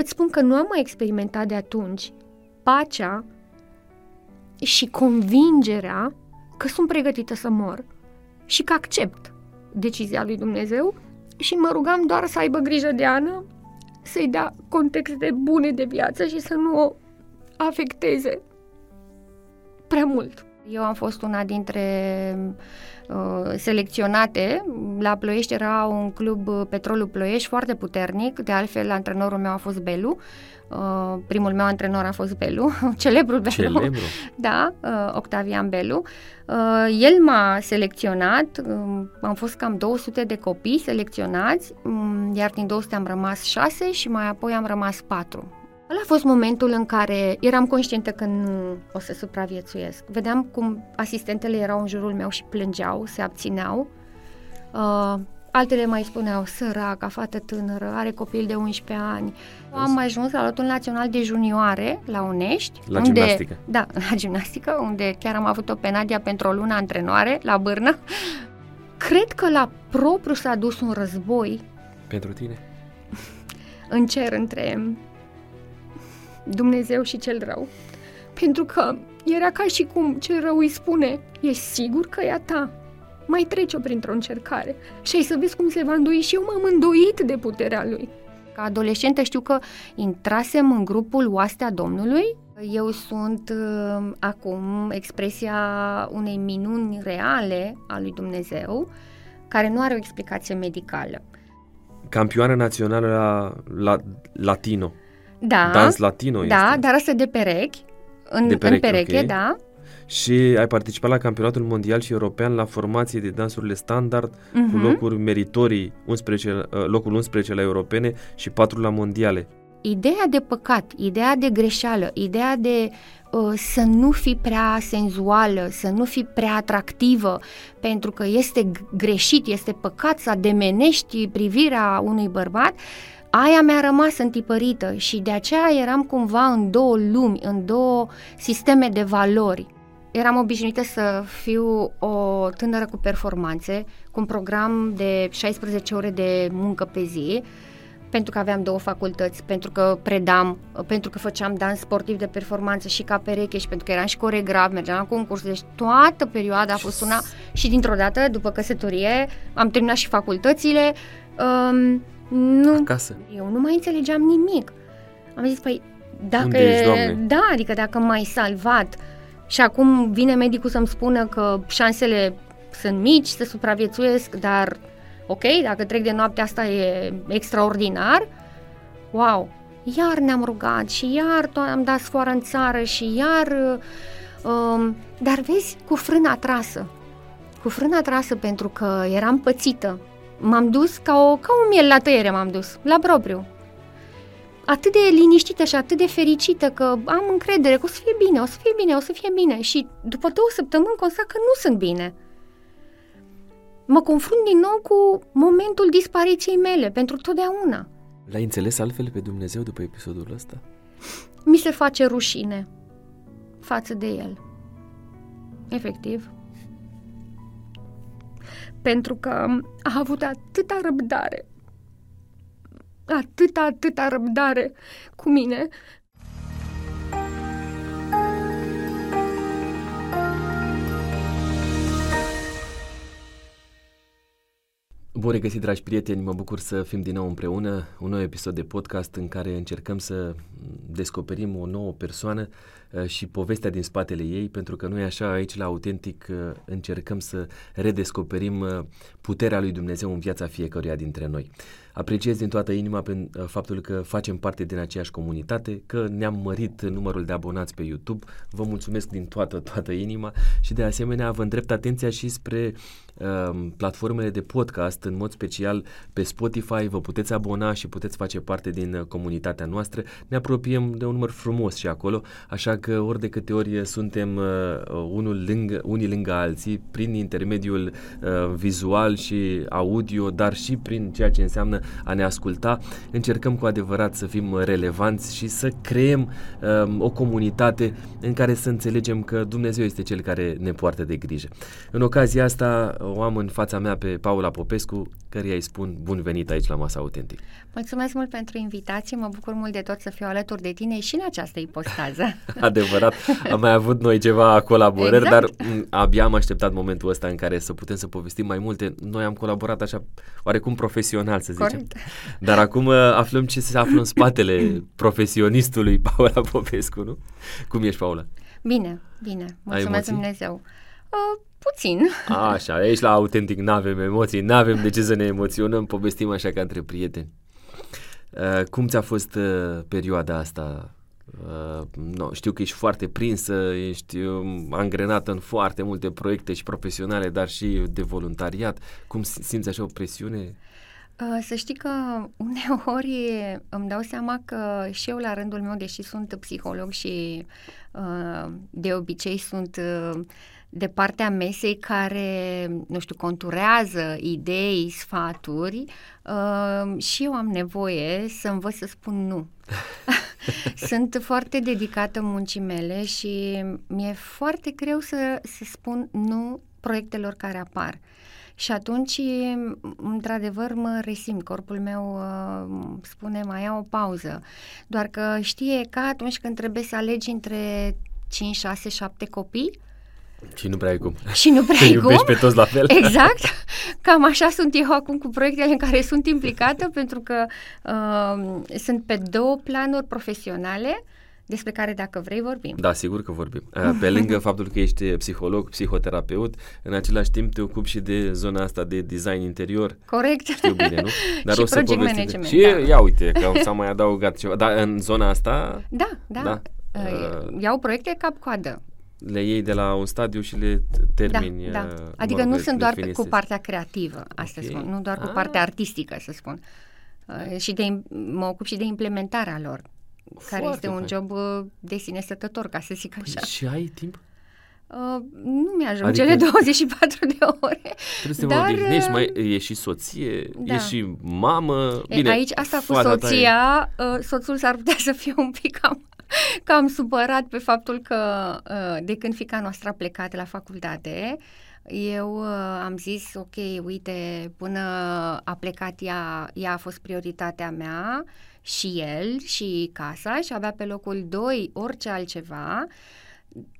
îți spun că nu am mai experimentat de atunci pacea și convingerea că sunt pregătită să mor și că accept decizia lui Dumnezeu și mă rugam doar să aibă grijă de Ana, să-i dea contexte bune de viață și să nu o afecteze prea mult. Eu am fost una dintre uh, selecționate. La Ploiești era un club uh, Petrolul Ploiești foarte puternic, de altfel antrenorul meu a fost Belu. Uh, primul meu antrenor a fost Belu, celebrul Belu. Celebru. Da, uh, Octavian Belu. Uh, el m-a selecționat, uh, am fost cam 200 de copii selecționați, um, iar din 200 am rămas 6 și mai apoi am rămas 4. Ăla a fost momentul în care eram conștientă că nu o să supraviețuiesc. Vedeam cum asistentele erau în jurul meu și plângeau, se abțineau. Uh, altele mai spuneau, săraca, fată tânără, are copil de 11 ani. Am ajuns la lotul național de junioare, la Unești. La unde, gimnastică. Da, la gimnastică, unde chiar am avut-o pe Nadia pentru o lună antrenoare, la Bârnă. Cred că la propriu s-a dus un război Pentru tine? în cer între Dumnezeu și cel rău. Pentru că era ca și cum cel rău îi spune, ești sigur că e a ta? Mai trece-o printr-o încercare și ai să vezi cum se va îndoi și eu m-am îndoit de puterea lui. Ca adolescentă știu că intrasem în grupul Oastea Domnului. Eu sunt uh, acum expresia unei minuni reale a lui Dumnezeu, care nu are o explicație medicală. Campioană națională la, la latino. Da, Dans latino da, este. dar asta de perechi, în, De perechi, în pereche, ok. da. Și ai participat la campionatul mondial și european la formație de dansurile standard cu Mhm. locuri meritorii, 11, uh, locul 11 la europene și 4 la mondiale. Ideea de păcat, ideea de greșeală, ideea de uh, să nu fii prea senzuală, să nu fii prea atractivă, pentru că este g- greșit, este păcat să ademenești privirea unui bărbat, aia mi-a rămas întipărită și de aceea eram cumva în două lumi, în două sisteme de valori. Eram obișnuită să fiu o tânără cu performanțe, cu un program de 16 ore de muncă pe zi, pentru că aveam două facultăți, pentru că predam, pentru că făceam dans sportiv de performanță și ca pereche și pentru că eram și coregraf, mergeam la concurs, deci toată perioada a fost una și dintr-o dată, după căsătorie, am terminat și facultățile, um, nu, Acasă. eu nu mai înțelegeam nimic. Am zis, păi, dacă... Unde ești, Doamne? Da, adică dacă m-ai salvat și acum vine medicul să-mi spună că șansele sunt mici să supraviețuiesc, dar ok, dacă trec de noaptea asta e extraordinar, wow! Iar ne-am rugat și iar to- am dat sfoară în țară și iar... Um, dar vezi, cu frâna trasă. Cu frâna trasă pentru că eram pățită. M-am dus ca, o, ca un miel la tăiere m-am dus, la propriu. Atât de liniștită și atât de fericită că am încredere că o să fie bine, o să fie bine, o să fie bine. Și după două săptămâni constat că nu sunt bine. Mă confrunt din nou cu momentul dispariției mele pentru totdeauna. L-ai înțeles altfel pe Dumnezeu după episodul ăsta? Mi se face rușine față de el. Efectiv. Pentru că a avut atâta răbdare. Atâta, atâta răbdare cu mine. Bun regăsit, dragi prieteni, mă bucur să fim din nou împreună, un nou episod de podcast în care încercăm să descoperim o nouă persoană uh, și povestea din spatele ei, pentru că nu e așa, aici la Autentic uh, încercăm să redescoperim uh, puterea lui Dumnezeu în viața fiecăruia dintre noi. Apreciez din toată inima pen, uh, faptul că facem parte din aceeași comunitate, că ne-am mărit numărul de abonați pe YouTube. Vă mulțumesc din toată, toată inima și de asemenea vă îndrept atenția și spre uh, platformele de podcast, în mod special pe Spotify. Vă puteți abona și puteți face parte din uh, comunitatea noastră. Ne apropiem de un număr frumos și acolo, așa că ori de câte ori suntem uh, unul lângă, unii lângă alții, prin intermediul uh, vizual și audio, dar și prin ceea ce înseamnă a ne asculta, încercăm cu adevărat să fim relevanți și să creăm uh, o comunitate în care să înțelegem că Dumnezeu este Cel care ne poartă de grijă. În ocazia asta o am în fața mea pe Paula Popescu, căreia îi spun bun venit aici la Masa Autentic. Mulțumesc mult pentru invitație, mă bucur mult de tot să fiu alături de tine și în această ipostază. Adevărat, am mai avut noi ceva colaborări, exact. dar m- abia am așteptat momentul ăsta în care să putem să povestim mai multe. Noi am colaborat așa, oarecum profesional, să zicem. Corect. Dar acum uh, aflăm ce se află în spatele profesionistului Paula Popescu, nu? Cum ești, Paula? Bine, bine. Mulțumesc Dumnezeu. Uh, puțin. A, așa, aici la autentic nu avem emoții, nu avem de ce să ne emoționăm, povestim așa ca între prieteni. Uh, cum ți-a fost uh, perioada asta? Uh, no, știu că ești foarte prinsă, ești um, angrenată în foarte multe proiecte și profesionale, dar și de voluntariat. Cum simți așa o presiune? Uh, să știi că uneori îmi dau seama că și eu la rândul meu, deși sunt psiholog și uh, de obicei sunt uh, de partea mesei care, nu știu, conturează idei, sfaturi uh, și eu am nevoie să învăț să spun nu. Sunt foarte dedicată muncii mele și mi-e foarte greu să, să spun nu proiectelor care apar. Și atunci, într-adevăr, mă resimt. Corpul meu uh, spune mai ia o pauză. Doar că știe că atunci când trebuie să alegi între 5, 6, 7 copii, și nu prea ai cum. Și nu prea ai cum. pe toți la fel. Exact. Cam așa sunt eu acum cu proiectele în care sunt implicată, pentru că uh, sunt pe două planuri profesionale despre care dacă vrei vorbim. Da, sigur că vorbim. Uh, pe lângă faptul că ești psiholog, psihoterapeut, în același timp te ocupi și de zona asta de design interior. Corect. Știu bine, nu? Dar și o să project management. Și da. ia uite, că s-a mai adăugat ceva. Dar în zona asta... Da, da. da. Uh, iau proiecte cap-coadă le iei de la un stadiu și le termini. Da, da. Uh, adică mă, nu sunt doar pe, cu partea creativă, asta okay. spun, nu doar cu ah. partea artistică, să spun. Uh, și de, mă ocup și de implementarea lor, Foarte care este fain. un job uh, de sine stătător, ca să zic păi așa. Și ai timp? Uh, nu mi-ajung adică cele 24 de ore. Trebuie să dar, te odihnești, mai uh, e și soție, da. e și mamă. E, Bine, aici asta cu soția, e... uh, soțul s-ar putea să fie un pic cam cam supărat pe faptul că uh, de când fica noastră a plecat la facultate, eu uh, am zis, ok, uite, până a plecat ea, ea a fost prioritatea mea și el și casa și avea pe locul 2 orice altceva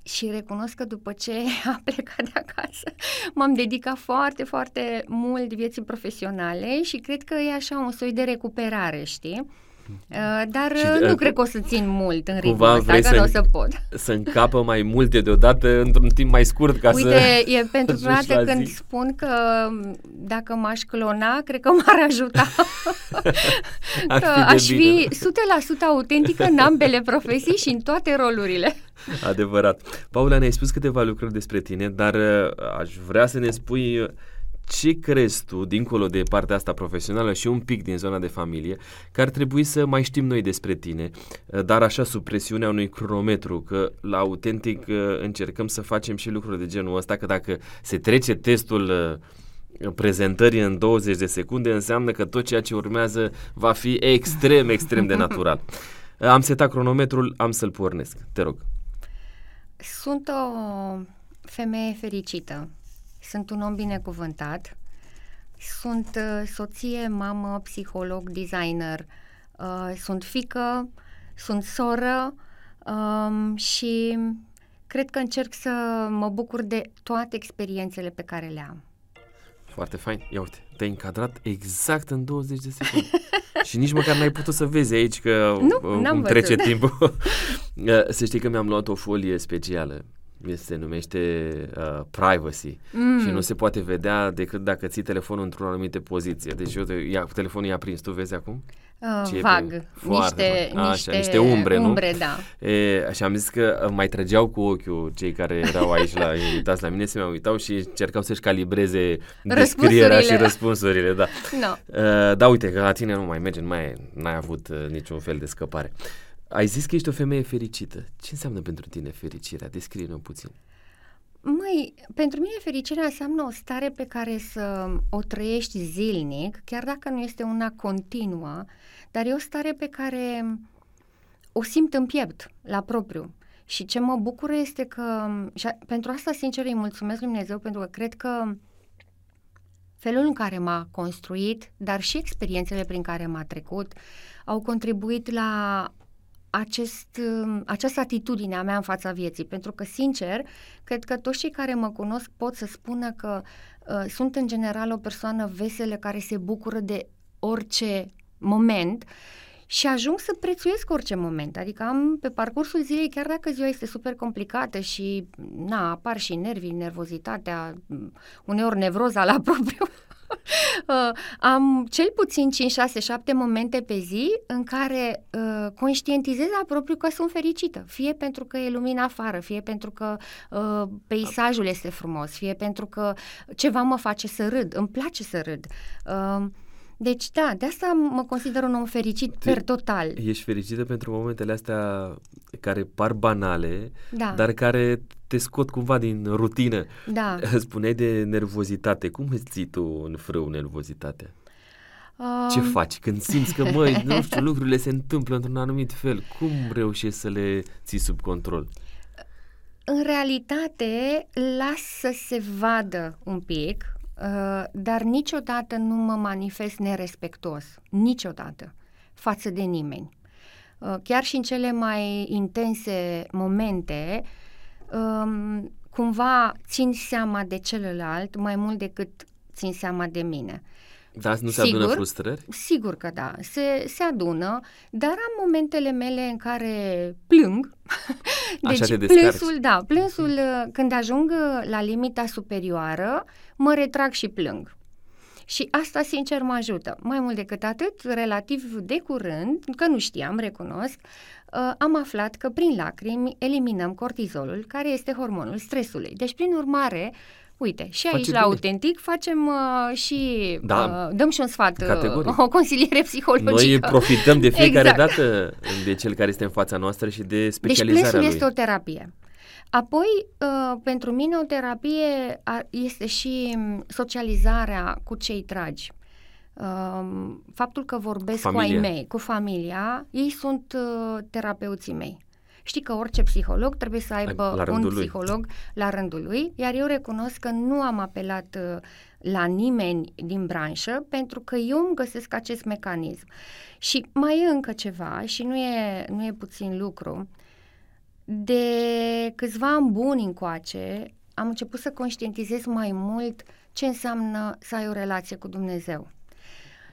și recunosc că după ce a plecat de acasă m-am dedicat foarte, foarte mult vieții profesionale și cred că e așa un soi de recuperare, știi? Uh, dar și, uh, nu uh, cred că o să țin mult în ritmul ăsta, că să nu o să pot. Să încapă mai multe deodată într-un timp mai scurt ca Uite, să... Uite, e pentru prima dată când spun că dacă m-aș clona, cred că m-ar ajuta. că aș fi 100% autentică în ambele profesii și în toate rolurile. Adevărat. Paula, ne-ai spus câteva lucruri despre tine, dar aș vrea să ne spui ce crezi tu, dincolo de partea asta profesională și un pic din zona de familie, că ar trebui să mai știm noi despre tine, uh, dar așa sub presiunea unui cronometru, că la autentic uh, încercăm să facem și lucruri de genul ăsta, că dacă se trece testul uh, prezentării în 20 de secunde, înseamnă că tot ceea ce urmează va fi extrem, extrem de natural. Am setat cronometrul, am să-l pornesc. Te rog. Sunt o femeie fericită sunt un om binecuvântat. Sunt uh, soție, mamă, psiholog, designer. Uh, sunt fică, sunt soră um, și cred că încerc să mă bucur de toate experiențele pe care le am. Foarte fain. Ia uite, te-ai încadrat exact în 20 de secunde. și nici măcar n-ai putut să vezi aici că nu, îmi trece timpul. să știi că mi-am luat o folie specială se numește uh, privacy mm. și nu se poate vedea decât dacă ții telefonul într-o anumită poziție. Deci eu te, ia, telefonul i-a prins, tu vezi acum? Uh, vag, pe, niște, Așa, niște, niște umbre, umbre nu? da. E, și am zis că mai trăgeau cu ochiul cei care erau aici la invitați la mine, se mai uitau și încercau să-și calibreze descrierea și răspunsurile, da. No. Uh, da, uite, că la tine nu mai merge, nu mai ai avut uh, niciun fel de scăpare. Ai zis că ești o femeie fericită. Ce înseamnă pentru tine fericirea? Descrie-ne puțin. Măi, pentru mine fericirea înseamnă o stare pe care să o trăiești zilnic, chiar dacă nu este una continuă, dar e o stare pe care o simt în piept, la propriu. Și ce mă bucură este că, și pentru asta sincer îi mulțumesc Lui Dumnezeu, pentru că cred că felul în care m-a construit, dar și experiențele prin care m-a trecut, au contribuit la acest, această atitudine a mea în fața vieții, pentru că, sincer, cred că toți cei care mă cunosc pot să spună că uh, sunt în general o persoană veselă care se bucură de orice moment și ajung să prețuiesc orice moment. Adică am pe parcursul zilei, chiar dacă ziua este super complicată și na, apar și nervii, nervozitatea, uneori nevroza la propriu, uh, am cel puțin 5, 6, 7 momente pe zi în care uh, conștientizez la propriu că sunt fericită. Fie pentru că e lumină afară, fie pentru că uh, peisajul este frumos, fie pentru că ceva mă face să râd. Îmi place să râd. Uh, deci, da, de asta mă consider un om fericit Te, per total. Ești fericită pentru momentele astea care par banale, da. dar care te scot cumva din rutină. Da. Spuneai de nervozitate. Cum îți ții tu în frâu nervozitatea? Um... Ce faci când simți că, măi, nu știu, lucrurile se întâmplă într-un anumit fel? Cum reușești să le ții sub control? În realitate, las să se vadă un pic, Uh, dar niciodată nu mă manifest nerespectuos, niciodată, față de nimeni. Uh, chiar și în cele mai intense momente, um, cumva țin seama de celălalt mai mult decât țin seama de mine. Da, nu se sigur, adună frustrări? Sigur că da, se, se adună, dar am momentele mele în care plâng. deci Așa te plânsul, da, plânsul uh, când ajung la limita superioară, mă retrag și plâng. Și asta, sincer, mă ajută. Mai mult decât atât, relativ de curând, că nu știam, recunosc, uh, am aflat că prin lacrimi eliminăm cortizolul, care este hormonul stresului. Deci, prin urmare, Uite, și aici Face la bine. Autentic facem uh, și da, uh, dăm și un sfat, uh, o consiliere psihologică. Noi profităm de fiecare exact. dată de cel care este în fața noastră și de specializarea deci, lui. Deci este o terapie. Apoi, uh, pentru mine o terapie este și socializarea cu cei dragi. Uh, faptul că vorbesc cu, cu ai mei, cu familia, ei sunt uh, terapeuții mei. Știi că orice psiholog trebuie să aibă un lui. psiholog la rândul lui, iar eu recunosc că nu am apelat uh, la nimeni din branșă pentru că eu îmi găsesc acest mecanism. Și mai e încă ceva și nu e, nu e puțin lucru. De câțiva ani buni încoace am început să conștientizez mai mult ce înseamnă să ai o relație cu Dumnezeu.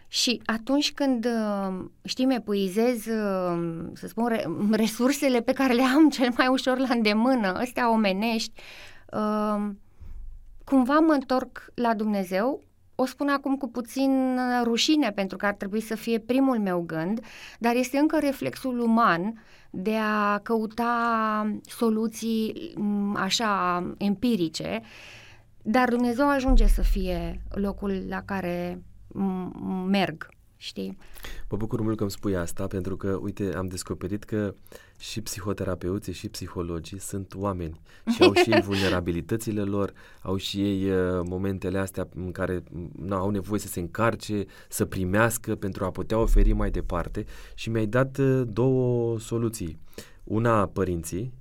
Și atunci când, uh, știi, epuizez, uh, să spun, resursele pe care le am cel mai ușor la îndemână, astea omenești, uh, cumva mă întorc la Dumnezeu, o spun acum cu puțin rușine, pentru că ar trebui să fie primul meu gând, dar este încă reflexul uman de a căuta soluții mm, așa empirice, dar Dumnezeu ajunge să fie locul la care merg, știi? Mă bucur mult că îmi spui asta, pentru că, uite, am descoperit că și psihoterapeuții și psihologii sunt oameni și au și ei vulnerabilitățile lor, au și ei uh, momentele astea în care nu au nevoie să se încarce, să primească pentru a putea oferi mai departe și mi-ai dat uh, două soluții. Una părinții,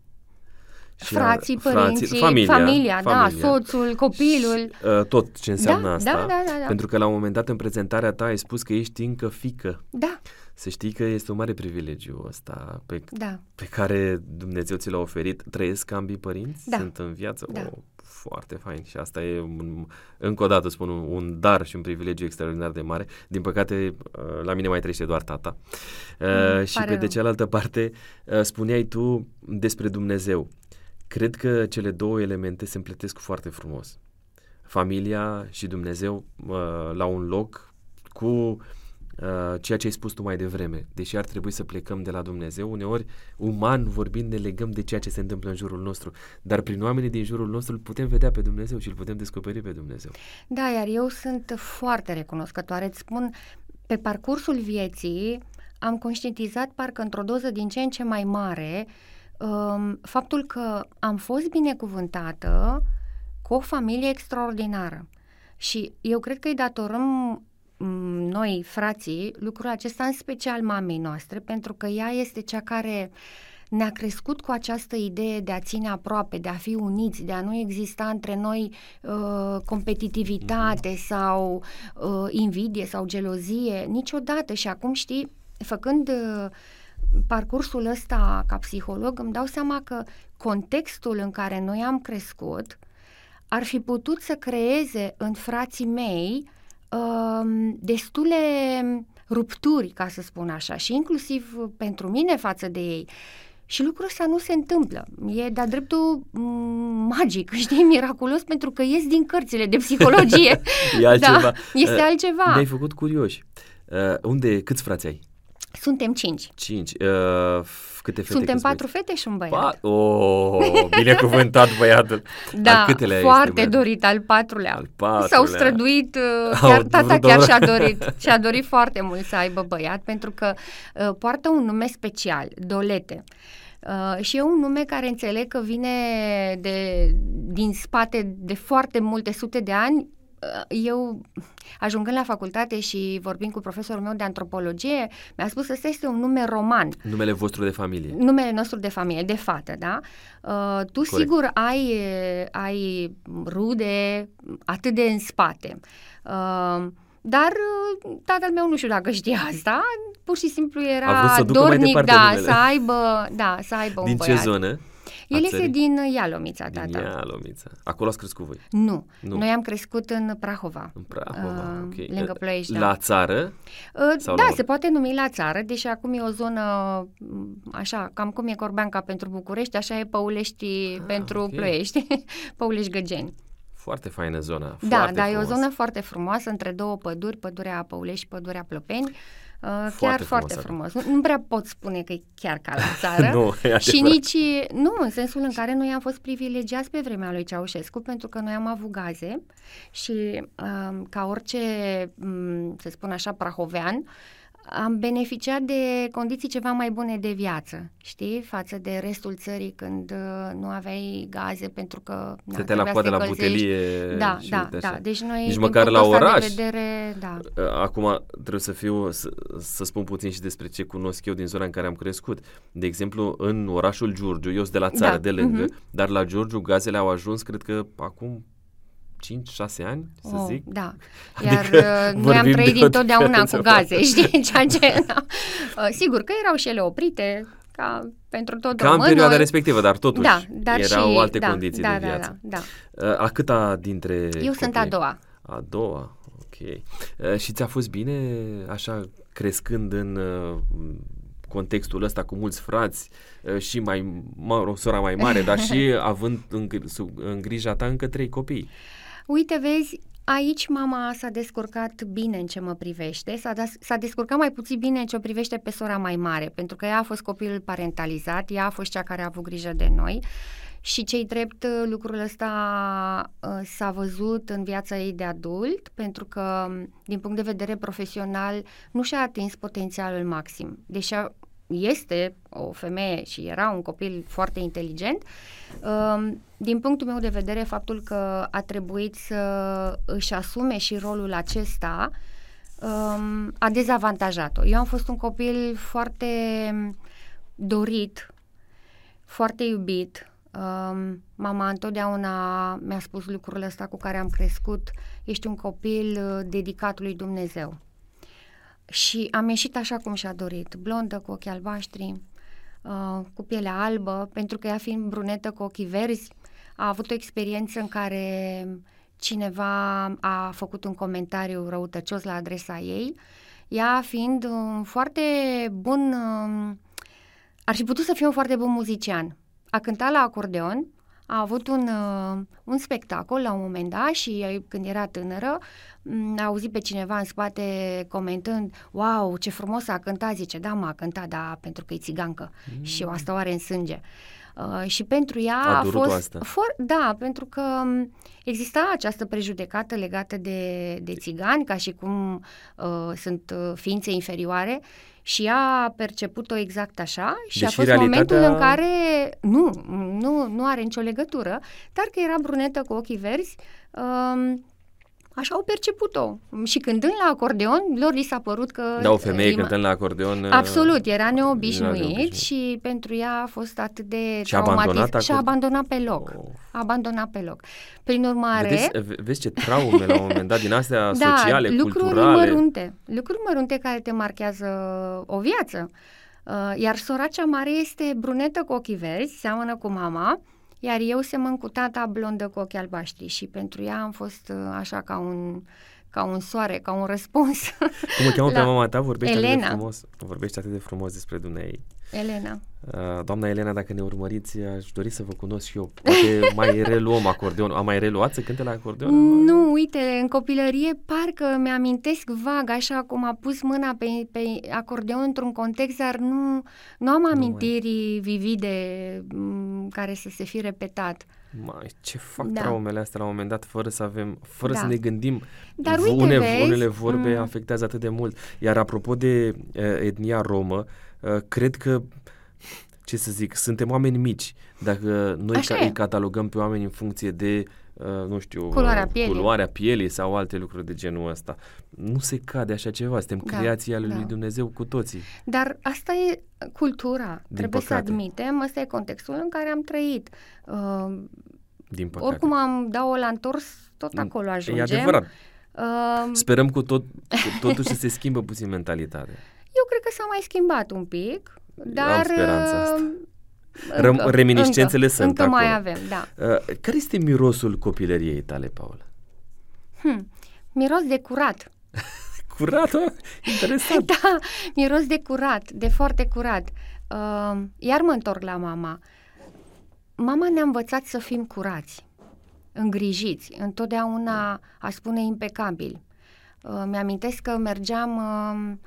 și frații, părinții, frații, familia, familia, da, familia, da, soțul, copilul. Și, uh, tot ce înseamnă da, asta. Da, da, da, da. Pentru că la un moment dat în prezentarea ta ai spus că ești încă fică. Da. Să știi că este un mare privilegiu ăsta pe, da. pe care Dumnezeu ți l-a oferit. Trăiesc ambii părinți? Da. Sunt în viață? Da. Oh, foarte fain și asta e, un, încă o dată spun, un, un dar și un privilegiu extraordinar de mare. Din păcate, uh, la mine mai trăiește doar tata. Mm, uh, și pe rău. de cealaltă parte, uh, spuneai tu despre Dumnezeu. Cred că cele două elemente se împletesc foarte frumos. Familia și Dumnezeu uh, la un loc cu uh, ceea ce ai spus tu mai devreme. Deși ar trebui să plecăm de la Dumnezeu, uneori, uman vorbind, ne legăm de ceea ce se întâmplă în jurul nostru. Dar prin oamenii din jurul nostru îl putem vedea pe Dumnezeu și îl putem descoperi pe Dumnezeu. Da, iar eu sunt foarte recunoscătoare. Îți spun, pe parcursul vieții am conștientizat parcă într-o doză din ce în ce mai mare um, faptul că am fost binecuvântată cu o familie extraordinară. Și eu cred că îi datorăm mm, noi, frații, lucrul acesta în special mamei noastre, pentru că ea este cea care ne-a crescut cu această idee de a ține aproape, de a fi uniți, de a nu exista între noi uh, competitivitate mm-hmm. sau uh, invidie sau gelozie, niciodată. Și acum știi, făcând uh, parcursul ăsta ca psiholog, îmi dau seama că contextul în care noi am crescut ar fi putut să creeze în frații mei uh, destule rupturi, ca să spun așa, și inclusiv pentru mine față de ei. Și lucrul ăsta nu se întâmplă. E de-a dreptul mm, magic, știi, miraculos, pentru că ies din cărțile de psihologie. e altceva. Da, este uh, altceva. Ne-ai făcut curioși. Uh, unde, câți frați ai? Suntem cinci. Cinci. Uh, câte fete? Suntem patru fete și un băiat. Pa- oh, binecuvântat băiatul. Da, al câtelea foarte este, dorit, al patrulea. Al patrulea. S-au străduit, uh, chiar, tata chiar și-a dorit, și-a dorit foarte mult să aibă băiat, pentru că uh, poartă un nume special, Dolete. Uh, și e un nume care înțeleg că vine de, din spate de foarte multe sute de ani eu, ajungând la facultate și vorbind cu profesorul meu de antropologie, mi-a spus că ăsta este un nume roman. Numele vostru de familie. Numele nostru de familie, de fată, da? Uh, tu Corect. sigur ai, ai rude atât de în spate. Uh, dar uh, tatăl meu nu știu dacă știa asta, pur și simplu era dornic, da, să aibă, da, să aibă Din un băiat. ce zonă? El este din Ialomița, tata. Din Ialomița. Acolo ați crescut voi? Nu. nu. Noi am crescut în Prahova. În Prahova, uh, ok. Lângă Ploiești, La da. țară? Uh, da, la... se poate numi la țară, deși acum e o zonă mm, așa, cam cum e Corbeanca pentru București, așa e Păulești ah, pentru okay. Ploiești, Păulești Găgeni. Foarte faină zona. Da, da, e o zonă foarte frumoasă, între două păduri, pădurea Păulești și pădurea Plopeni. Uh, foarte chiar frumos foarte frumos. Nu, nu prea pot spune că e chiar ca la țară. nu, și nici, nu, în sensul în care noi am fost privilegiați pe vremea lui Ceaușescu, pentru că noi am avut gaze și um, ca orice, um, să spun așa, prahovean, am beneficiat de condiții ceva mai bune de viață, știi, față de restul țării când uh, nu aveai gaze pentru că Stătea la coadă la butelie Da, da, da. Deci noi Nici măcar la oraș. De vedere, da. Uh, acum trebuie să fiu să, să spun puțin și despre ce cunosc eu din zona în care am crescut. De exemplu, în orașul Giurgiu, eu sunt de la țară, da. de lângă, uh-huh. dar la Giurgiu gazele au ajuns, cred că acum 5-6 ani, să oh, zic. Da, iar adică uh, noi am trăit dintotdeauna cu gaze, știi, ceea ce... Da. Uh, sigur că erau și ele oprite, ca pentru tot Ca în perioada respectivă, dar totuși da, dar erau și, alte da, condiții da, de da, viață. Da, da, da. A câta dintre Eu copii? sunt a doua. A doua, ok. Și ți-a fost bine așa crescând în contextul ăsta cu mulți frați și mai, mă rog, sora mai mare, dar și având în, în grija ta încă trei copii. Uite, vezi, Aici mama s-a descurcat bine în ce mă privește, s-a, des- s-a descurcat mai puțin bine în ce o privește pe sora mai mare, pentru că ea a fost copilul parentalizat, ea a fost cea care a avut grijă de noi și cei drept lucrul ăsta uh, s-a văzut în viața ei de adult, pentru că din punct de vedere profesional nu și-a atins potențialul maxim, deși este o femeie și era un copil foarte inteligent, um, din punctul meu de vedere, faptul că a trebuit să își asume și rolul acesta um, a dezavantajat-o. Eu am fost un copil foarte dorit, foarte iubit. Um, mama întotdeauna mi-a spus lucrul ăsta cu care am crescut. Ești un copil uh, dedicat lui Dumnezeu. Și am ieșit așa cum și-a dorit, blondă, cu ochii albaștri, uh, cu pielea albă, pentru că ea fiind brunetă cu ochii verzi, a avut o experiență în care cineva a făcut un comentariu răutăcios la adresa ei, ea fiind un foarte bun, um, ar fi putut să fie un foarte bun muzician. A cântat la acordeon, a avut un, uh, un spectacol la un moment dat și uh, când era tânără mm, a auzit pe cineva în spate comentând Wow, ce frumos a cântat, zice, da, m-a cântat, da, pentru că e țigancă mm. și o asta oare în sânge. Uh, și pentru ea a, a fost... Asta. For, da, pentru că um, exista această prejudecată legată de, de țigani, ca și cum uh, sunt uh, ființe inferioare și ea a perceput-o exact așa și Deși a fost realitatea... momentul în care nu, nu, nu are nicio legătură, dar că era brunetă cu ochii verzi, uh, Așa au perceput-o. Și cântând la acordeon, lor li s-a părut că... Da, o femeie ima... cântând la acordeon... Uh, Absolut, era neobișnuit, era neobișnuit și pentru ea a fost atât de și traumatizat. Și a abandonat pe loc. Oh. A abandonat pe loc. Prin urmare... Vedeți, vezi ce traume la un moment dat din astea da, sociale, lucruri culturale. mărunte. Lucruri mărunte care te marchează o viață. Uh, iar sora cea mare este brunetă cu ochii verzi, seamănă cu mama, iar eu semăn cu tata blondă cu ochi albaștri și pentru ea am fost uh, așa ca un, ca un soare, ca un răspuns. Cum o cheamă pe mama ta? Vorbește Elena. atât de frumos. Vorbește atât de frumos despre dumneai. Elena. Uh, doamna Elena, dacă ne urmăriți, aș dori să vă cunosc și eu. Poate mai reluăm acordeon. Am mai reluat să cânte la acordeon? Nu, uite, în copilărie parcă mi-amintesc vag, așa cum a pus mâna pe, pe acordeon într-un context, dar nu, nu am amintiri nu, vivide m- care să se fi repetat. Mai, ce fac da. traumele astea la un moment dat fără să avem, fără da. să ne gândim. Dar uite, une, vezi, unele vorbe mm. afectează atât de mult. Iar apropo de uh, etnia romă, uh, cred că ce să zic, suntem oameni mici. Dacă noi ca, îi catalogăm pe oameni în funcție de, uh, nu știu, culoarea pielii. culoarea pielii sau alte lucruri de genul ăsta, nu se cade așa ceva. Suntem da, creații ale da. lui Dumnezeu cu toții. Dar asta e cultura. Din Trebuie păcate. să admitem, ăsta e contextul în care am trăit. Uh, Din păcate. Oricum am dau-o la întors, tot mm, acolo ajungem. E adevărat. Uh, Sperăm cu tot, cu totuși să se schimbă puțin mentalitatea. Eu cred că s-a mai schimbat un pic. Dar, Am speranța asta. Uh, încă, reminiscențele încă, sunt încă acolo. mai avem, da. Uh, care este mirosul copilăriei tale, Paula? Hmm, miros de curat. curat, oh? Interesant. da, miros de curat, de foarte curat. Uh, iar mă întorc la mama. Mama ne-a învățat să fim curați, îngrijiți, întotdeauna a spune impecabil. Uh, mi-amintesc că mergeam... Uh,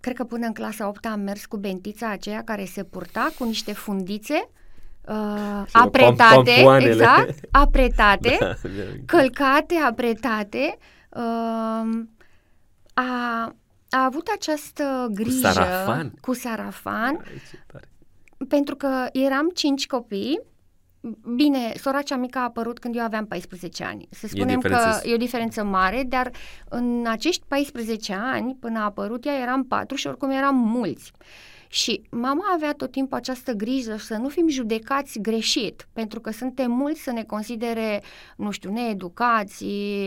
cred că până în clasa 8 am mers cu bentița aceea care se purta cu niște fundițe uh, apretate, exact, apretate, da, călcate, apretate. Uh, a, a avut această grijă cu sarafan, cu sarafan pentru că eram cinci copii Bine, sora cea mică a apărut când eu aveam 14 ani. Să spunem e că e o diferență mare, dar în acești 14 ani, până a apărut ea, eram patru și oricum eram mulți. Și mama avea tot timpul această grijă să nu fim judecați greșit, pentru că suntem mulți să ne considere, nu știu, needucați,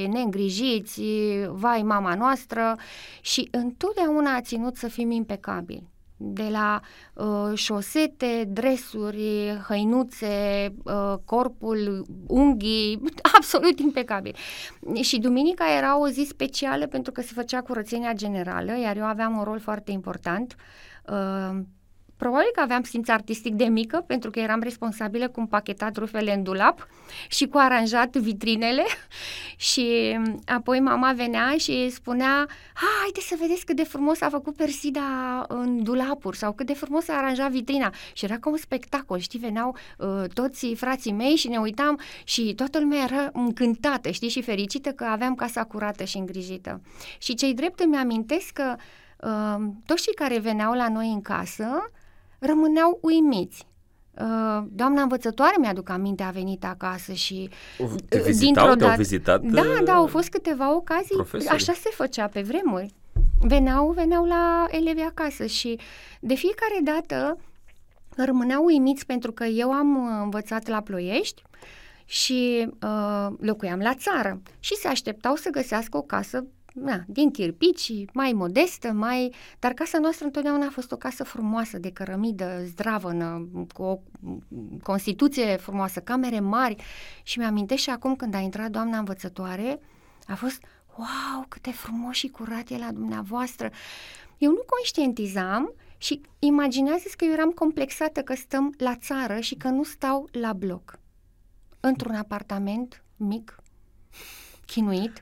neîngrijiți, vai mama noastră și întotdeauna a ținut să fim impecabili de la uh, șosete, dresuri, hăinuțe, uh, corpul, unghii, absolut impecabil. Și duminica era o zi specială pentru că se făcea curățenia generală, iar eu aveam un rol foarte important. Uh, Probabil că aveam simț artistic de mică, pentru că eram responsabilă cu împachetat rufele în dulap și cu aranjat vitrinele și apoi mama venea și spunea haide să vedeți cât de frumos a făcut Persida în dulapuri sau cât de frumos a aranjat vitrina și era ca un spectacol, știi, veneau uh, toți frații mei și ne uitam și toată lumea era încântată, știi, și fericită că aveam casa curată și îngrijită. Și cei drept îmi amintesc că uh, toți cei care veneau la noi în casă rămâneau uimiți. Uh, doamna învățătoare mi-aduc aminte, a venit acasă și Te uh, vizitau, te-au vizitat? Da, uh, da, au fost câteva ocazii, profesori. așa se făcea pe vremuri. Veneau, veneau la elevi acasă și de fiecare dată rămâneau uimiți pentru că eu am învățat la Ploiești și uh, locuiam la țară și se așteptau să găsească o casă na, din chirpici, mai modestă, mai... Dar casa noastră întotdeauna a fost o casă frumoasă, de cărămidă, zdravănă, cu o constituție frumoasă, camere mari. Și mi-amintesc și acum când a intrat doamna învățătoare, a fost, wow, cât de frumos și curat e la dumneavoastră. Eu nu conștientizam și imaginează că eu eram complexată că stăm la țară și că nu stau la bloc. Într-un apartament mic, chinuit,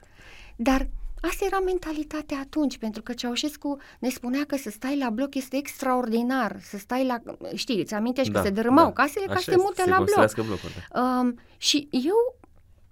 dar Asta era mentalitatea atunci, pentru că Ceaușescu ne spunea că să stai la bloc este extraordinar, să stai la... Știi, îți amintești Da, că se dărâmau da. casele ca Așa să te este, mute se la bloc. construiască blocuri, da. Um, și eu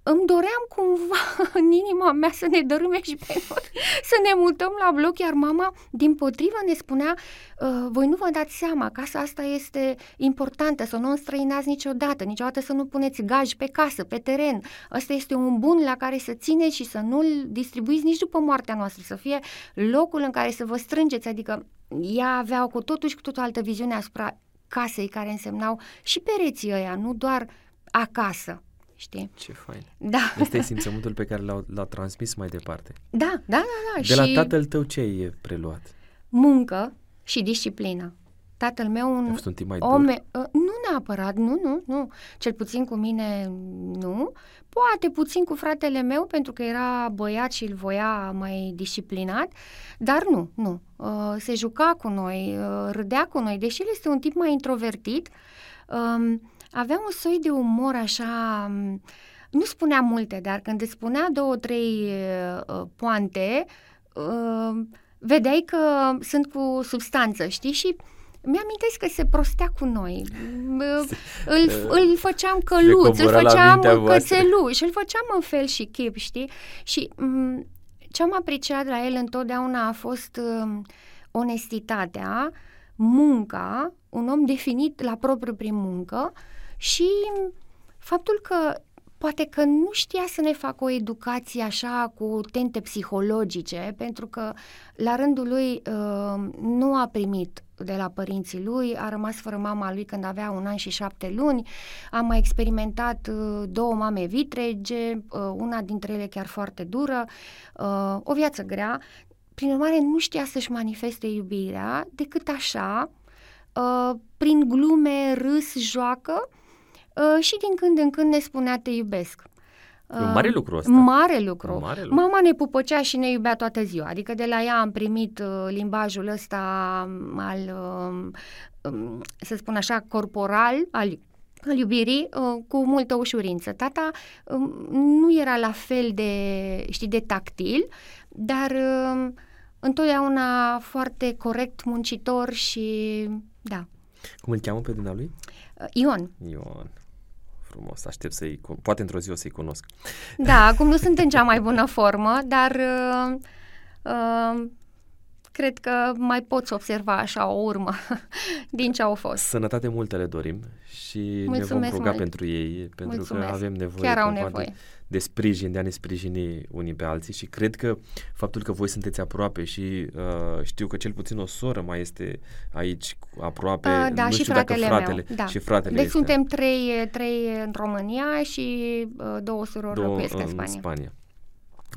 îmi doream cumva în inima mea să ne dărâme și pe noi, să ne mutăm la bloc, iar mama, din potrivă, ne spunea, uh, voi nu vă dați seama, casa asta este importantă, să nu o înstrăinați niciodată, niciodată să nu puneți gaj pe casă, pe teren. Ăsta este un bun la care să țineți și să nu-l distribuiți nici după moartea noastră, să fie locul în care să vă strângeți, adică ea avea cu totul și cu totul altă viziune asupra casei care însemnau și pereții ăia, nu doar acasă, știi? Ce fain. Da. Ăsta e simțământul pe care l-au, l-au transmis mai departe. Da, da, da, da. De și la tatăl tău ce ai preluat? muncă și disciplină. Tatăl meu un A fost un timp mai om, dur? uh, nu neapărat, nu, nu, nu. Cel puțin cu mine, nu. Poate puțin cu fratele meu, pentru că era băiat și îl voia mai disciplinat, dar nu, nu. Uh, se juca cu noi, uh, râdea cu noi, deși el este un tip mai introvertit. Um, avea un soi de umor așa... um, Nu spunea multe, dar când îți spunea două, trei uh, poante, uh, vedeai că sunt cu substanță, știi? Și mi-amintesc că se prostea cu noi. Uh, Îl, îl făceam căluț, îl cobora la făceam mintea voastră. cățeluș, îl făceam în fel și chip, știi? Și m, ce am apreciat la el întotdeauna a fost um, onestitatea, munca, un om definit la propriu prin muncă și faptul că poate că nu știa să ne facă o educație așa cu tente psihologice, pentru că la rândul lui uh, nu a primit de la părinții lui, a rămas fără mama lui când avea un an și șapte luni, a mai experimentat uh, două mame vitrege, uh, una dintre ele chiar foarte dură, uh, o viață grea, prin urmare nu știa să-și manifeste iubirea decât așa, uh, prin glume, râs, joacă uh, și din când în când ne spunea te iubesc. E un mare lucru ăsta. Mare lucru. Un mare lucru. Mama ne pupăcea și ne iubea toată ziua. Adică de la ea am primit uh, limbajul ăsta al, uh, um, să spun așa, corporal, al al iubirii uh, cu multă ușurință. Tata um, nu era la fel de, știi, de tactil, dar uh, întotdeauna foarte corect, muncitor și, da. Cum îl cheamă pe dumnealui? Uh, Ion, Ion. Frumos, aștept să-i... con- Poate într-o zi o să-i cunosc. Da, acum nu sunt în cea mai bună formă, dar uh, uh, cred că mai poți observa așa o urmă din ce au fost. Sănătate multă le dorim și ne vom Mulțumesc ruga mult. pentru ei, pentru Mulțumesc. că avem nevoie Chiar au cumva nevoie. De, de sprijin, de a ne sprijini unii pe alții și cred că faptul că voi sunteți aproape și uh, știu că cel puțin o soră mai este aici cu- aproape, Uh, da, nu și știu dacă fratele fratele, meu. Da. și fratele Deci este suntem trei, trei în România și uh, două surori două locuiesc în în Spania. Spania.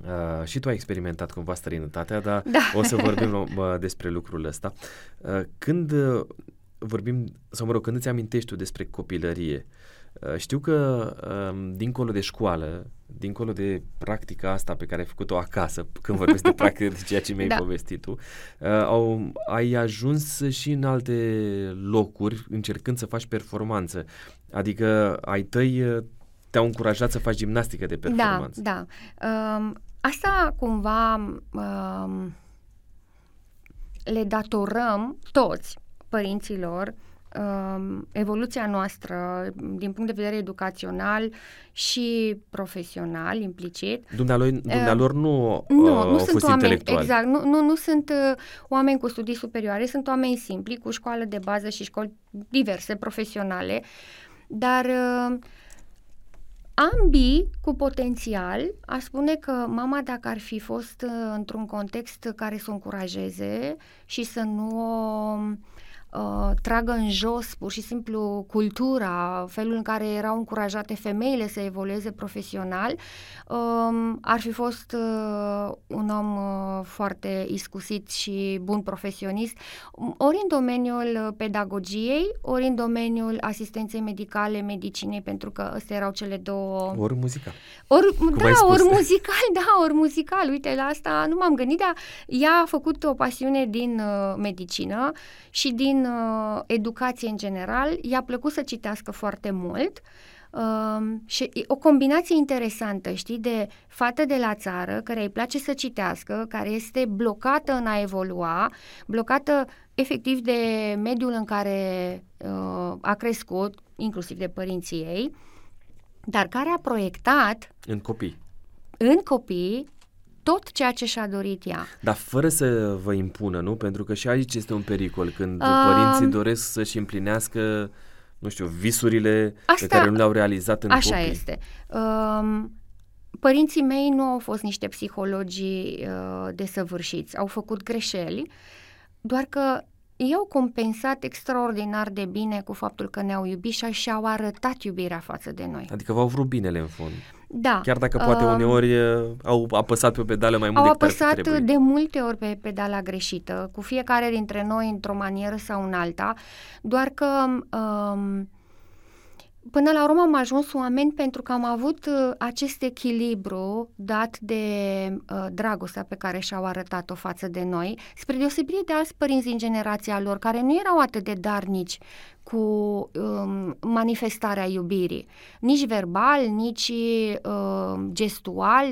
Uh, și tu ai experimentat cumva străinătatea, dar Da. o să vorbim uh, despre lucrul ăsta. Uh, când uh, vorbim, sau mă rog, când îți amintești tu despre copilărie, uh, știu că um, dincolo de școală, dincolo de practica asta pe care ai făcut-o acasă, când vorbesc de practică de ceea ce mi-ai Da. povestit tu, uh, au, ai ajuns și în alte locuri încercând să faci performanță. Adică ai tăi uh, te-au încurajat să faci gimnastică de Da, performanță. da. Um, asta cumva um, le datorăm toți părinților um, evoluția noastră din punct de vedere educațional și profesional implicit. Dumnealor, dumnealor nu, Nu, uh, nu au sunt fost oameni, intelectuali. exact, nu, nu, nu sunt uh, oameni cu studii superioare, sunt oameni simpli, cu școală de bază și școli diverse, profesionale, dar uh, ambii cu potențial, aș spune că mama dacă ar fi fost uh, într-un context care să o încurajeze și să nu o uh, tragă în jos pur și simplu cultura, felul în care erau încurajate femeile să evolueze profesional, um, ar fi fost uh, un om uh, foarte iscusit și bun profesionist, ori în domeniul uh, pedagogiei, ori în domeniul asistenței medicale, medicinei, pentru că astea erau cele două... Ori muzica. Ori, ai da, spus. ori muzical, da, ori muzical. Uite, la asta nu m-am gândit, dar ea a făcut o pasiune din uh, medicină și din uh, educație în general. I-a plăcut să citească foarte mult. Uh, și e o combinație interesantă, știi, de fată de la țară, care îi place să citească, care este blocată în a evolua, blocată efectiv de mediul în care uh, a crescut, inclusiv de părinții ei, dar care a proiectat în copii. În copii tot ceea ce și-a dorit ea. Dar fără să vă impună, nu? Pentru că și aici este un pericol, când uh, părinții doresc să-și împlinească, nu știu, visurile asta, pe care nu le-au realizat în așa copii. este. Uh, părinții mei nu au fost niște psihologii uh, desăvârșiți, au făcut greșeli, doar că ei au compensat extraordinar de bine cu faptul că ne-au iubit și și-au arătat iubirea față de noi. Adică v-au vrut binele în fond. Da. Chiar dacă poate uh, uneori au apăsat pe o pedală mai mult Au decât apăsat trebuie. de multe ori pe pedala greșită, cu fiecare dintre noi într-o manieră sau în alta, doar că... Um, Până la urmă am ajuns oameni pentru că am avut uh, acest echilibru dat de uh, dragostea pe care și-au arătat-o față de noi, spre deosebire de alți părinți din generația lor, care nu erau atât de darnici cu um, manifestarea iubirii, nici verbal, nici uh, gestual,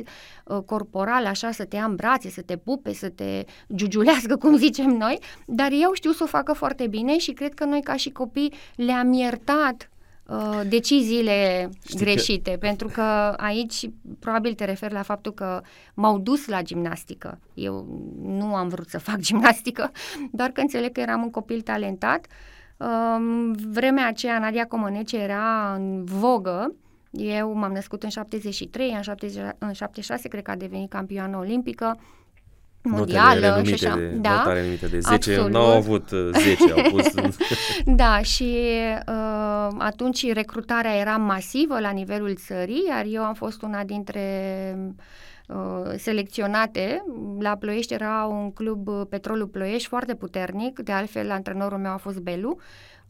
uh, corporal, așa să te ia în brațe, să te pupe, să te giugiulească, cum zicem noi, dar eu știu să o facă foarte bine și cred că noi ca și copii le-am iertat Uh, deciziile Știi greșite, că... pentru că aici probabil te referi la faptul că m-au dus la gimnastică. Eu nu am vrut să fac gimnastică, doar că înțeleg că eram un copil talentat. Um, vremea aceea Nadia Comăneci era în vogă, eu m-am născut în 73, în, 70, în 76 cred că a devenit campioană olimpică, mondială și așa. De, da, notare numite de 10, absolut. n-au avut 10, uh, au pus... da, și uh, atunci recrutarea era masivă la nivelul țării, iar eu am fost una dintre uh, selecționate. La Ploiești era un club uh, Petrolul Ploiești foarte puternic, de altfel antrenorul meu a fost Belu,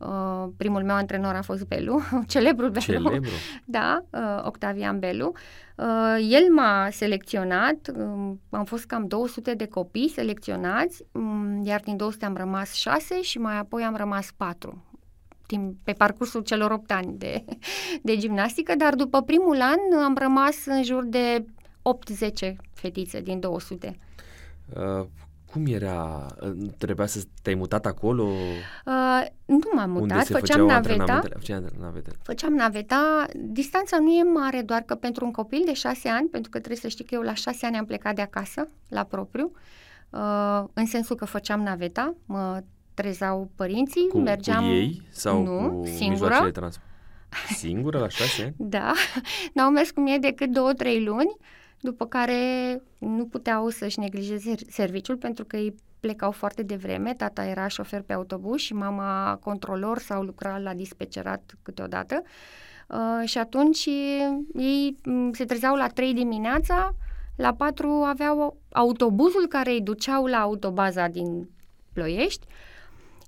Uh, primul meu antrenor a fost Belu, celebrul Belu. Celebru. Da, uh, Octavian Belu. Uh, el m-a selecționat, uh, am fost cam 200 de copii selecționați, um, iar din 200 am rămas 6 și mai apoi am rămas 4 timp, pe parcursul celor 8 ani de, de gimnastică, dar după primul an am rămas în jur de 8-10 fetițe din 200. Uh, cum era? Trebuia să te-ai mutat acolo? Uh, nu m-am mutat, făceam naveta. Făceam naveta. Făceam naveta. Distanța nu e mare, doar că pentru un copil de șase ani, pentru că trebuie să știi că eu la șase ani am plecat de acasă, la propriu, uh, în sensul că făceam naveta, mă trezau părinții, cu, mergeam... Cu ei sau nu, cu singură. de transport? Singură la șase ani? da, n-au mers cu mine decât două, trei luni după care nu puteau să-și neglijeze serviciul pentru că ei plecau foarte devreme, tata era șofer pe autobuz și mama controlor sau lucra la dispecerat câteodată. Uh, și atunci ei mm, se trezeau la 3 dimineața, la 4 aveau autobuzul care îi duceau la autobaza din Ploiești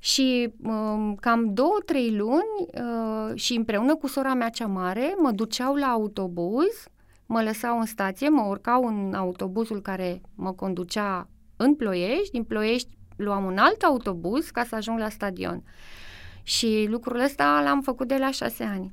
și um, cam două, trei luni uh, și împreună cu sora mea cea mare mă duceau la autobuz mă lăsau în stație, mă urcau în autobuzul care mă conducea în Ploiești, din Ploiești luam un alt autobuz ca să ajung la stadion. Și lucrul ăsta l-am făcut de la șase ani.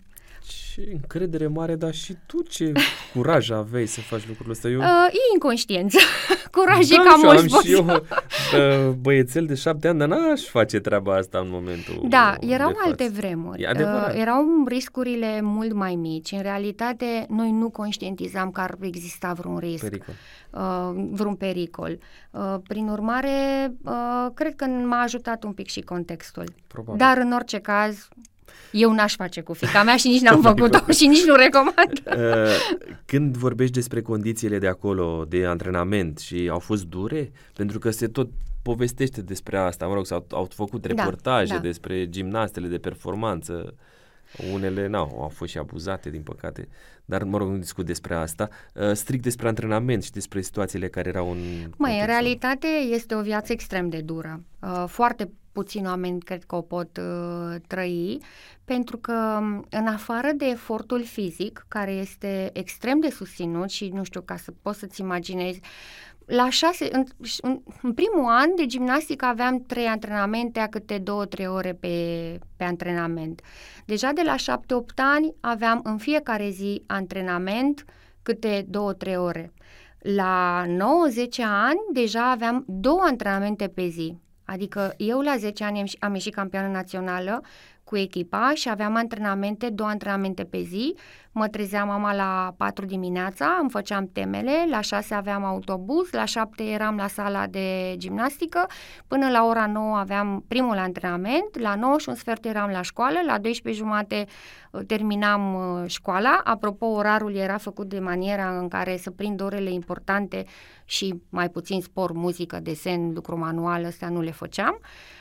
Ce încredere mare, dar și tu ce curaj aveai să faci lucrul ăsta. Eu... Uh, e inconștiență. curaj da, e cam mult am și eu uh, băiețel de șapte ani, dar n-aș face treaba asta în momentul Da, erau alte vremuri. Uh, erau riscurile mult mai mici. În realitate, noi nu conștientizam că ar exista vreun risc. Pericol. Uh, vreun pericol. Uh, prin urmare, uh, cred că m-a ajutat un pic și contextul. Probabil. Dar, în orice caz, eu n-aș face cu fica mea și nici n-am făcut-o și nici nu recomand. Uh, când vorbești despre condițiile de acolo, de antrenament și au fost dure? Pentru că se tot povestește despre asta, mă rog, s-au au făcut da, reportaje da, da. despre gimnastele de performanță. Unele n-au, au fost și abuzate, din păcate, dar, mă rog, nu discut despre asta. Uh, strict despre antrenament și despre situațiile care erau în... Mai, în realitate este o viață extrem de dură. Uh, foarte puțini oameni cred că o pot uh, trăi, pentru că um, în afară de efortul fizic, care este extrem de susținut și, nu știu, ca să poți să-ți imaginezi, la șase, în, în, în primul an de gimnastică aveam trei antrenamente, a câte două-trei ore pe, pe antrenament. Deja de la șapte-opt ani aveam în fiecare zi antrenament câte două-trei ore. La 9-10 ani deja aveam două antrenamente pe zi. Adică eu la 10 ani am ieșit campioană națională cu echipa și aveam antrenamente, două antrenamente pe zi. Mă trezeam mama la 4 dimineața, îmi făceam temele, la 6 aveam autobuz, la 7 eram la sala de gimnastică, până la ora 9 aveam primul antrenament, la 9 și un sfert eram la școală, la 12 jumate uh, terminam uh, școala. Apropo, orarul era făcut de maniera în care să prind orele importante și mai puțin sport, muzică, desen, lucru manual, ăstea nu le făceam.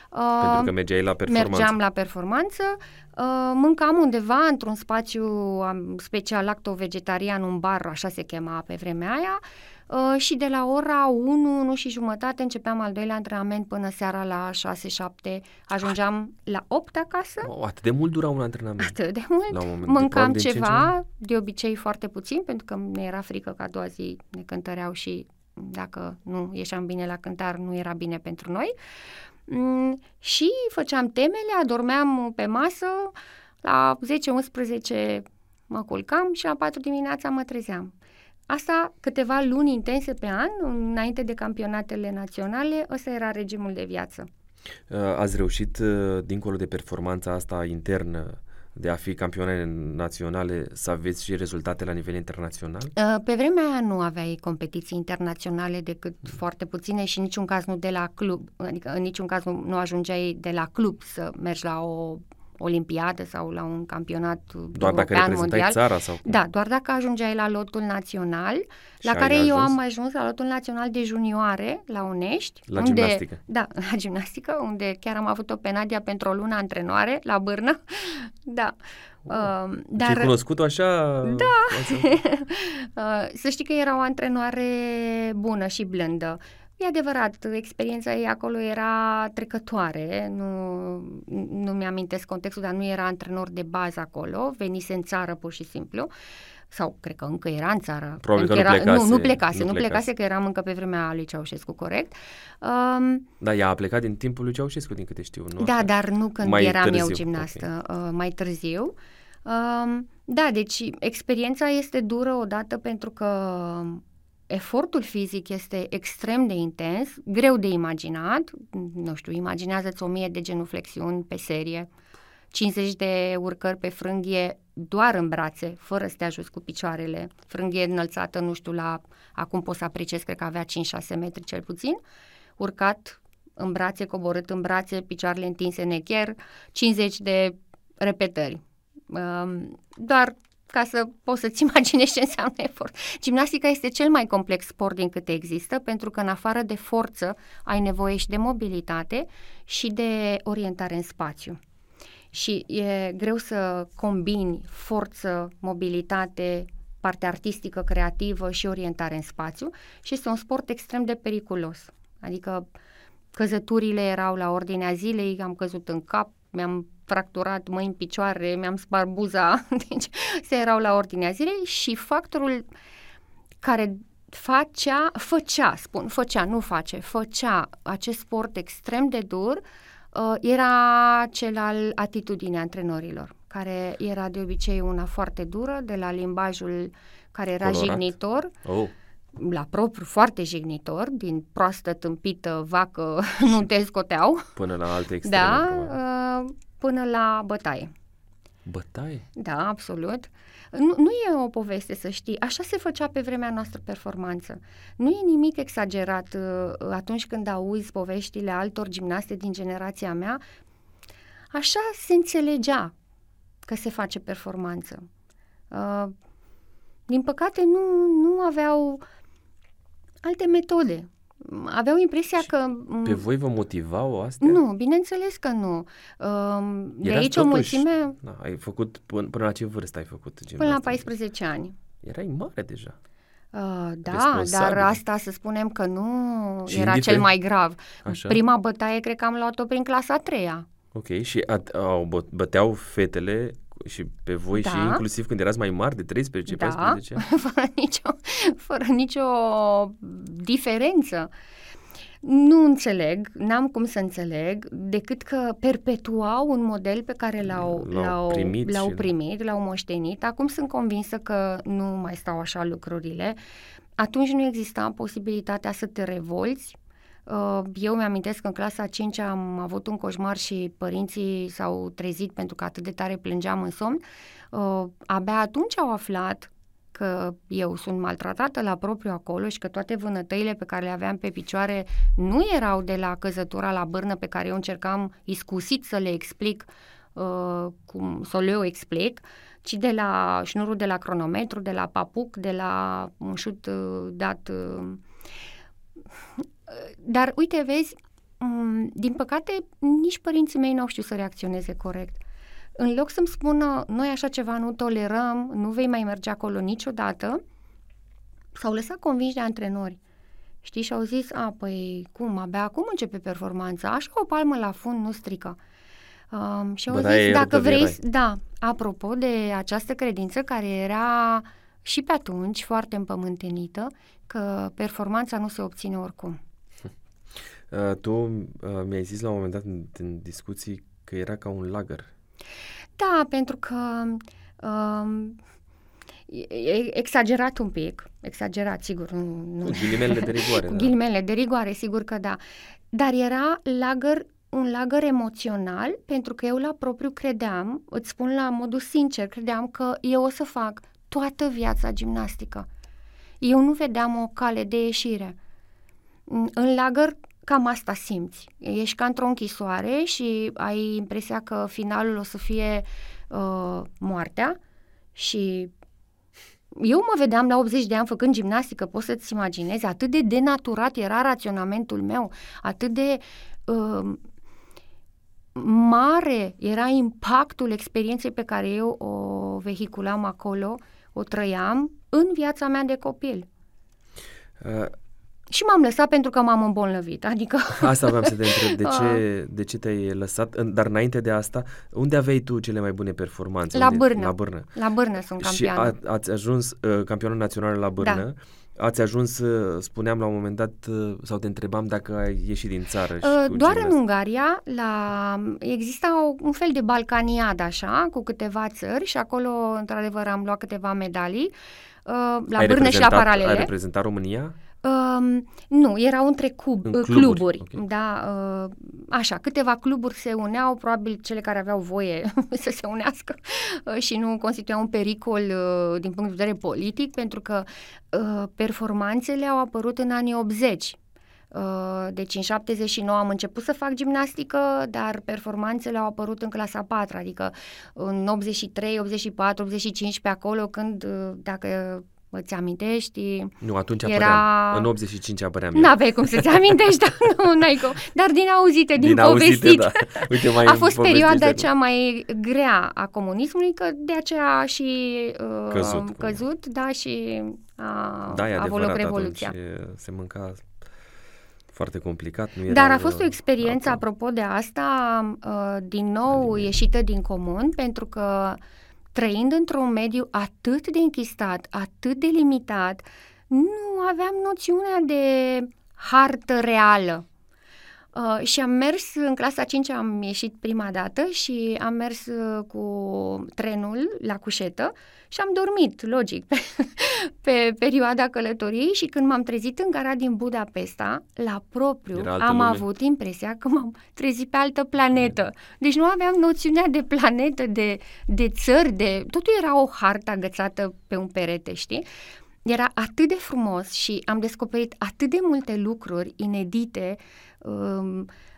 Pentru că mergeai la performanță. Mergeam la performanță, uh, mâncam undeva într-un spațiu special lacto-vegetarian, un bar, așa se chema pe vremea aia, uh, și de la ora 1, 1 și jumătate începeam al doilea antrenament până seara la 6-7, ajungeam la 8 acasă. Oh, atât de mult dura un antrenament? Atât de mult. La un moment Mâncam de ceva, de obicei foarte puțin, pentru că ne era frică că a doua zi ne cântăreau și dacă nu ieșeam bine la cântar, nu era bine pentru noi. Mm, și făceam temele, adormeam pe masă, la 10-11 mă culcam și la 4 dimineața mă trezeam. Asta câteva luni intense pe an, înainte de campionatele naționale, ăsta era regimul de viață. Uh, ați reușit, uh, dincolo de performanța asta internă, de a fi campioane naționale să aveți și rezultate la nivel internațional? Uh, pe vremea aia nu aveai competiții internaționale decât mm. foarte puține și în niciun caz nu de la club, adică în niciun caz nu, nu ajungeai de la club să mergi la o olimpiadă sau la un campionat doar european, dacă mondial. țara sau cum? Da, doar dacă ajungeai la lotul național, și la care eu am ajuns la lotul național de junioare la Unești. La unde, gimnastică. Da, la gimnastică, unde chiar am avut-o pe Nadia pentru o lună antrenoare la Bârnă. da. Uh, dar... ai cunoscut-o așa? Da. uh, să știi că era o antrenoare bună și blândă. E adevărat, experiența ei acolo era trecătoare, nu, nu mi-amintesc contextul, dar nu era antrenor de bază acolo, venise în țară pur și simplu, sau cred că încă era în țară. Probabil că era, nu plecase. Nu, nu plecase, nu, nu plecase. plecase, că eram încă pe vremea lui Ceaușescu, corect. Um, da, ea a plecat din timpul lui Ceaușescu, din câte știu. Nu? Da, dar nu când mai eram târziu, eu gimnastă, okay. uh, mai târziu. Um, da, deci experiența este dură odată pentru că efortul fizic este extrem de intens, greu de imaginat, nu știu, imaginează-ți o mie de genuflexiuni pe serie, 50 de urcări pe frânghie doar în brațe, fără să te ajuți cu picioarele, frânghie înălțată, nu știu, la, acum pot să apreciez, cred că avea 5-6 metri cel puțin, urcat în brațe, coborât în brațe, picioarele întinse în echer, 50 de repetări. Um, doar ca să poți să-ți imaginezi ce înseamnă efort. Gimnastica este cel mai complex sport din câte există, pentru că în afară de forță ai nevoie și de mobilitate și de orientare în spațiu. Și e greu să combini forță, mobilitate, parte artistică, creativă și orientare în spațiu și este un sport extrem de periculos. Adică căzăturile erau la ordinea zilei, am căzut în cap, mi-am fracturat mâini, picioare, mi-am spart buza, deci se erau la ordinea zilei și factorul care facea, făcea, spun, făcea, nu face, făcea acest sport extrem de dur uh, era cel al atitudinii antrenorilor, care era de obicei una foarte dură, de la limbajul care era Colorat. jignitor, oh. la propriu foarte jignitor, din proastă, tâmpită, vacă, nu te scoteau. Până la alte extreme. Da, uh, până la bătaie. Bătaie? Da, absolut. Nu, nu e o poveste, să știi. Așa se făcea pe vremea noastră performanță. Nu e nimic exagerat uh, atunci când auzi poveștile altor gimnaste din generația mea. Așa se înțelegea că se face performanță. Uh, din păcate, nu, nu aveau alte metode aveau impresia că... Pe voi vă motivau astea? Nu, bineînțeles că nu. Uh, de aici totuși, o mulțime... Da, ai făcut, până, până la ce vârstă ai făcut gimnastica? Până la 14 ani. Erai mare deja. Uh, da, dar asta să spunem că nu și era cel mai grav. Așa? Prima bătaie cred că am luat-o prin clasa a treia. Ok, și a, a, băteau fetele și pe voi Da. și inclusiv când erați mai mari, de 13, Da, 14 ani? fără nicio, fără nicio diferență. Nu înțeleg, n-am cum să înțeleg, decât că perpetuau un model pe care l-au, L-au l-au, primit l-au și- primit, l-au moștenit. Acum sunt convinsă că nu mai stau așa lucrurile. Atunci nu exista posibilitatea să te revolți. Uh, Eu mi-amintesc că în clasa 5 am avut un coșmar și părinții s-au trezit pentru că atât de tare plângeam în somn. Uh, Abia atunci au aflat că eu sunt maltratată la propriu acolo și că toate vânătăile pe care le aveam pe picioare nu erau de la căzătura la bârnă pe care eu încercam iscusit să le explic, uh, cum să le explic, ci de la șnurul de la cronometru, de la papuc, de la un șut uh, dat. Uh. Dar uite, vezi, um, din păcate, nici părinții mei nu au știut să reacționeze corect. În loc să-mi spună, noi așa ceva nu tolerăm, nu vei mai merge acolo niciodată, s-au lăsat convinși de antrenori. Știi, și au zis, a, păi cum, abia acum începe performanța, așa o palmă la fund nu strică. Um, și au Bă, da, e zis, dacă rădăvie, vrei, rai. s- da, apropo de această credință care era și pe atunci foarte împământenită, că performanța nu se obține oricum. Uh, tu uh, mi-ai zis la un moment dat în, în discuții că era ca un lagăr. Da, pentru că um, e- e exagerat un pic, exagerat, sigur, nu, nu Cu ghilimele de rigoare. cu da. ghilimele de rigoare, sigur că da. Dar era lagăr, un lagăr emoțional, pentru că eu la propriu credeam, îți spun la modul sincer, credeam că eu o să fac toată viața gimnastică. Eu nu vedeam o cale de ieșire. În- În lagăr cam asta simți. Ești ca într-o închisoare și ai impresia că finalul o să fie uh, moartea și eu mă vedeam la 80 de ani făcând gimnastică, poți să-ți imaginezi, atât de denaturat era raționamentul meu, atât de uh, mare era impactul experienței pe care eu o vehiculam acolo, o trăiam în viața mea de copil. Uh, Și m-am lăsat pentru că m-am îmbolnăvit, adică Asta vreau să te întreb, de Ah. ce, de ce te-ai lăsat? În- Dar înainte de asta, unde aveai tu cele mai bune performanțe? La Unde? Bârnă. La Bârnă. la bârnă sunt Și campioană. a, ați ajuns uh, campionul național la Bârnă. Ați ajuns, uh, spuneam la un moment dat, uh, sau te întrebam dacă ai ieșit din țară. și Uh, cu Doar în gimnastic. Ungaria la, exista o, un fel de balcaniad așa, cu câteva țări și acolo, într-adevăr, am luat câteva medalii uh, la Ai bârnă și la reprezentat- paralele. Ai reprezentat România? Um, nu, erau între cub, În uh, cluburi, cluburi. ok. Da, uh, așa, câteva cluburi se uneau, probabil cele care aveau voie să se unească uh, și nu constituiau un pericol uh, din punct de vedere politic, pentru că uh, performanțele au apărut în anii 80. Uh, Deci în 79 am început să fac gimnastică, dar performanțele au apărut în clasa 4, adică în 83, 84, 85 pe acolo, când, uh, dacă îți amintești, Nu, atunci Era- apăream. În 85 apăream eu. N-aveai cum să-ți amintești, dar nu, n-ai cum. Dar din auzite, din, din auzite, povestit. da. Uite, mai A fost povestești perioada acum. cea mai grea a comunismului, că de aceea a și uh, Căzut. căzut, da, și a, Da, e a avut loc adevărat, Revoluția. atunci e, se mânca foarte complicat. Nu Dar erau, a fost o uh, experiență, apă. apropo de asta, uh, din nou Alimente. ieșită din comun, pentru că trăind într-un mediu atât de închistat, atât de limitat, nu aveam noțiunea de hartă reală. Uh, și am mers în clasa 5, am ieșit prima dată și am mers uh, cu trenul la cușetă și am dormit, logic, pe, pe perioada călătoriei și când m-am trezit în gara din Budapesta, la propriu, Era altă am lume. avut impresia că m-am trezit pe altă planetă. Deci nu aveam noțiunea de planetă, de, de țări, de... Totul era o hartă agățată pe un perete, știi? Era atât de frumos și am descoperit atât de multe lucruri inedite, um,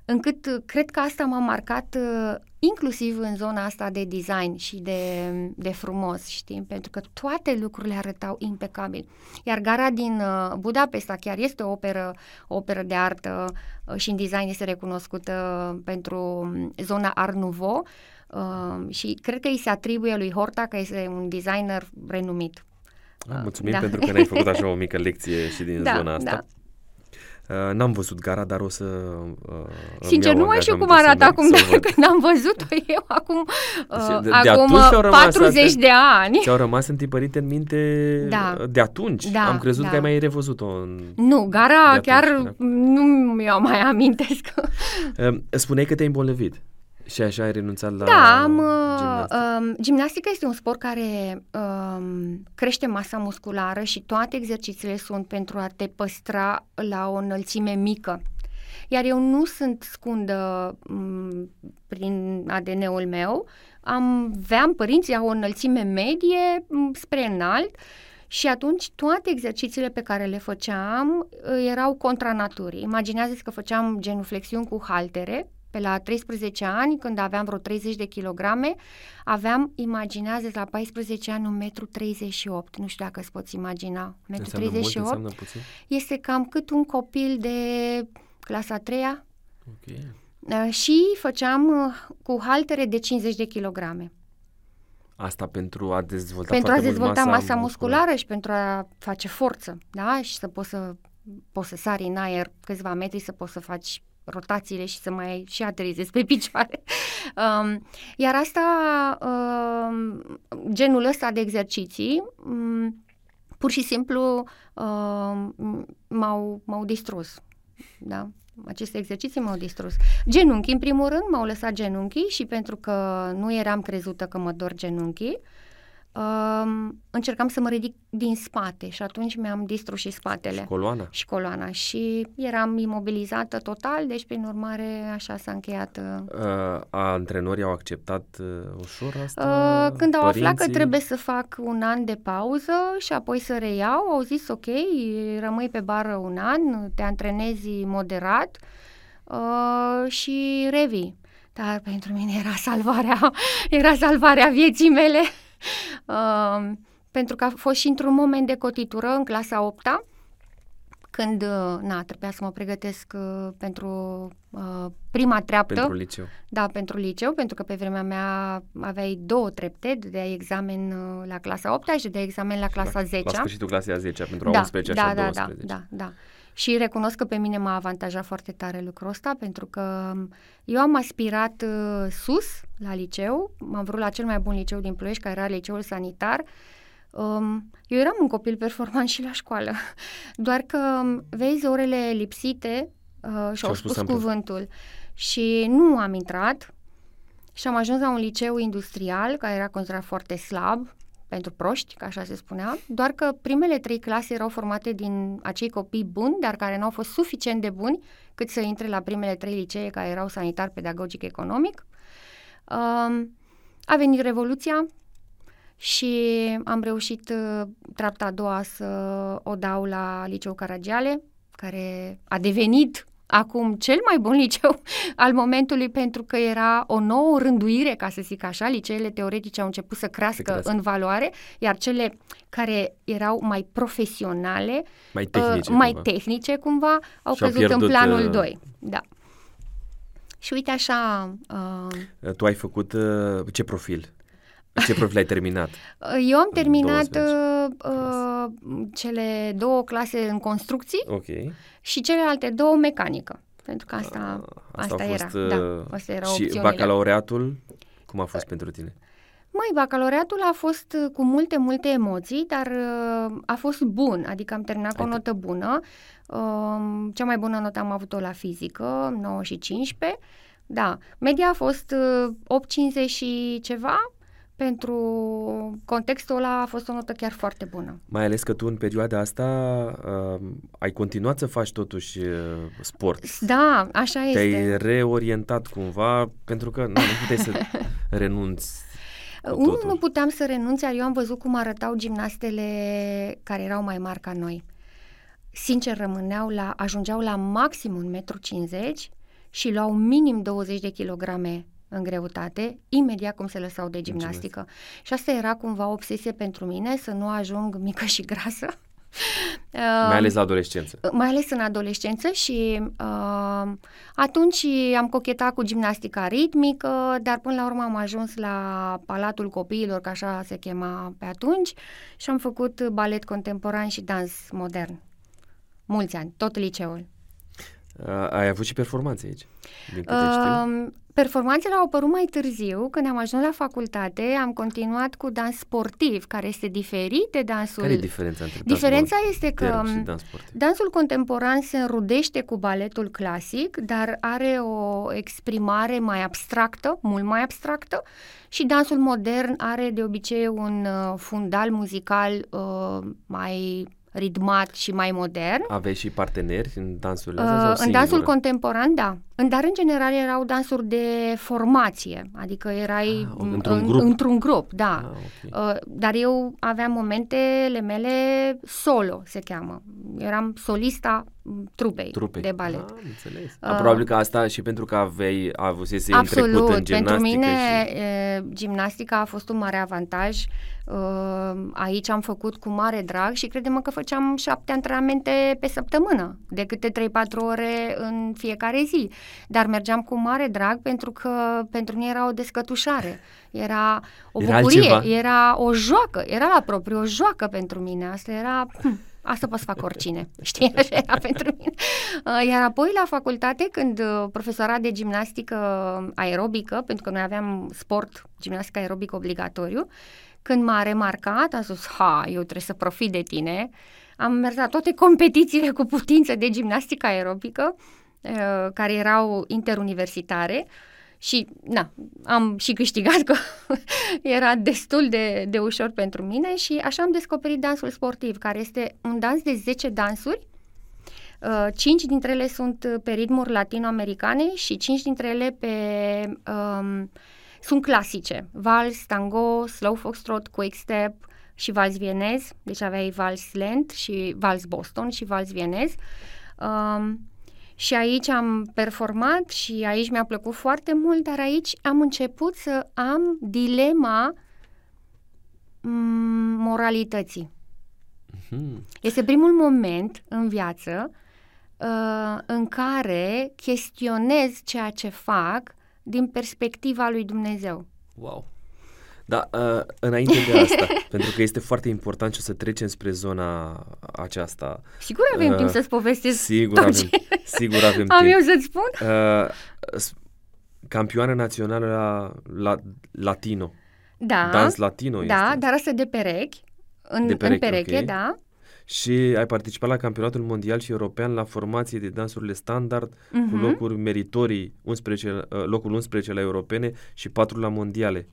încât uh, cred că asta m-a marcat uh, inclusiv în zona asta de design și de, de frumos, știi? Pentru că toate lucrurile arătau impecabil. Iar gara din uh, Budapesta chiar este o operă, o operă de artă uh, și în design este recunoscută pentru um, zona Art Nouveau uh, și cred că îi se atribuie lui Horta că este un designer renumit. Ah, mulțumim Da. pentru că ne-ai făcut așa o mică lecție și din Da, zona asta. Uh, n-am văzut gara, dar o să uh, Sincer, nu mai știu cum arată acum de când am văzut-o eu acum, uh, de, de acum 40 de ani. Ți-au rămas întipărite în minte da. de atunci. Da, am crezut da. că ai mai revăzut-o. În... Nu, gara atunci, chiar da. nu mi-o mai amintesc. Uh, spuneai că te-ai îmbolnăvit. Și așa ai renunțat la Da, am, gimnastică? Uh, gimnastica este un sport care uh, crește masa musculară și toate exercițiile sunt pentru a te păstra la o înălțime mică. Iar eu nu sunt scundă um, prin ADN-ul meu, am, aveam părinții au o înălțime medie um, spre înalt și atunci toate exercițiile pe care le făceam uh, erau contra naturii. Imaginează-ți că făceam genuflexiuni cu haltere, pe la 13 ani, când aveam vreo 30 de kilograme, aveam, imaginează la 14 ani, 1,38 m. Nu știu dacă îți poți imagina. 1,38 m este cam cât un copil de clasa 3 okay. Uh, și făceam uh, cu haltere de 50 de kilograme. Asta pentru a dezvolta Pentru a dezvolta masa, masa musculară, musculară și pentru a face forță, da? Și să poți să, poți să sari în aer câțiva metri, să poți să faci rotațiile și să mai și aterizezi pe picioare. Um, iar asta, um, genul ăsta de exerciții, um, pur și simplu um, m-au, m-au distrus. Da? Aceste exerciții m-au distrus. Genunchii, în primul rând, m-au lăsat genunchii și pentru că nu eram crezută că mă dor genunchii, uh, uh, încercam să mă ridic din spate și atunci mi-am distrus și spatele. Și coloana. Și coloana. Și eram imobilizată total, deci prin urmare așa s-a încheiat. Uh, antrenorii au acceptat uh, ușor asta? Uh, când au Părinții... aflat că trebuie să fac un an de pauză și apoi să reiau, au zis ok, rămâi pe bară un an, te antrenezi moderat uh, și revii. Dar pentru mine era salvarea, era salvarea vieții mele. Uh, pentru că a fost și într-un moment de cotitură în clasa 8 când, uh, na, trebuia să mă pregătesc uh, pentru uh, prima treaptă. Pentru liceu. Da, pentru liceu, pentru că pe vremea mea aveai două trepte, de examen uh, la clasa 8 și de examen la clasa 10 La sfârșitul clasei a 10 pentru a da, 11 da, și da, 12. Da, da, da. Și recunosc că pe mine m-a avantajat foarte tare lucrul ăsta, pentru că eu am aspirat uh, sus la liceu, am vrut la cel mai bun liceu din Ploiești, care era liceul sanitar. Um, eu eram un copil performant și la școală, doar că, vezi, orele lipsite uh, și-au spus, spus cuvântul. Și nu am intrat și am ajuns la un liceu industrial, care era considerat foarte slab, pentru proști, ca așa se spunea, doar că primele trei clase erau formate din acei copii buni, dar care nu au fost suficient de buni cât să intre la primele trei licee care erau sanitar, pedagogic, economic. Um, a venit Revoluția și am reușit uh, treapta a doua să o dau la Liceul Caragiale, care a devenit acum cel mai bun liceu al momentului pentru că era o nouă rânduire, ca să zic așa, liceele teoretice au început să crească, să în valoare, iar cele care erau mai profesionale, mai tehnice, uh, mai cumva. tehnice cumva, au Și căzut pierdut, în planul uh... 2. Da. Și uite așa... Uh... Tu ai făcut uh, ce profil? Ce profil ai terminat? Eu am terminat uh, uh, cele două clase în construcții okay. și celelalte două mecanică. Pentru că asta, uh, asta, asta era. Uh, da, asta era și opțiunile. bacalaureatul, cum a fost uh, pentru tine? Măi, bacalaureatul a fost uh, cu multe, multe emoții, dar uh, a fost bun, adică am terminat cu o notă bună. Uh, cea mai bună notă am avut-o la fizică, 9 și 15. Da, media a fost uh, 8,50 și ceva, pentru contextul ăla a fost o notă chiar foarte bună. Mai ales că tu în perioada asta uh, ai continuat să faci totuși uh, sport. Da, așa Te-ai este. Te-ai reorientat cumva pentru că nu, nu puteai să renunți Unul nu puteam să renunț, iar eu am văzut cum arătau gimnastele care erau mai mari ca noi. Sincer, rămâneau la, ajungeau la maxim 1,50 m și luau minim 20 de kilograme în greutate, imediat cum se lăsau de gimnastică. Mulțumesc. Și asta era cumva o obsesie pentru mine, să nu ajung mică și grasă. mai ales la adolescență. Mai ales în adolescență și uh, atunci am cochetat cu gimnastica ritmică, dar până la urmă am ajuns la Palatul Copiilor, că așa se chema pe atunci, și am făcut balet contemporan și dans modern. Mulți ani, tot liceul. Uh, ai avut și performanțe aici, din câte uh, știu. Performanțele au apărut mai târziu, când am ajuns la facultate, am continuat cu dans sportiv, care este diferit de dansul... Care e diferența între Diferența este că dans dansul contemporan se înrudește cu baletul clasic, dar are o exprimare mai abstractă, mult mai abstractă, și dansul modern are de obicei un uh, fundal muzical uh, mai ritmat și mai modern. Aveți și parteneri în dansurile astea? Uh, în dansul contemporan, da. Dar, în general, erau dansuri de formație, adică erai ah, într-un grup. Într-un grup, da. Ah, okay. uh, dar eu aveam momentele mele solo, se cheamă. Eram solista trupei, trupei. de balet. Ah, înțeles. Uh, probabil că asta și pentru că aveai avusese absolut, în trecut în gimnastică. pentru mine și... e, gimnastica a fost un mare avantaj. Uh, aici am făcut cu mare drag și credem că făceam șapte antrenamente pe săptămână, de câte 3-4 ore în fiecare zi. Dar mergeam cu mare drag pentru că pentru mine era o descătușare. Era o era bucurie, altceva. era o joacă, era la propriu o joacă pentru mine. Asta era... Hm, Asta poate să fac oricine, știi, așa era pentru mine. Uh, iar apoi la facultate, când uh, profesora de gimnastică aerobică, pentru că noi aveam sport, gimnastică aerobică obligatoriu, când m-a remarcat, a spus, ha, eu trebuie să profit de tine. Am mers la toate competițiile cu putință de gimnastică aerobică, uh, care erau interuniversitare, și na, am și câștigat că era destul de, de ușor pentru mine și așa am descoperit dansul sportiv, care este un dans de 10 dansuri. Uh, cinci dintre ele sunt pe ritmuri latinoamericane și cinci dintre ele pe um, sunt clasice. Vals, tango, slow foxtrot, quick step și vals vienez. Deci aveai vals lent și vals Boston și vals vienez. Um, și aici am performat și aici mi-a plăcut foarte mult, dar aici am început să am dilema mm, moralității. Mm-hmm. Este primul moment în viață uh, în care chestionez ceea ce fac din perspectiva lui Dumnezeu. Wow! Da, uh, înainte de asta, pentru că este foarte important și o să trecem spre zona aceasta. Sigur avem uh, timp să-ți povestesc Sigur avem, ce... sigur avem Am timp. eu să-ți spun? Uh, campioană națională la, la latino. Da. Dans latino Da, este. dar asta de perechi. În, de perechi, în pereche, okay. da. Și ai participat la campionatul mondial și european la formație de dansurile standard uh-huh. cu mhm. locuri meritorii, 11, uh, locul 11 la europene și 4 la mondiale.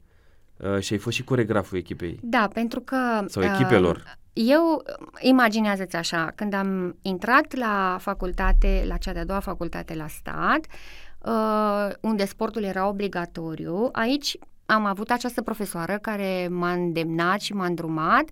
Uh, și ai fost și coregraful echipei. Da, pentru că... Sau echipelor. Uh, eu, imaginează-ți așa, când am intrat la facultate, la cea de-a doua facultate la stat, uh, unde sportul era obligatoriu, aici am avut această profesoară care m-a îndemnat și m-a îndrumat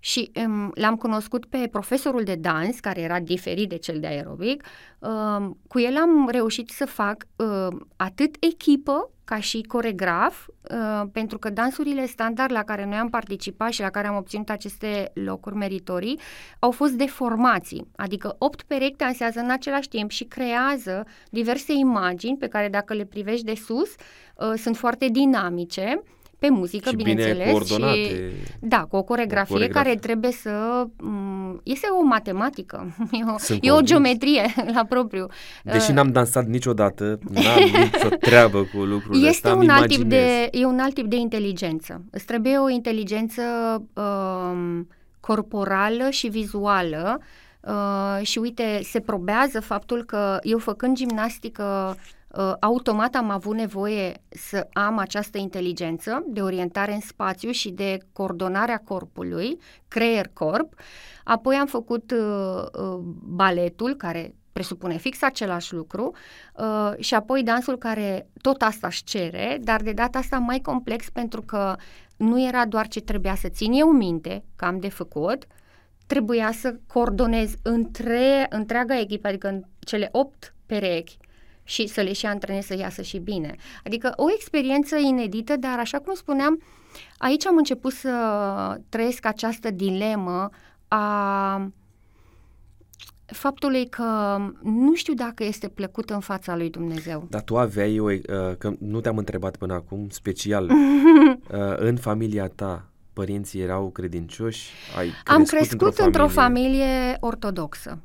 și um, l-am cunoscut pe profesorul de dans, care era diferit de cel de aerobic. Uh, cu el am reușit să fac uh, atât echipă ca și coregraf, uh, pentru că dansurile standard la care noi am participat și la care am obținut aceste locuri meritorii au fost de formații, adică opt perechi dansează în același timp și creează diverse imagini pe care dacă le privești de sus uh, sunt foarte dinamice pe muzică, și bineînțeles. Bine coordonate. Și, da, cu o coregrafie, o coregrafie care trebuie să... Mm, este o matematică, e o, e o geometrie la propriu. Deși uh, n-am dansat niciodată, n-am nicio treabă cu lucrurile este astea, un alt tip de, E un alt tip de inteligență. Îți trebuie o inteligență um, corporală și vizuală uh, și uite, se probează faptul că eu făcând gimnastică Uh, automat am avut nevoie să am această inteligență de orientare în spațiu și de coordonarea corpului, creier-corp. Apoi am făcut uh, uh, baletul, care presupune fix același lucru uh, și apoi dansul care tot asta își cere, dar de data asta mai complex pentru că nu era doar ce trebuia să țin eu minte că am de făcut, trebuia să coordonez între, întreaga echipă, adică în cele opt perechi și să le și antrenezi să iasă și bine. Adică o experiență inedită, dar așa cum spuneam, aici am început să trăiesc această dilemă a faptului că nu știu dacă este plăcut în fața lui Dumnezeu. Dar tu aveai, o, uh, că nu te-am întrebat până acum, special, uh, în familia ta, părinții erau credincioși? Ai Am crescut într-o familie, într-o familie ortodoxă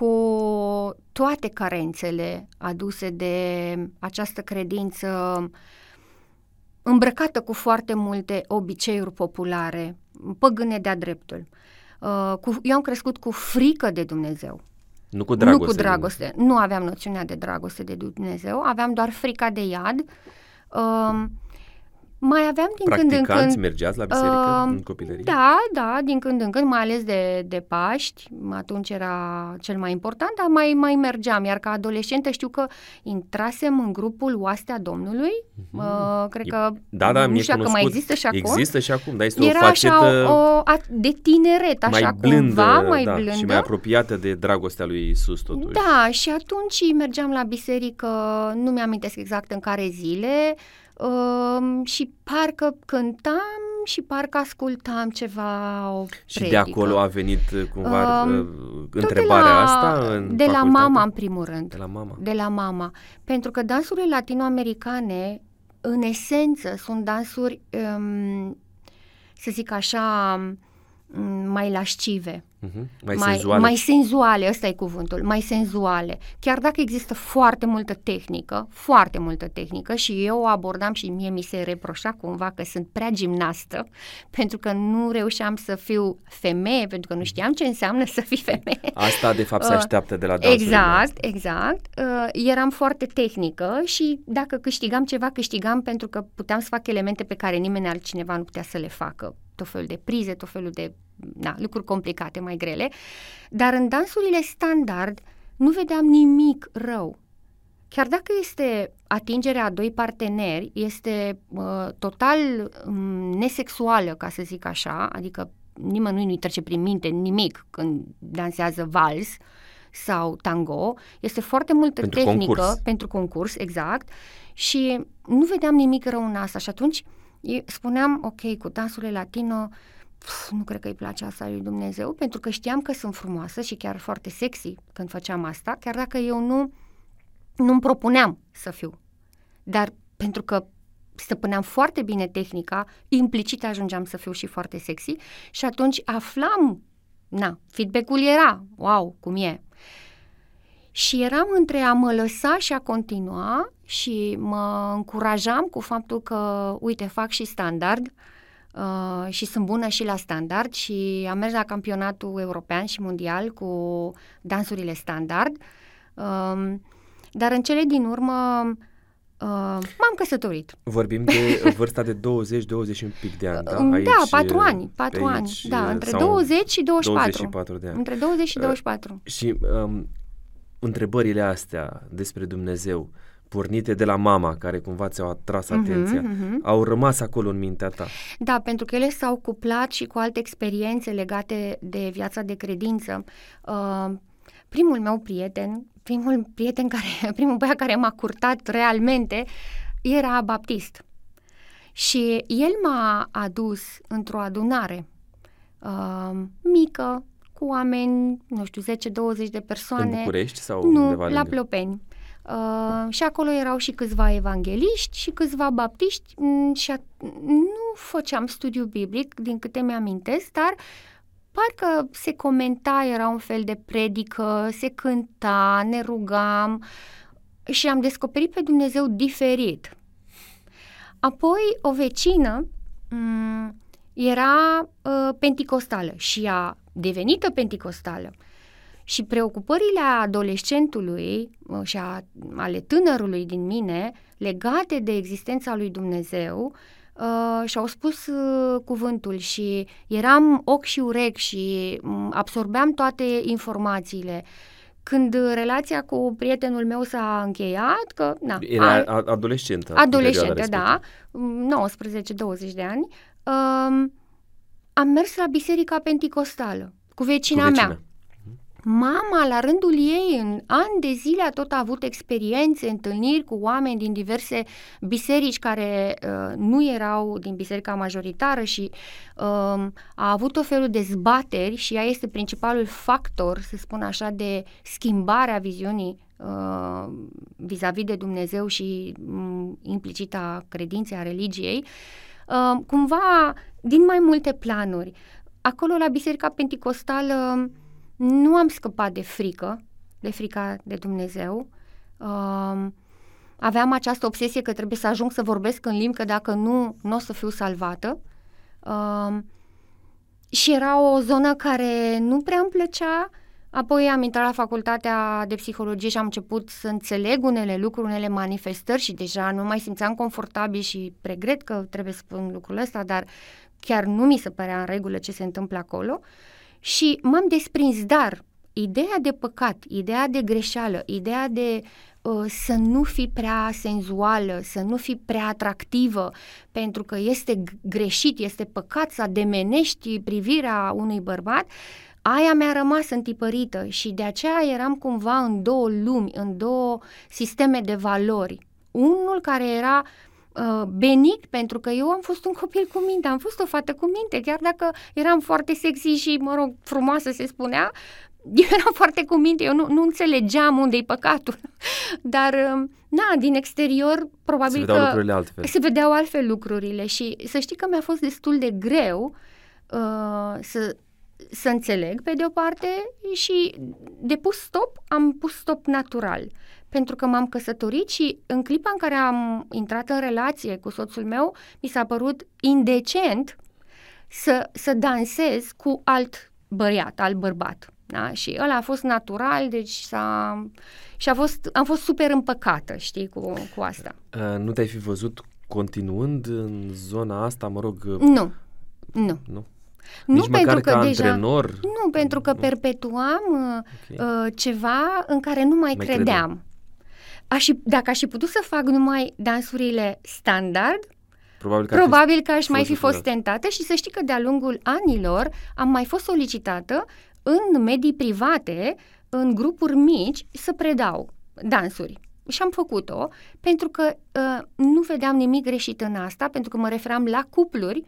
cu toate carențele aduse de această credință îmbrăcată cu foarte multe obiceiuri populare, păgâne de-a dreptul. Uh, cu, eu am crescut cu frică de Dumnezeu. Nu cu dragoste. Nu cu dragoste. Nu aveam noțiunea de dragoste de Dumnezeu, aveam doar frica de iad. Uh, mai aveam din când în când... mergeați la biserică uh, în copilărie? Da, da, din când în când, mai ales de, de Paști, atunci era cel mai important, dar mai, mai mergeam, iar ca adolescentă știu că intrasem în grupul Oastea Domnului, mm-hmm. uh, cred că, da, da, nu știu dacă mai există și acum. Există și acum, dar este era o facetă așa o, o, de tineret, așa mai blândă, cumva, mai da, blândă. și mai apropiată de dragostea lui Isus totuși. Da, și atunci mergeam la biserică, nu mi-amintesc exact în care zile, uh, și parcă cântam și parcă ascultam ceva o Și de acolo a venit uh, cumva uh, întrebarea la, asta? În de facultate? la mama, în primul rând. De la mama. De la mama. Pentru că dansurile latinoamericane, în esență, sunt dansuri, um, să zic așa, mai lascive. Uh-huh. Mai, mai senzuale. Mai senzuale, ăsta e cuvântul, mai senzuale. Chiar dacă există foarte multă tehnică, foarte multă tehnică și eu o abordam și mie mi se reproșa cumva că sunt prea gimnastă, pentru că nu reușeam să fiu femeie, pentru că nu știam ce înseamnă să fii femeie. Asta de fapt se uh, așteaptă de la dansurile Exact, exact. Uh, eram foarte tehnică și dacă câștigam ceva, câștigam pentru că puteam să fac elemente pe care nimeni altcineva nu putea să le facă tot felul de prize, tot felul de na, lucruri complicate, mai grele, dar în dansurile standard nu vedeam nimic rău. Chiar dacă este atingerea a doi parteneri, este uh, total um, nesexuală, ca să zic așa, adică nimănui nu-i trece prin minte nimic când dansează vals sau tango, este foarte multă pentru tehnică concurs. pentru concurs, exact, și nu vedeam nimic rău în asta și atunci spuneam, ok, cu dansurile latino, pf, nu cred că îi place asta lui Dumnezeu, pentru că știam că sunt frumoasă și chiar foarte sexy când făceam asta, chiar dacă eu nu nu-mi propuneam să fiu. Dar pentru că stăpâneam foarte bine tehnica, implicit ajungeam să fiu și foarte sexy și atunci aflam, na, feedback-ul era, wow, cum e. Și eram între a mă lăsa și a continua și mă încurajam cu faptul că, uite, fac și standard uh, și sunt bună și la standard și am mers la campionatul european și mondial cu dansurile standard. Uh, dar în cele din urmă Uh, m-am căsătorit. Vorbim de vârsta de 20-20 un pic de ani, da? Aici, da, 4 ani, 4 ani, da, între 20 și 24. 24 de ani. Între 20 și 24. Uh, și um, întrebările astea despre Dumnezeu, pornite de la mama, care cumva ți-au atras uh-huh, atenția, uh-huh. au rămas acolo în mintea ta. Da, pentru că ele s-au cuplat și cu alte experiențe legate de viața de credință. Uh, primul meu prieten, primul prieten care, primul băiat care m-a curtat realmente, era baptist. Și el m-a adus într-o adunare uh, mică, cu oameni, nu știu, 10-20 de persoane. În București sau nu, undeva la lângă? Plopeni. Uh, și acolo erau și câțiva evangeliști și câțiva baptiști mm, și a, nu făceam studiu biblic, din câte mi-amintesc, dar parcă se comenta, era un fel de predică, se cânta, ne rugam și am descoperit pe Dumnezeu diferit. Apoi o vecină m- era uh, penticostală și a devenită penticostală. Și preocupările adolescentului uh, și a, ale tânărului din mine legate de existența lui Dumnezeu uh, și-au spus uh, cuvântul și eram ochi și urechi și um, absorbeam toate informațiile. Când relația cu prietenul meu s-a încheiat, că... Na, Era a, adolescentă. Adolescentă, da, 19-20 de ani, um, am mers la biserica penticostală cu vecina, Cu vecina. mea. Mama, la rândul ei, în ani de zile a tot avut experiențe, întâlniri cu oameni din diverse biserici care uh, nu erau din biserica majoritară și uh, a avut o felul de zbateri și ea este principalul factor, să spun așa, de schimbarea viziunii uh, vis-a-vis de Dumnezeu și um, implicita credinței a religiei, uh, cumva din mai multe planuri. Acolo, la Biserica Penticostală, nu am scăpat de frică, de frica de Dumnezeu. Uh, aveam această obsesie că trebuie să ajung să vorbesc în limbi, că dacă nu, nu o să fiu salvată. Uh, și era o zonă care nu prea îmi plăcea. Apoi am intrat la facultatea de psihologie și am început să înțeleg unele lucruri, unele manifestări și deja nu mai simțeam confortabil și regret că trebuie să spun lucrul ăsta, dar chiar nu mi se părea în regulă ce se întâmplă acolo. Și m-am desprins, dar ideea de păcat, ideea de greșeală, ideea de uh, să nu fi prea senzuală, să nu fi prea atractivă, pentru că este greșit, este păcat să ademenești privirea unui bărbat, aia mi-a rămas întipărită și de aceea eram cumva în două lumi, în două sisteme de valori. Unul care era uh, benic pentru că eu am fost un copil cu minte, am fost o fată cu minte, chiar dacă eram foarte sexy și, mă rog, frumoasă se spunea, eu eram foarte cu minte, eu nu, nu înțelegeam unde-i păcatul. Dar, um, na, din exterior, probabil se vedeau că lucrurile altfel. se vedeau altfel lucrurile și să știi că mi-a fost destul de greu uh, să, să înțeleg, pe de o parte, și de pus stop, am pus stop natural. Pentru că m-am căsătorit și în clipa în care am intrat în relație cu soțul meu, mi s-a părut indecent să, să dansez cu alt băiat, alt bărbat. Da? Și ăla a fost natural, deci s-a... Și a fost, am fost super împăcată, știi, cu, cu asta. Uh, nu te-ai fi văzut continuând în zona asta, mă rog... Nu, nu. Nu? Nu Nici pentru măcar că ca deja, antrenor? Nu, pentru că Nu. perpetuam uh, Ok. uh, ceva în care nu mai, Mai credeam. credeam. Aș, fi- dacă aș fi putut să fac numai dansurile standard, Probabil că ar fi probabil că aș mai fi fost fost tentată și să știi că de-a lungul anilor am mai fost solicitată în medii private, în grupuri mici, să predau dansuri. Și am făcut-o pentru că uh, nu vedeam nimic greșit în asta, pentru că mă referam la cupluri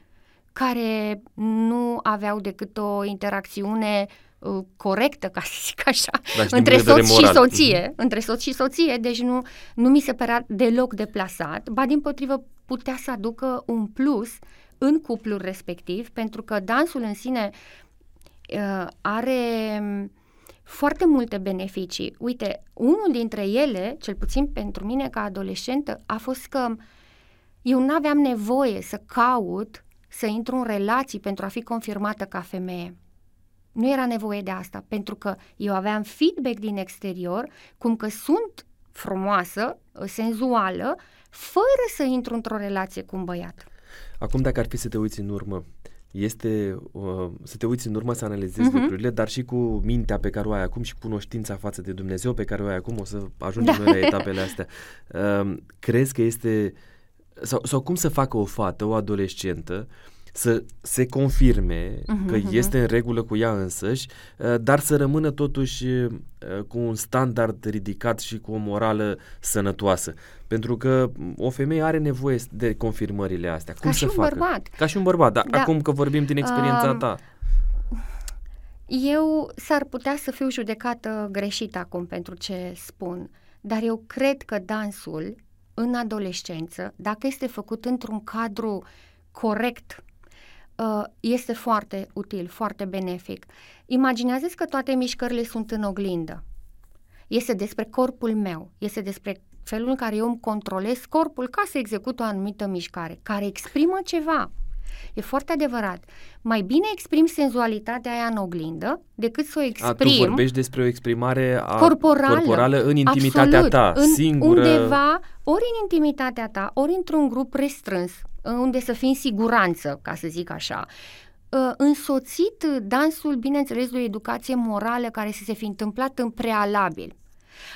care nu aveau decât o interacțiune uh, corectă, ca să zic așa, Da, și din între punct de vedere soț și moral. soție, între soț și soție, deci nu, nu mi se părea deloc deplasat, ba din potrivă putea să aducă un plus în cuplul respectiv, pentru că dansul în sine uh, are mm, foarte multe beneficii. Uite, unul dintre ele, cel puțin pentru mine ca adolescentă, a fost că eu nu aveam nevoie să caut să intru în relații pentru a fi confirmată ca femeie. Nu era nevoie de asta, pentru că eu aveam feedback din exterior, cum că sunt frumoasă, senzuală, fără să intru într-o relație cu un băiat. Acum, dacă ar fi să te uiți în urmă, este uh, să te uiți în urmă, să analizezi Mhm. lucrurile, dar și cu mintea pe care o ai acum și cunoștința față de Dumnezeu pe care o ai acum, o să ajungem Da. noi la etapele astea. Uh, crezi că este, sau, sau cum să facă o fată, o adolescentă, să se confirme Mhm, că mhm. este în regulă cu ea însăși, uh, dar să rămână totuși uh, cu un standard ridicat și cu o morală sănătoasă. Pentru că o femeie are nevoie de confirmările astea. Cum Ca să și un facă? bărbat. Ca și un bărbat, dar Da. acum că vorbim din experiența Um, ta. Eu s-ar putea să fiu judecată greșit acum pentru ce spun, dar eu cred că dansul în adolescență, dacă este făcut într-un cadru corect, uh, este foarte util, foarte benefic. Imaginează-ți că toate mișcările sunt în oglindă. Este despre corpul meu, este despre felul în care eu îmi controlez corpul ca să execut o anumită mișcare, care exprimă ceva. E foarte adevărat. Mai bine exprim senzualitatea aia în oglindă decât să o A, tu exprim vorbești despre o exprimare a corporală, corporală în intimitatea absolut, ta, în, singură. Undeva, ori în intimitatea ta, ori într-un grup restrâns, unde să fii în siguranță, ca să zic așa. Uh, Însoțit dansul, bineînțeles, de o educație morală care să se fi întâmplat în prealabil.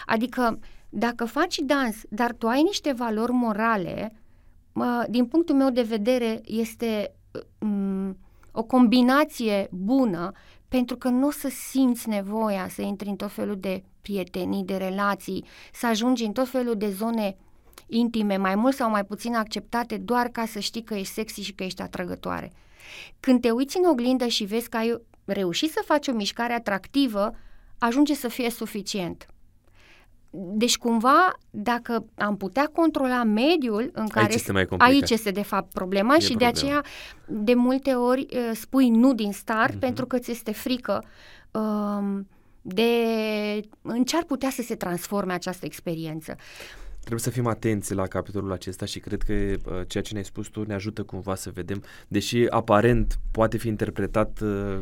Adică, dacă faci dans, dar tu ai niște valori morale, uh, din punctul meu de vedere, este um, o combinație bună pentru că nu o să simți nevoia să intri în tot felul de prietenii, de relații, să ajungi în tot felul de zone intime, mai mult sau mai puțin acceptate, doar ca să știi că ești sexy și că ești atrăgătoare. Când te uiți în oglindă și vezi că ai reușit să faci o mișcare atractivă, ajunge să fie suficient. Deci cumva, dacă am putea controla mediul în care este mai complicat. aici este de fapt problema E și problema. de aceea de multe ori uh, spui nu din start Mhm. pentru că ți este frică um, de în ce ar putea să se transforme această experiență. Trebuie să fim atenți la capitolul acesta și cred că uh, ceea ce ne-ai spus tu ne ajută cumva să vedem, deși aparent poate fi interpretat uh,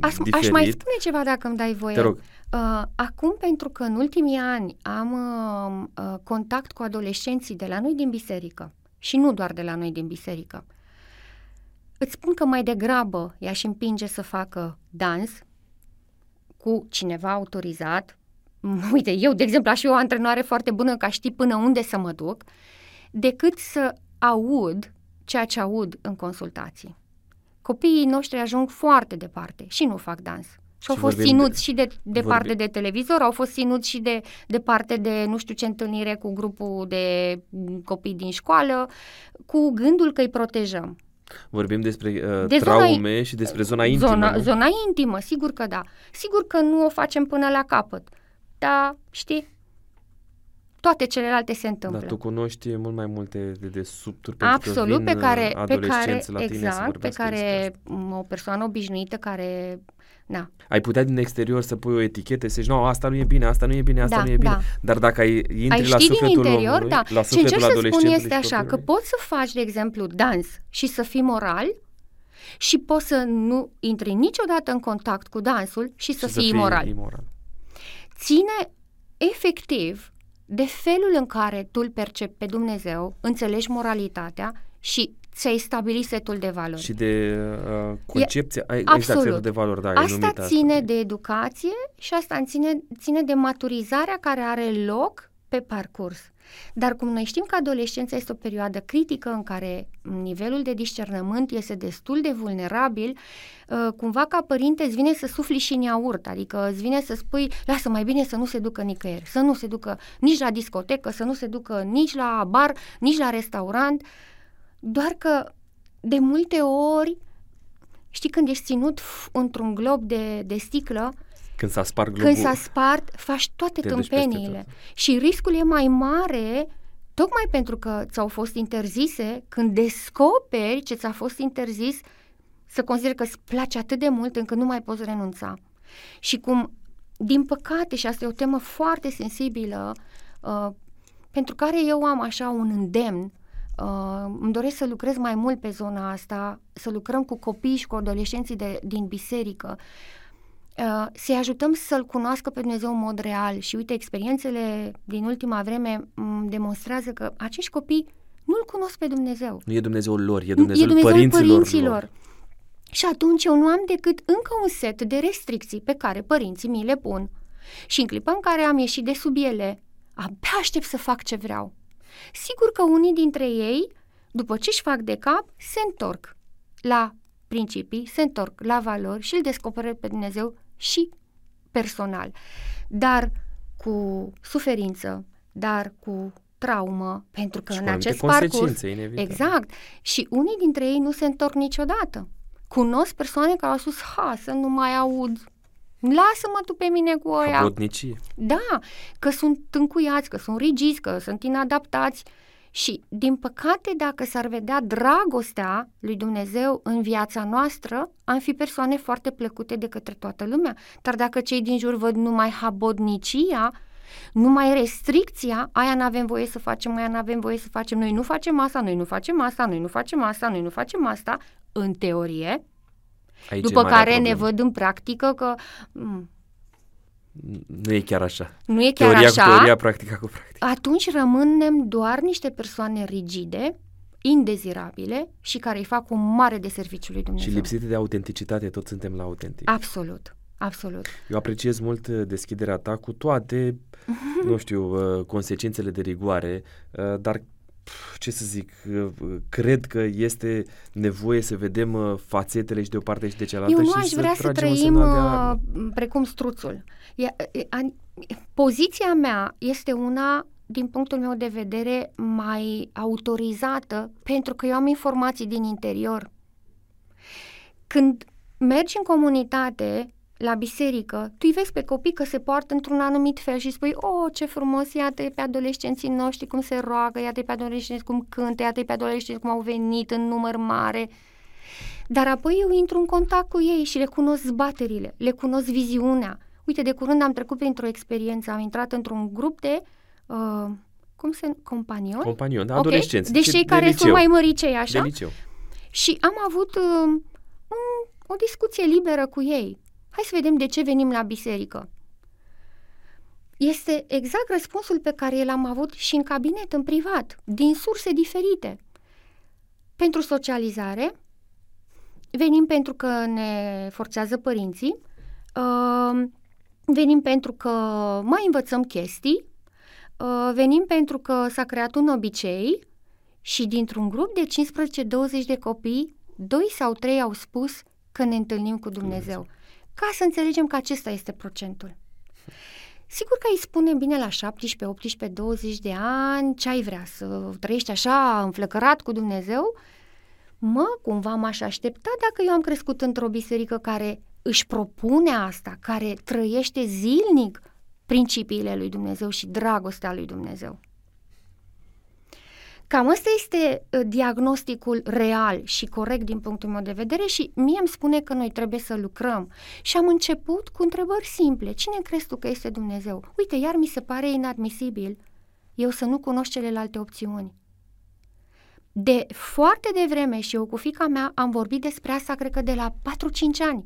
aș, diferit. Aș mai spune ceva dacă îmi dai voie. Te rog. Uh, acum, pentru că în ultimii ani am uh, uh, contact cu adolescenții de la noi din biserică și nu doar de la noi din biserică, îți spun că mai degrabă i-aș împinge să facă dans cu cineva autorizat, uite, eu, de exemplu, aș fi o antrenoare foarte bună ca știi până unde să mă duc, decât să aud ceea ce aud în consultații. Copiii noștri ajung foarte departe și nu fac dans. Și au fost ținuți de, și de, de parte de televizor, au fost ținuți și de, de parte de nu știu ce întâlnire cu grupul de copii din școală, cu gândul că îi protejăm. Vorbim despre uh, de traume zona, și despre zona intimă. Zona, zona intimă, sigur că da. Sigur că nu o facem până la capăt. Dar, știi, toate celelalte se întâmplă. Dar tu cunoști mult mai multe de, de subturi Absolut, că pe care, pe care, la tine exact, pe care o persoană obișnuită care da. Ai putea din exterior să pui o etichetă, să zici, nu, asta nu e bine, asta nu e bine, asta da, nu e bine. Da. Dar dacă ai intri ai la sufletul din interior, omului, da. la Ce încerc să spun este așa, că poți să faci, de exemplu, dans și să fii moral și poți să nu intri niciodată în contact cu dansul și să, și fii, să fii imoral. imoral. Ține efectiv de felul în care tu îl percepi pe Dumnezeu, înțelegi moralitatea și ți-ai stabilit setul de valori. Și de uh, concepția, e, exact, setul de valori, da, Asta ține asta. de educație și asta ține, ține de maturizarea care are loc pe parcurs. Dar cum noi știm că adolescența este o perioadă critică în care nivelul de discernământ este destul de vulnerabil, uh, cumva ca părinte îți vine să sufli și în iaurt, adică îți vine să spui, lasă mai bine să nu se ducă nicăieri, să nu se ducă nici la discotecă, să nu se ducă nici la bar, nici la restaurant, doar că de multe ori, știi când ești ținut într-un glob de, de sticlă, când s-a spart globul. Când s-a spart, faci toate tâmpeniile. Și riscul e mai mare tocmai pentru că ți-au fost interzise, când descoperi ce ți-a fost interzis, să consideri că îți place atât de mult încât nu mai poți renunța. Și cum, din păcate, și asta e o temă foarte sensibilă, uh, pentru care eu am așa un îndemn, uh, îmi doresc să lucrez mai mult pe zona asta, să lucrăm cu copii și cu adolescenții de, din biserică, Uh, să-i ajutăm să-L cunoască pe Dumnezeu în mod real. Și uite, experiențele din ultima vreme demonstrează că acești copii nu-L cunosc pe Dumnezeu. Nu e Dumnezeul lor, e Dumnezeul, e Dumnezeul părinților, părinților. Lor. Și atunci eu nu am decât încă un set de restricții pe care părinții mi le pun. Și în clipa în care am ieșit de sub ele, abia aștept să fac ce vreau. Sigur că unii dintre ei, după ce își fac de cap, se întorc la principii, se întorc la valori și îl descoperă pe Dumnezeu și personal. Dar cu suferință, dar cu traumă, pentru că și în acest parcurs... Inevitabil. Exact. Și unii dintre ei nu se întorc niciodată. Cunosc persoane care au spus, ha, să nu mai aud Lasă-mă tu pe mine cu oia. Habotnicie. Da, că sunt încuiați, că sunt rigizi, că sunt inadaptați. Și, din păcate, dacă s-ar vedea dragostea lui Dumnezeu în viața noastră, am fi persoane foarte plăcute de către toată lumea. Dar dacă cei din jur văd numai habodnicia, numai restricția, aia nu avem voie să facem, aia nu avem voie să facem, noi nu facem asta, noi nu facem asta, noi nu facem asta, noi nu facem asta, în teorie, Aici după care problemă. ne văd în practică că m- nu e chiar așa. Nu e chiar teoria așa. Cu teoria, practica cu practica. Atunci rămânem doar niște persoane rigide, indezirabile și care îi fac un mare de serviciu lui Dumnezeu. Și lipsite de autenticitate, toți suntem la autentic. Absolut. Absolut. Eu apreciez mult uh, deschiderea ta cu toate, nu știu, uh, consecințele de rigoare, uh, dar ce să zic, cred că este nevoie să vedem fațetele și de o parte și de cealaltă Eu nu și aș să vrea să trăim precum struțul. Poziția mea este una din punctul meu de vedere, mai autorizată pentru că eu am informații din interior. Când mergi în comunitate, la biserică, tu îi vezi pe copii că se poartă într-un anumit fel și spui, oh, ce frumos, iată pe adolescenții noștri cum se roagă, iată pe adolescenți cum cântă, iată pe adolescenți cum au venit în număr mare. Dar apoi eu intru în contact cu ei și le cunosc zbaterile, le cunosc viziunea, Uite, de curând am trecut printr-o experiență, am intrat într-un grup de, uh, cum se, companion? Companion, da, okay. adolescenți. Deci cei de care liceu. sunt mai măricei, așa? De liceu. Și am avut uh, un, o discuție liberă cu ei. Hai să vedem de ce venim la biserică. Este exact răspunsul pe care l-am avut și în cabinet, în privat, din surse diferite. Pentru socializare, venim pentru că ne forțează părinții, uh, venim pentru că mai învățăm chestii, uh, venim pentru că s-a creat un obicei și dintr-un grup de 15-20 de copii, doi sau trei au spus că ne întâlnim cu Dumnezeu. Ca să înțelegem că acesta este procentul. Sigur că îi spune bine la 17, 18, 20 de ani ce ai vrea, să trăiești așa înflăcărat cu Dumnezeu? Mă, cumva m-aș aștepta dacă eu am crescut într-o biserică care își propune asta, care trăiește zilnic principiile lui Dumnezeu și dragostea lui Dumnezeu. Cam ăsta este ă, diagnosticul real și corect din punctul meu de vedere și mie îmi spune că noi trebuie să lucrăm. Și am început cu întrebări simple. Cine crezi tu că este Dumnezeu? Uite, iar mi se pare inadmisibil eu să nu cunosc celelalte opțiuni. De foarte devreme și eu cu fica mea am vorbit despre asta, cred că de la 4-5 ani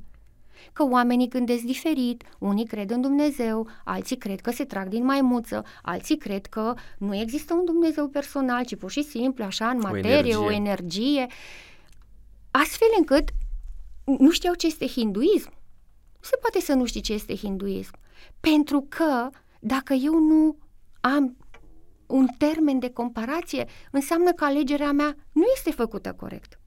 că oamenii gândesc diferit, unii cred în Dumnezeu, alții cred că se trag din maimuță, alții cred că nu există un Dumnezeu personal, ci pur și simplu așa în materie, o energie, o energie astfel încât nu știau ce este hinduism. Nu se poate să nu știi ce este hinduism. Pentru că dacă eu nu am un termen de comparație, înseamnă că alegerea mea nu este făcută corect.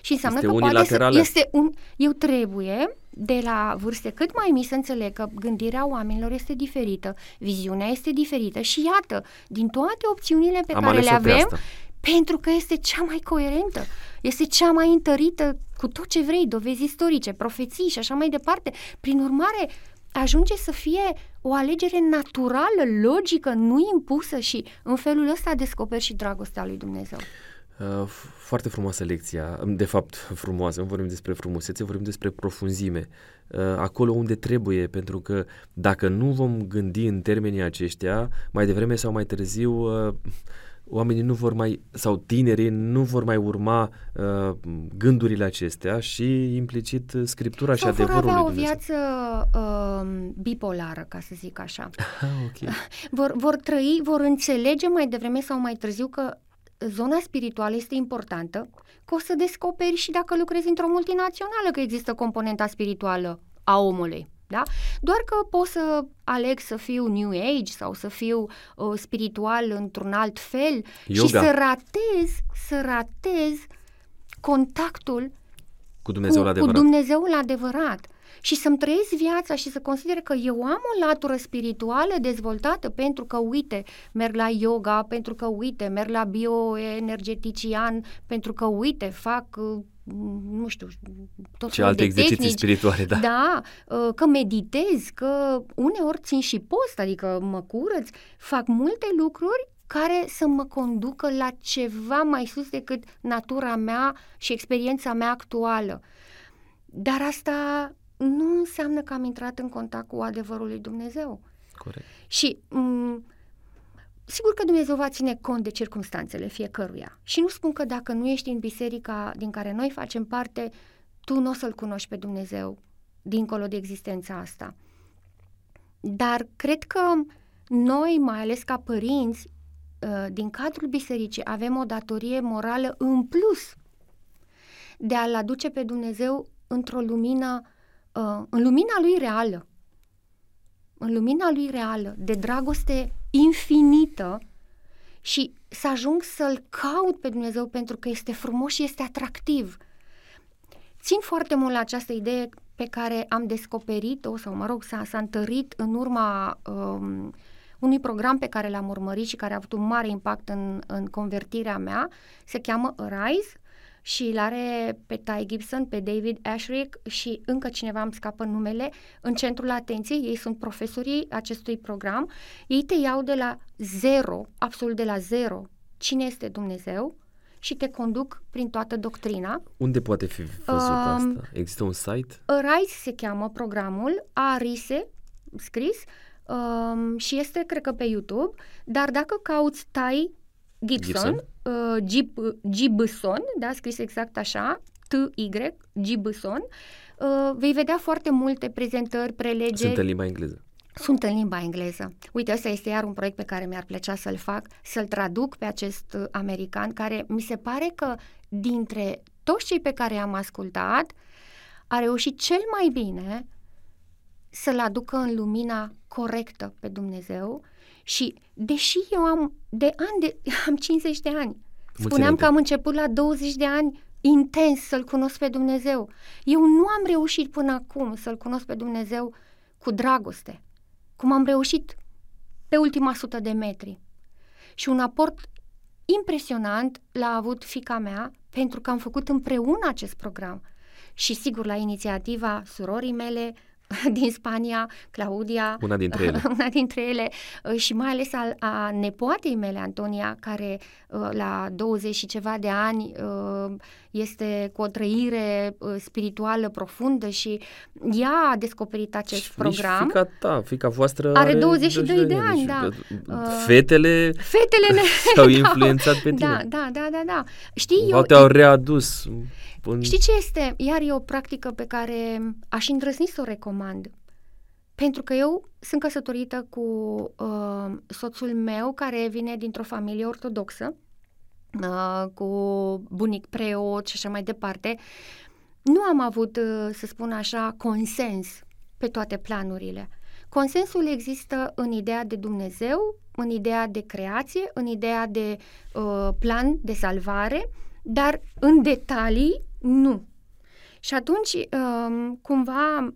Și înseamnă este că poate să este un eu trebuie de la vârste cât mai mici să înțeleg că gândirea oamenilor este diferită, viziunea este diferită și iată, din toate opțiunile pe Am care le avem, pentru că este cea mai coerentă, este cea mai întărită cu tot ce vrei, dovezi istorice, profeții și așa mai departe. Prin urmare, ajunge să fie o alegere naturală, logică, nu impusă și în felul ăsta descoperi și dragostea lui Dumnezeu. Uh, foarte frumoasă lecția, de fapt frumoasă, nu vorbim despre frumusețe, vorbim despre profunzime, uh, acolo unde trebuie, pentru că dacă nu vom gândi în termenii aceștia, mai devreme sau mai târziu, uh, oamenii nu vor mai, sau tinerii nu vor mai urma uh, gândurile acestea și implicit scriptura sau și adevărul vor avea o viață uh, bipolară, ca să zic așa. Ah, okay. vor, vor trăi, vor înțelege mai devreme sau mai târziu că zona spirituală este importantă, că o să descoperi și dacă lucrezi într-o multinațională că există componenta spirituală a omului. Da? Doar că pot să aleg să fiu New Age sau să fiu uh, spiritual într-un alt fel Yoga. și să ratez, să ratez contactul cu Dumnezeul cu, adevărat. Cu Dumnezeul adevărat și să-mi trăiesc viața și să consider că eu am o latură spirituală dezvoltată pentru că, uite, merg la yoga, pentru că, uite, merg la bioenergetician, pentru că, uite, fac uh, nu știu, tot Ce alte exerciții tehnici, spirituale, da. Da, uh, că meditez, că uneori țin și post, adică mă curăț, fac multe lucruri care să mă conducă la ceva mai sus decât natura mea și experiența mea actuală. Dar asta nu înseamnă că am intrat în contact cu adevărul lui Dumnezeu. Corect. Și m- mm, sigur că Dumnezeu va ține cont de circumstanțele fiecăruia. Și nu spun că dacă nu ești în biserica din care noi facem parte, tu nu o să-L cunoști pe Dumnezeu dincolo de existența asta. Dar cred că noi, mai ales ca părinți, ă, din cadrul bisericii, avem o datorie morală în plus de a-L aduce pe Dumnezeu într-o lumină uh, în lumina lui reală, în lumina lui reală, de dragoste infinită și să ajung să-L caut pe Dumnezeu pentru că este frumos și este atractiv. Țin foarte mult la această idee pe care am descoperit-o, sau mă rog, s-a, s-a întărit în urma um, unui program pe care l-am urmărit și care a avut un mare impact în, în convertirea mea, se cheamă Arise, și îl are pe Ty Gibson, pe David Ashrick și încă cineva îmi scapă numele în centrul atenției. Ei sunt profesorii acestui program. Ei te iau de la zero, absolut de la zero, cine este Dumnezeu și te conduc prin toată doctrina. Unde poate fi văzut um, asta? Există un site? Arise se cheamă programul, arise, scris um, și este, cred că, pe YouTube, dar dacă cauți Tai Gibson, Gibson? Uh, Gib, Gibson, da, scris exact așa, T-Y, Gibson, uh, vei vedea foarte multe prezentări, prelegeri. Sunt în limba engleză. Sunt în limba engleză. Uite, ăsta este iar un proiect pe care mi-ar plăcea să-l fac, să-l traduc pe acest uh, american, care mi se pare că dintre toți cei pe care i-am ascultat, a reușit cel mai bine să-l aducă în lumina corectă pe Dumnezeu și deși eu am de ani, de, am 50 de ani, spuneam că am început la 20 de ani intens să-L cunosc pe Dumnezeu. Eu nu am reușit până acum să-L cunosc pe Dumnezeu cu dragoste, cum am reușit pe ultima sută de metri. Și un aport impresionant l-a avut fica mea pentru că am făcut împreună acest program. Și sigur, la inițiativa surorii mele, din Spania, Claudia, una dintre ele, una dintre ele uh, și mai ales a, a nepoatei mele, Antonia, care uh, la 20 și ceva de ani uh, este cu o trăire spirituală profundă și ea a descoperit acest și program. fica ta, fica voastră are, are 22 de, de ani, ani da. Fetele, fetele ne... s-au influențat pe tine. Da, da, da, da, da. Știi, eu... te-au readus Până... Știi ce este? Iar e o practică pe care aș îndrăzni să o recomand. Pentru că eu sunt căsătorită cu uh, soțul meu, care vine dintr-o familie ortodoxă, uh, cu bunic preot și așa mai departe. Nu am avut, uh, să spun așa, consens pe toate planurile. Consensul există în ideea de Dumnezeu, în ideea de creație, în ideea de uh, plan de salvare, dar în detalii nu. Și atunci, um, cumva,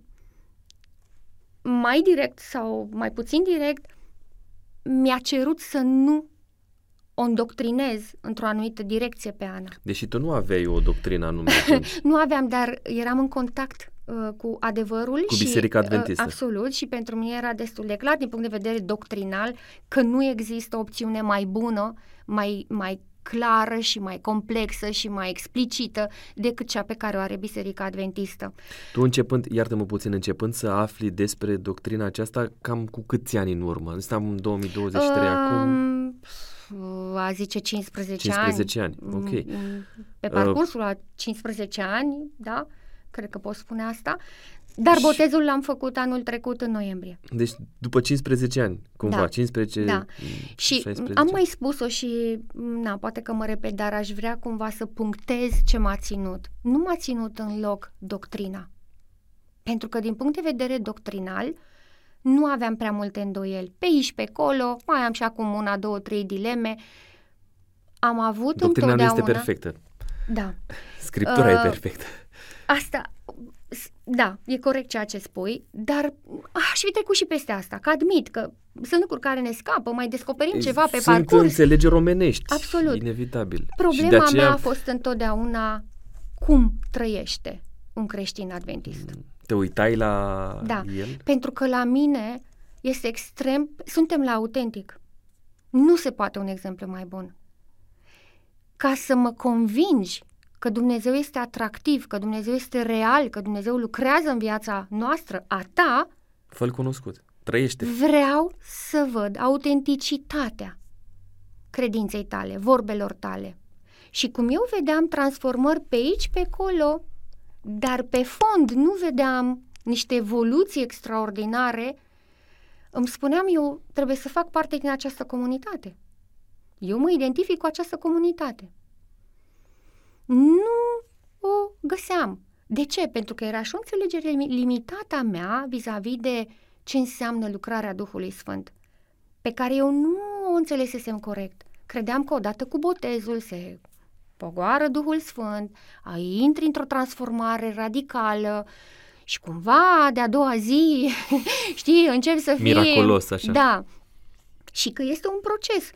mai direct sau mai puțin direct, mi-a cerut să nu o îndoctrinez într-o anumită direcție pe Ana. Deși tu nu aveai o doctrină anume Nu aveam, dar eram în contact uh, cu adevărul. Cu Biserica și, Adventistă. Uh, absolut, și pentru mine era destul de clar, din punct de vedere doctrinal, că nu există opțiune mai bună, mai, mai clară și mai complexă și mai explicită decât cea pe care o are Biserica Adventistă. Tu începând, iartă-mă puțin, începând să afli despre doctrina aceasta, cam cu câți ani în urmă? Suntem în 2023 uh, acum... A zice 15, 15 ani. 15 ani, ok. Mm, pe parcursul uh, la 15 ani, da, cred că pot spune asta. Dar botezul l-am făcut anul trecut în noiembrie. Deci după 15 ani, cumva, da. 15, da. Și 16. am mai spus-o și, na, poate că mă repet, dar aș vrea cumva să punctez ce m-a ținut. Nu m-a ținut în loc doctrina. Pentru că din punct de vedere doctrinal, nu aveam prea multe îndoieli. Pe aici, pe acolo, mai am și acum una, două, trei dileme. Am avut Doctrina întotdeauna... este perfectă. Da. Scriptura uh, e perfectă. Asta, da, e corect ceea ce spui, dar aș fi trecut și peste asta, că admit că sunt lucruri care ne scapă, mai descoperim ceva pe sunt parcurs. Sunt înțelegeri omenești, Absolut. inevitabil. Problema aceea... mea a fost întotdeauna cum trăiește un creștin adventist. Mm, te uitai la da, el? pentru că la mine este extrem, suntem la autentic. Nu se poate un exemplu mai bun. Ca să mă convingi că Dumnezeu este atractiv, că Dumnezeu este real, că Dumnezeu lucrează în viața noastră, a ta, fă cunoscut, trăiește. Vreau să văd autenticitatea credinței tale, vorbelor tale. Și cum eu vedeam transformări pe aici, pe acolo, dar pe fond nu vedeam niște evoluții extraordinare, îmi spuneam eu trebuie să fac parte din această comunitate. Eu mă identific cu această comunitate nu o găseam. De ce? Pentru că era și o înțelegere limitată a mea vis-a-vis de ce înseamnă lucrarea Duhului Sfânt, pe care eu nu o înțelesesem corect. Credeam că odată cu botezul se pogoară Duhul Sfânt, a intri într-o transformare radicală și cumva de-a doua zi, știi, încep să fie... Miraculos, așa. Da. Și că este un proces.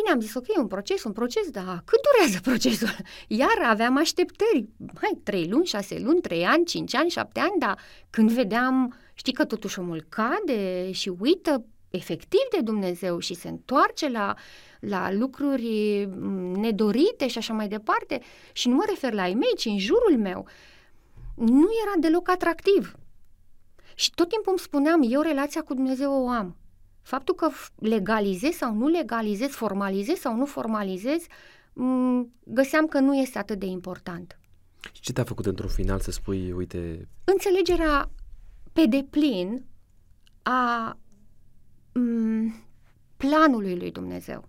Bine, am zis, ok, un proces, un proces, dar cât durează procesul? Iar aveam așteptări, hai, trei luni, șase luni, trei ani, cinci ani, șapte ani, dar când vedeam, știi că totuși omul cade și uită efectiv de Dumnezeu și se întoarce la, la lucruri nedorite și așa mai departe, și nu mă refer la ei mei, ci în jurul meu, nu era deloc atractiv. Și tot timpul îmi spuneam, eu relația cu Dumnezeu o am. Faptul că legalizez sau nu legalizez, formalizez sau nu formalizez, găseam că nu este atât de important. Și ce te-a făcut într-un final să spui, uite... Înțelegerea pe deplin a m- planului lui Dumnezeu.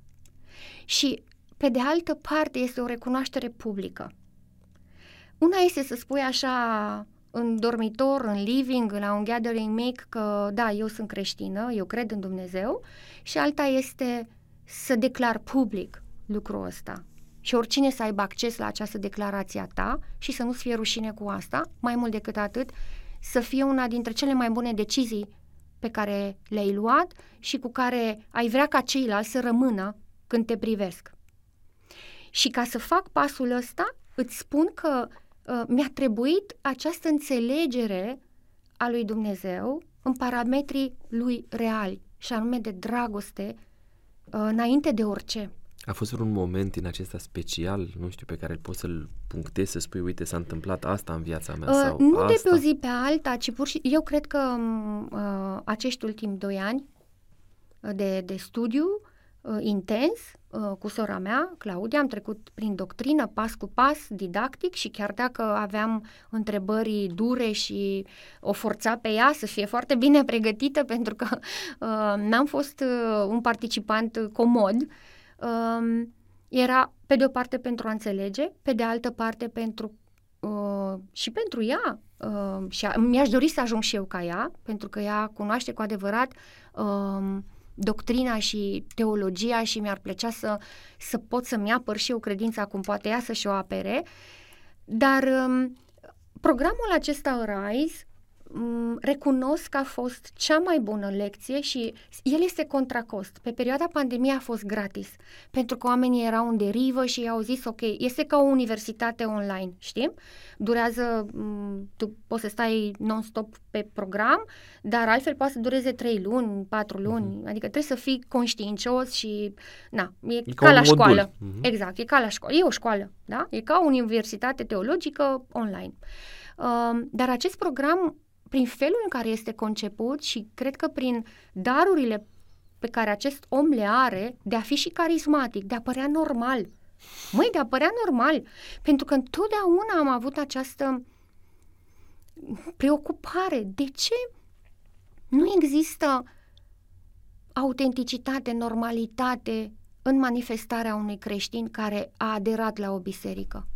Și, pe de altă parte, este o recunoaștere publică. Una este să spui așa în dormitor, în living, la un gathering mic că da, eu sunt creștină, eu cred în Dumnezeu și alta este să declar public lucrul ăsta. Și oricine să aibă acces la această declarație a ta și să nu-ți fie rușine cu asta, mai mult decât atât, să fie una dintre cele mai bune decizii pe care le-ai luat și cu care ai vrea ca ceilalți să rămână când te privesc. Și ca să fac pasul ăsta, îți spun că uh, mi-a trebuit această înțelegere a lui Dumnezeu în parametrii lui reali, și anume de dragoste, uh, înainte de orice. A fost un moment în acesta special, nu știu, pe care îl poți să-l punctezi, să spui, uite, s-a întâmplat asta în viața mea uh, sau Nu asta? de pe o zi pe alta, ci pur și... Eu cred că uh, acești ultimi doi ani uh, de, de studiu uh, intens uh, cu sora mea, Claudia, am trecut prin doctrină, pas cu pas, didactic și chiar dacă aveam întrebări dure și o forța pe ea să fie foarte bine pregătită pentru că uh, n-am fost uh, un participant comod, uh, um, era pe de o parte pentru a înțelege, pe de altă parte pentru uh, și pentru ea uh, și a, mi-aș dori să ajung și eu ca ea, pentru că ea cunoaște cu adevărat uh, doctrina și teologia și mi-ar plăcea să, să pot să-mi apăr și eu credința cum poate ea să-și o apere, dar um, programul acesta RISE Mm, recunosc că a fost cea mai bună lecție și el este contracost. Pe perioada pandemiei a fost gratis, pentru că oamenii erau în derivă și au zis, ok, este ca o universitate online, știi? Durează, mm, tu poți să stai non-stop pe program, dar altfel poate să dureze 3 luni, 4 luni, uh-huh. adică trebuie să fii conștiincios și, na, e, e ca, ca la școală. Uh-huh. Exact, e ca la școală, e o școală, da? E ca o universitate teologică online. Uh, dar acest program prin felul în care este conceput și cred că prin darurile pe care acest om le are de a fi și carismatic, de a părea normal. Măi, de a părea normal. Pentru că întotdeauna am avut această preocupare. De ce nu există autenticitate, normalitate în manifestarea unui creștin care a aderat la o biserică?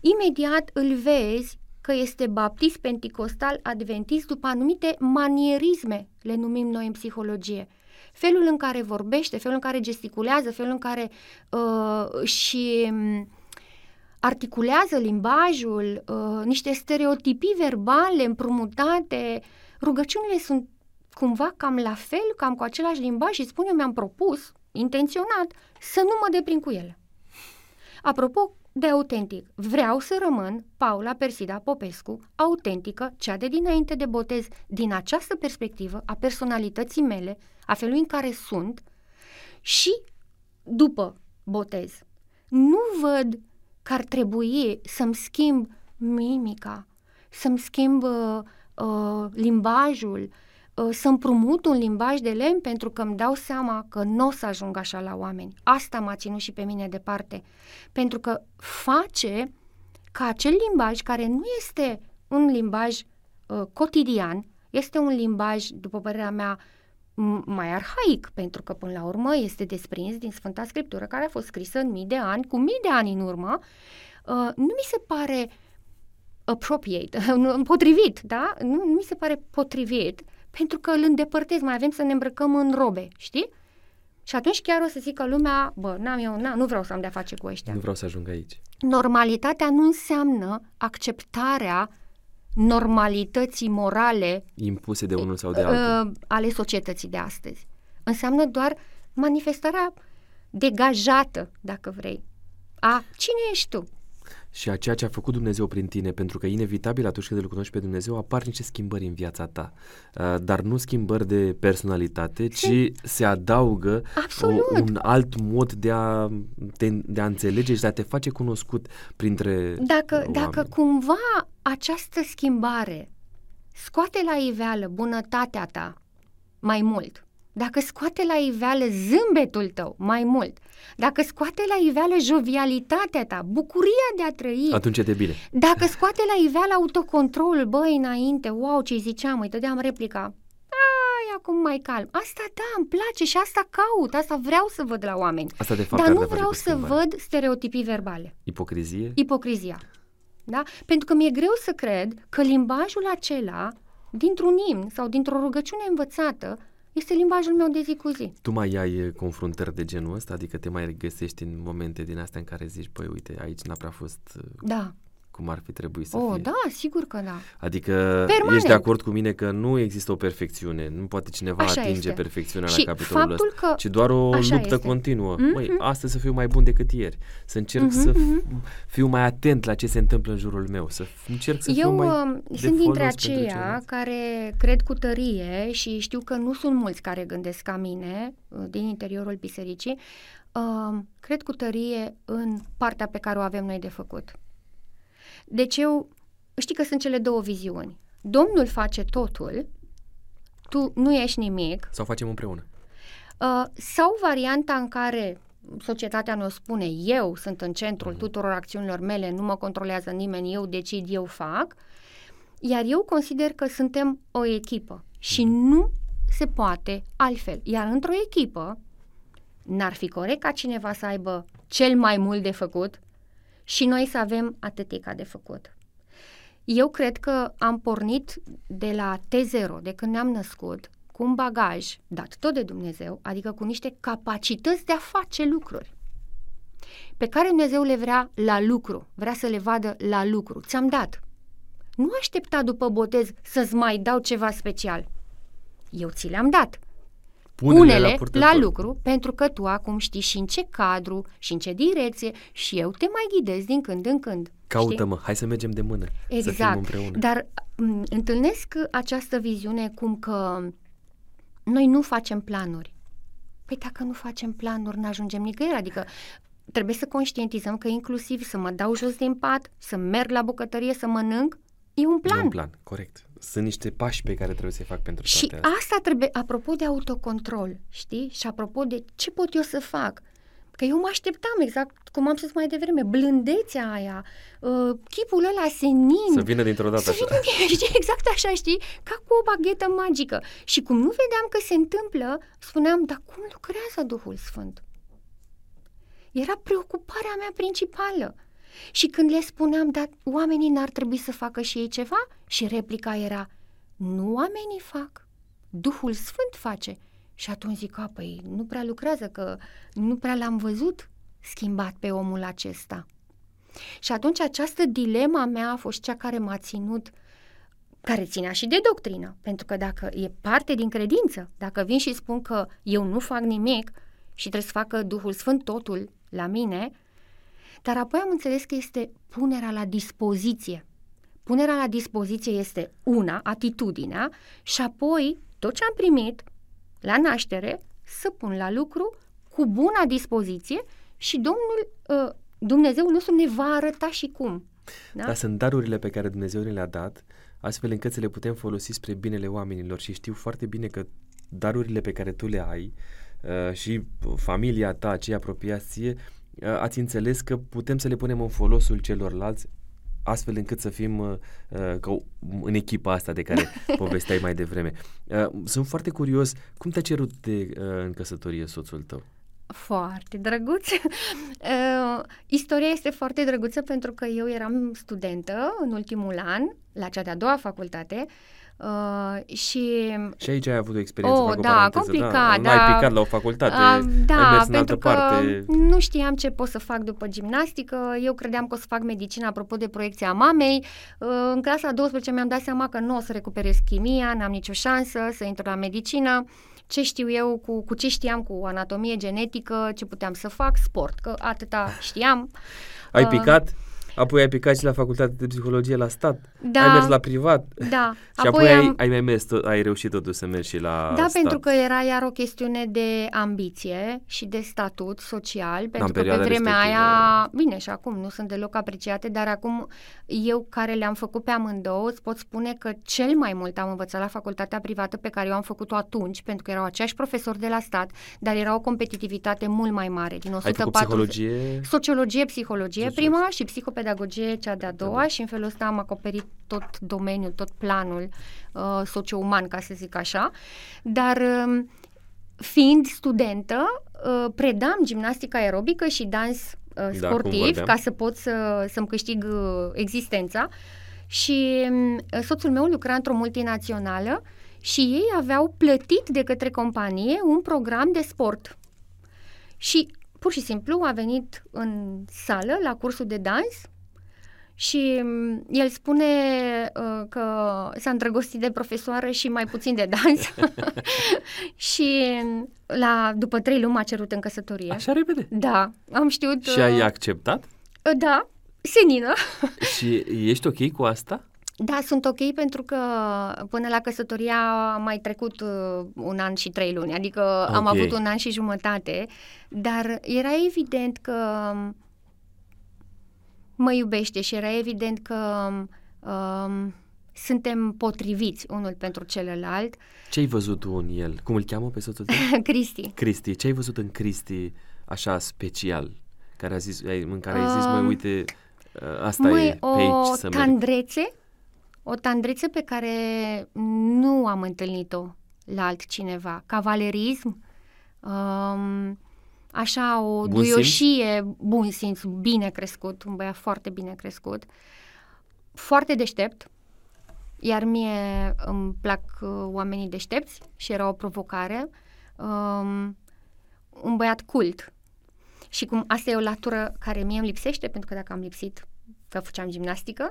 Imediat îl vezi că este baptist, penticostal, adventist după anumite manierisme, le numim noi în psihologie. Felul în care vorbește, felul în care gesticulează, felul în care uh, și um, articulează limbajul, uh, niște stereotipii verbale împrumutate, rugăciunile sunt cumva cam la fel, cam cu același limbaj și spun eu mi-am propus, intenționat, să nu mă deprind cu ele. Apropo, de autentic. Vreau să rămân Paula Persida Popescu, autentică, cea de dinainte de botez, din această perspectivă a personalității mele, a felului în care sunt și după botez. Nu văd că ar trebui să-mi schimb mimica, să-mi schimb uh, uh, limbajul, Ă, să împrumut un limbaj de lemn pentru că îmi dau seama că nu o să ajung așa la oameni. Asta m-a ținut și pe mine departe. Pentru că face ca acel limbaj care nu este un limbaj uh, cotidian, este un limbaj, după părerea mea, mai arhaic, pentru că până la urmă este desprins din Sfânta Scriptură care a fost scrisă în mii de ani, cu mii de ani în urmă, uh, nu mi se pare appropriate, potrivit, da? Nu, nu mi se pare potrivit pentru că îl îndepărtez, mai avem să ne îmbrăcăm în robe, știi? Și atunci chiar o să zică lumea, bă, n-am eu, n-am, nu vreau să am de-a face cu ăștia. Nu vreau să ajung aici. Normalitatea nu înseamnă acceptarea normalității morale impuse de unul sau de altul uh, ale societății de astăzi. Înseamnă doar manifestarea degajată, dacă vrei, a cine ești tu și a ceea ce a făcut Dumnezeu prin tine, pentru că inevitabil atunci când îl cunoști pe Dumnezeu apar niște schimbări în viața ta, uh, dar nu schimbări de personalitate, ci se adaugă o, un alt mod de a, te, de a înțelege și de a te face cunoscut printre dacă, oameni. Dacă cumva această schimbare scoate la iveală bunătatea ta mai mult, dacă scoate la iveală zâmbetul tău mai mult, dacă scoate la iveală jovialitatea ta, bucuria de a trăi, atunci e de bine. Dacă scoate la iveală autocontrolul, băi, înainte, wow, ce ziceam, îi dădeam replica, ai, acum mai calm. Asta da, îmi place și asta caut, asta vreau să văd la oameni. Asta de fapt Dar ar nu de vreau face să văd stereotipii verbale. Ipocrizie? Ipocrizia. Da? Pentru că mi-e greu să cred că limbajul acela, dintr-un imn sau dintr-o rugăciune învățată, este limbajul meu de zi cu zi. Tu mai ai confruntări de genul ăsta? Adică te mai găsești în momente din astea în care zici, păi uite, aici n-a prea fost Da, cum ar fi trebuit să oh, fie. da, sigur că da. Adică Permanent. ești de acord cu mine că nu există o perfecțiune, nu poate cineva Așa atinge este. perfecțiunea Și la capitolul faptul ăsta, că ci doar o așa luptă este. continuă. Mhm. Măi, astăzi să fiu mai bun decât ieri, să încerc Mhm, să f- mhm. fiu mai atent la ce se întâmplă în jurul meu, să f- încerc să fiu Eu mai uh, de sunt dintre folos pentru aceia ceilalți. care cred cu tărie și știu că nu sunt mulți care gândesc ca mine uh, din interiorul bisericii, uh, cred cu tărie în partea pe care o avem noi de făcut. Deci eu, știi că sunt cele două viziuni. Domnul face totul, tu nu ești nimic, Sau facem împreună. Uh, sau varianta în care societatea ne spune eu sunt în centrul tuturor acțiunilor mele, nu mă controlează nimeni, eu decid, eu fac, iar eu consider că suntem o echipă și nu se poate altfel. Iar într-o echipă n-ar fi corect ca cineva să aibă cel mai mult de făcut și noi să avem atâtica de făcut. Eu cred că am pornit de la T0, de când ne-am născut, cu un bagaj dat tot de Dumnezeu, adică cu niște capacități de a face lucruri pe care Dumnezeu le vrea la lucru, vrea să le vadă la lucru. Ți-am dat. Nu aștepta după botez să-ți mai dau ceva special. Eu ți le-am dat. Pune-le Pune-le la la, purtător. lucru, pentru că tu acum știi și în ce cadru și în ce direcție și eu te mai ghidez din când în când. știi? Caută-mă, hai să mergem de mână, să fim Exact. împreună. Dar m, întâlnesc această viziune cum că noi nu facem planuri. Păi dacă nu facem planuri, nu ajungem nicăieri. Adică trebuie să conștientizăm că inclusiv să mă dau jos din pat, să merg la bucătărie, să mănânc, e un plan. E un plan, corect. Sunt niște pași pe care trebuie să-i fac pentru Și toate astea. asta trebuie, apropo de autocontrol, știi? Și apropo de ce pot eu să fac. Că eu mă așteptam exact, cum am spus mai devreme, blândețea aia, uh, chipul ăla senin. Să vină dintr-o dată Să așa. vină, știi, exact așa, știi? Ca cu o baghetă magică. Și cum nu vedeam că se întâmplă, spuneam, dar cum lucrează Duhul Sfânt? Era preocuparea mea principală. Și când le spuneam, dar oamenii n-ar trebui să facă și ei ceva? Și replica era, nu oamenii fac, Duhul Sfânt face. Și atunci zic, a, păi nu prea lucrează, că nu prea l-am văzut schimbat pe omul acesta. Și atunci această dilema mea a fost cea care m-a ținut, care ținea și de doctrină, pentru că dacă e parte din credință, dacă vin și spun că eu nu fac nimic și trebuie să facă Duhul Sfânt totul la mine, dar apoi am înțeles că este punerea la dispoziție. Punerea la dispoziție este una, atitudinea, și apoi tot ce am primit la naștere să pun la lucru cu bună dispoziție și Domnul, uh, Dumnezeu nostru ne va arăta și cum. Da? Dar sunt darurile pe care Dumnezeu ne le-a dat, astfel încât să le putem folosi spre binele oamenilor și știu foarte bine că darurile pe care tu le ai uh, și familia ta, cei apropiați ție, uh, ați înțeles că putem să le punem în folosul celorlalți astfel încât să fim uh, uh, ca o- în echipa asta de care povesteai mai devreme. Uh, sunt foarte curios, cum te-a cerut de, uh, în căsătorie soțul tău? Foarte drăguț. Uh, istoria este foarte drăguță pentru că eu eram studentă în ultimul an, la cea de-a doua facultate, uh, și Și aici ai avut o experiență, Oh, fac o da, paranteză, complicat, da? da. N-ai picat la o facultate, A, ai da, mers în pentru altă că parte. nu știam ce pot să fac după gimnastică. Eu credeam că o să fac medicină apropo de proiecția mamei. Uh, În clasa a 12 mi-am dat seama că nu o să recuperez chimia, n-am nicio șansă să intru la medicină. Ce știu eu, cu, cu ce știam, cu anatomie genetică, ce puteam să fac, sport, că atâta știam. Ai Uh, picat? Apoi ai picat și la facultate de psihologie la stat, Da. ai mers la privat Da. și apoi, ai, am... ai mai mers, tot, ai reușit totuși să mergi și la Da, stat. pentru că era iar o chestiune de ambiție și de statut social, pentru că pe perioada vremea respectivă- aia, bine, și acum nu sunt deloc apreciate, dar acum eu care le-am făcut pe amândouă, îți pot spune că cel mai mult am învățat la facultatea privată pe care eu am făcut-o atunci, pentru că erau aceiași profesori de la stat, dar era o competitivitate mult mai mare, din Ai 140. făcut psihologie? Sociologie, psihologie Sociologie. prima și psihopedagogie cea de-a doua și în felul ăsta am acoperit tot domeniul, tot planul uh, socio-uman, ca să zic așa. Dar uh, fiind studentă, uh, predam gimnastică aerobică și dans uh, Da, cum sportiv vorbeam. ca să pot să, să-mi câștig uh, existența. Și um, soțul meu lucra într-o multinațională și ei aveau plătit de către companie un program de sport. Și pur și simplu a venit în sală la cursul de dans și m, el spune uh, că s-a îndrăgostit de profesoară și mai puțin de dans și la, după trei luni m-a cerut în căsătorie. Așa repede? Da, am știut... Și ai uh, acceptat? uh, Da, senină. Și ești ok cu asta? Da, sunt ok pentru că până la căsătorie a mai trecut uh, un an și trei luni, adică am Ok. avut un an și jumătate, dar era evident că mă iubește și era evident că um, suntem potriviți unul pentru celălalt. Ce ai văzut tu în el? Cum îl cheamă pe soțul tău? Cristi. Cristi. Ce ai văzut în Cristi așa special? Care a zis, ai- în care ai zis, măi, Um, uite, uh, asta Măi, e pe o aici să merg. tandrețe, o tandrețe pe care nu am întâlnit-o la altcineva. Cavalerism, um, așa o Bun bun simț? duioșie, bun simț, bine crescut, un băiat foarte bine crescut, foarte deștept, iar mie îmi plac uh, oamenii deștepți și era o provocare. Um, un băiat cult. Și cum asta e o latură care mie îmi lipsește, pentru că dacă am lipsit, că făceam gimnastică,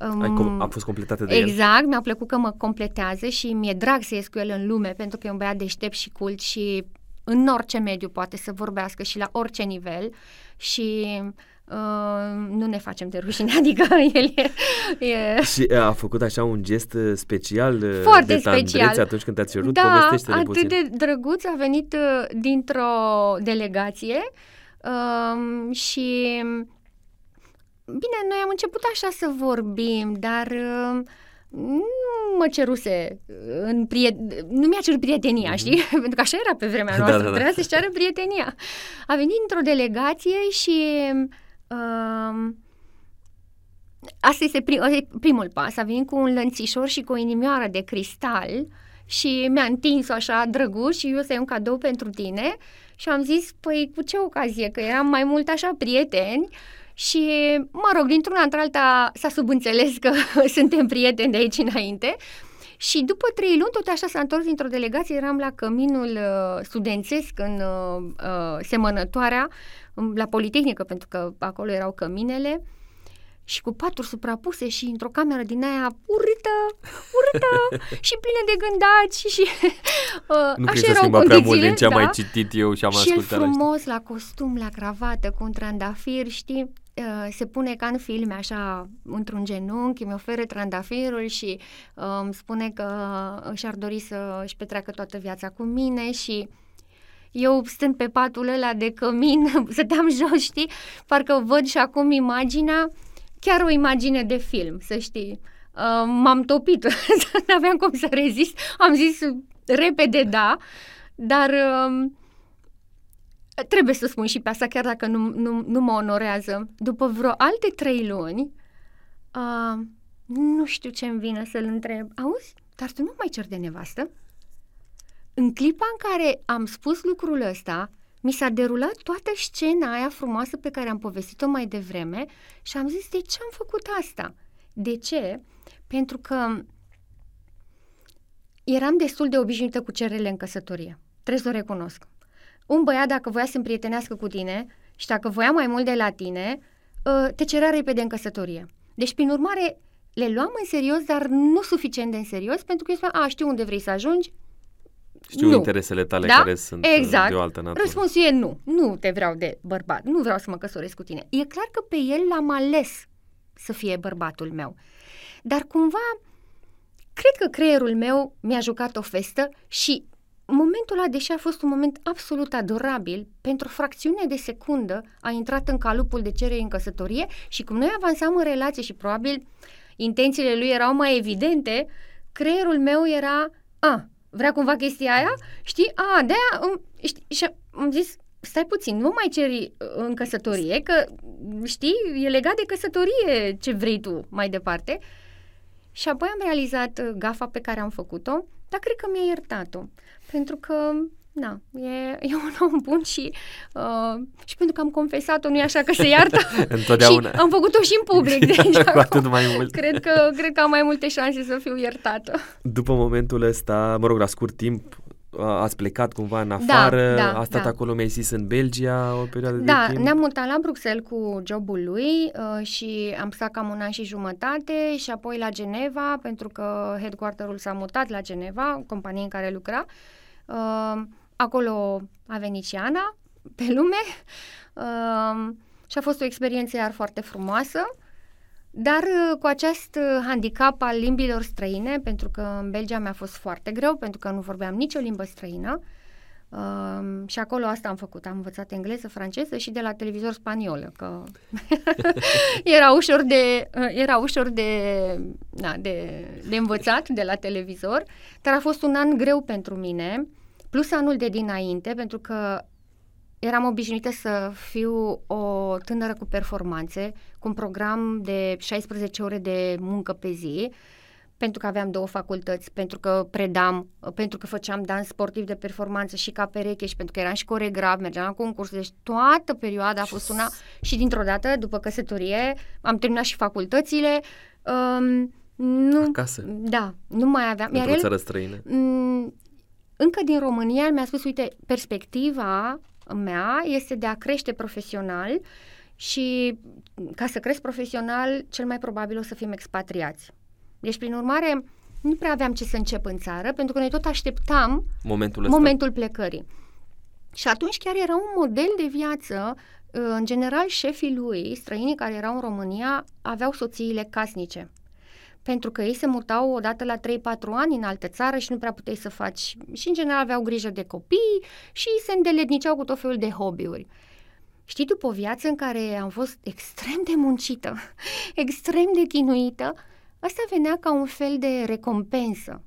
um, Ai com- a fost completată de el? Exact, mi-a plăcut că mă completează și mi-e drag să ies cu el în lume pentru că e un băiat deștept și cult și în orice mediu poate să vorbească și la orice nivel și uh, nu ne facem de rușine, adică el e, e Și uh, a făcut așa un gest uh, special uh, Foarte de tandrețe special. atunci când te-a cerut? da, Povestește-ne atât puțin. de drăguț, a venit uh, dintr-o delegație um, și bine, noi am început așa să vorbim, dar uh, nu mă ceruse în priet- nu mi-a cerut prietenia, știi? Pentru că așa era pe vremea Mhm. Da, noastră, da, da. trebuia să-și ceară prietenia. A venit într-o delegație și um, Asta este prim, ăsta e primul pas. A venit cu un lănțișor și cu o inimioară de cristal și mi-a întins-o așa drăguț și eu să iau un cadou pentru tine și am zis, păi cu ce ocazie, că eram mai mult așa prieteni și, mă rog, dintr-una într-alta s-a subînțeles că suntem prieteni de aici înainte. Și după trei luni, tot așa s-a întors dintr-o delegație, eram la căminul uh, studențesc în uh, uh, semănătoarea, um, la Politehnică, pentru că acolo erau căminele, și cu paturi suprapuse și într-o cameră din aia urâtă, urâtă și plină de gândaci și uh, Nu așa cred să erau schimba prea mult condițiile, din ce am da. mai citit eu și am și el ascultat. la știri. frumos la costum, la cravată, cu un trandafir, știi, uh, se pune ca în filme, așa, într-un genunchi, îmi oferă trandafirul și uh, îmi spune că și-ar dori să își petreacă toată viața cu mine și eu stând pe patul ăla de cămin, stăteam jos, știi, parcă văd și acum imaginea, chiar o imagine de film, să știi. Uh, m-am topit, nu aveam cum să rezist, am zis repede da, dar uh, trebuie să spun și pe asta, chiar dacă nu, nu, nu mă onorează. După vreo alte trei luni, uh, nu știu ce îmi vine să-l întreb. Auzi, dar tu nu mai cer de nevastă? În clipa în care am spus lucrul ăsta, mi s-a derulat toată scena aia frumoasă pe care am povestit-o mai devreme și am zis, de ce am făcut asta? De ce? Pentru că eram destul de obișnuită cu cerele în căsătorie. Trebuie să o recunosc. Un băiat, dacă voia să împrietenească cu tine și dacă voia mai mult de la tine, ă, te cerea repede în căsătorie. Deci, prin urmare, le luam în serios, dar nu suficient de în serios, pentru că eu spuneam, a, știu unde vrei să ajungi, Știu nu. interesele tale Da? care sunt uh, Exact. de o altă natură. Răspunsul e nu. Nu te vreau de bărbat. Nu vreau să mă căsătoresc cu tine. E clar că pe el l-am ales să fie bărbatul meu. Dar cumva, cred că creierul meu mi-a jucat o festă și momentul ăla, deși a fost un moment absolut adorabil, pentru o fracțiune de secundă a intrat în calupul de cerere în căsătorie și cum noi avansam în relație și probabil intențiile lui erau mai evidente, creierul meu era, a, vrea cumva chestia aia? Știi? A, de-aia, um, știi? și am zis, stai puțin, nu mai ceri uh, în căsătorie, că, știi, e legat de căsătorie ce vrei tu mai departe. Și apoi am realizat uh, gafa pe care am făcut-o, dar cred că mi-a iertat-o. Pentru că na, e, e un om bun și, uh, și pentru că am confesat-o, nu e așa că se iartă. Întotdeauna. și am făcut-o și în public. Deci, cu atât mai mult. Cred că, cred că am mai multe șanse să fiu iertată. După momentul ăsta, mă rog, la scurt timp, ați plecat cumva în da, afară, da, da, a stat da. acolo, mi-ai zis, în Belgia o perioadă da, de timp? Da, ne-am mutat la Bruxelles cu jobul lui uh, și am stat cam un an și jumătate și apoi la Geneva, pentru că headquarterul s-a mutat la Geneva, companie în care lucra. Uh, acolo a venit și Ana, pe lume, uh, și a fost o experiență iar foarte frumoasă. Dar uh, cu acest uh, handicap al limbilor străine, pentru că în Belgia mi-a fost foarte greu, pentru că nu vorbeam nicio limbă străină, uh, și acolo asta am făcut. Am învățat engleză, franceză și de la televizor spaniolă, că era ușor de, uh, era ușor de, na, de, de învățat de la televizor, dar a fost un an greu pentru mine, plus anul de dinainte, pentru că eram obișnuită să fiu o tânără cu performanțe, cu un program de 16 ore de muncă pe zi, pentru că aveam două facultăți, pentru că predam, pentru că făceam dans sportiv de performanță și ca pereche și pentru că eram și coregraf, mergeam la concurs, deci toată perioada a fost una și dintr-o dată, după căsătorie, am terminat și facultățile, um, nu, Acasă. Da, nu mai aveam. Într-o țară străină. M- mm, încă din România mi-a spus, uite, perspectiva mea este de a crește profesional și ca să cresc profesional, cel mai probabil o să fim expatriați. Deci, prin urmare, nu prea aveam ce să încep în țară, pentru că noi tot așteptam momentul, momentul plecării. Și atunci chiar era un model de viață. În general, șefii lui, străinii care erau în România, aveau soțiile casnice pentru că ei se mutau odată la 3-4 ani în altă țară și nu prea puteai să faci. Și în general aveau grijă de copii și se îndeletniceau cu tot felul de hobby-uri. Știi, după o viață în care am fost extrem de muncită, extrem de chinuită, asta venea ca un fel de recompensă.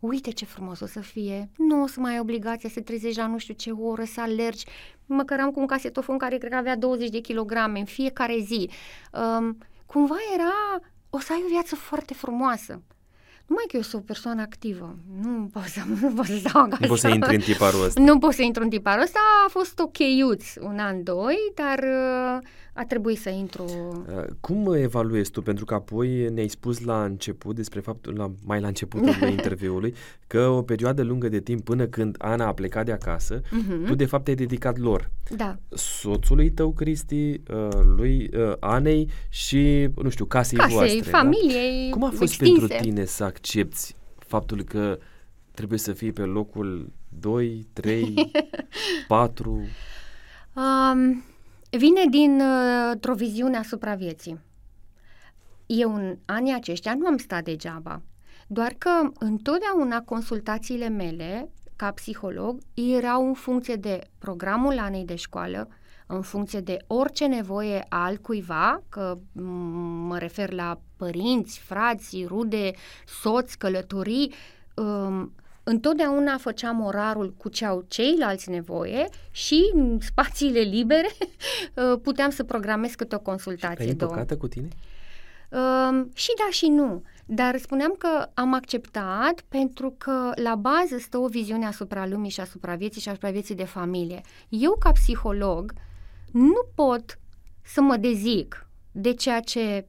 Uite ce frumos o să fie, nu o să mai ai obligația să trezești la nu știu ce oră, să alergi. Mă căram cu un casetofon care cred că avea 20 de kilograme în fiecare zi. Um, cumva era o să ai o viață foarte frumoasă. Numai că eu sunt o persoană activă. Nu pot să, nu pot să stau acasă. Nu pot să intri în tiparul ăsta. Nu pot să intru în tiparul ăsta. A fost ok un an, doi, dar uh, a trebuit să intru. Uh, cum evaluezi tu? Pentru că apoi ne-ai spus la început, despre faptul, la, mai la începutul interviului, că o perioadă lungă de timp până când Ana a plecat de acasă, uh-huh. tu de fapt ai dedicat lor. Da. Soțului tău, Cristi, uh, lui Anei și, nu știu, casei, casei voastre. familiei da? Cum a fost extinse. pentru tine să accepti faptul că trebuie să fii pe locul 2, 3, 4? Um, vine dintr-o uh, viziune asupra vieții. Eu în anii aceștia nu am stat degeaba, doar că întotdeauna consultațiile mele ca psiholog erau în funcție de programul anei de școală, în funcție de orice nevoie al cuiva, că mă refer la părinți, frați, rude, soți, călătorii, um, întotdeauna făceam orarul cu ce au ceilalți nevoie și în spațiile libere uh, puteam să programez câte o consultație. Ai păcată cu tine? Uh, și da și nu. Dar spuneam că am acceptat pentru că la bază stă o viziune asupra lumii și asupra vieții și asupra vieții de familie. Eu, ca psiholog, nu pot să mă dezic de ceea ce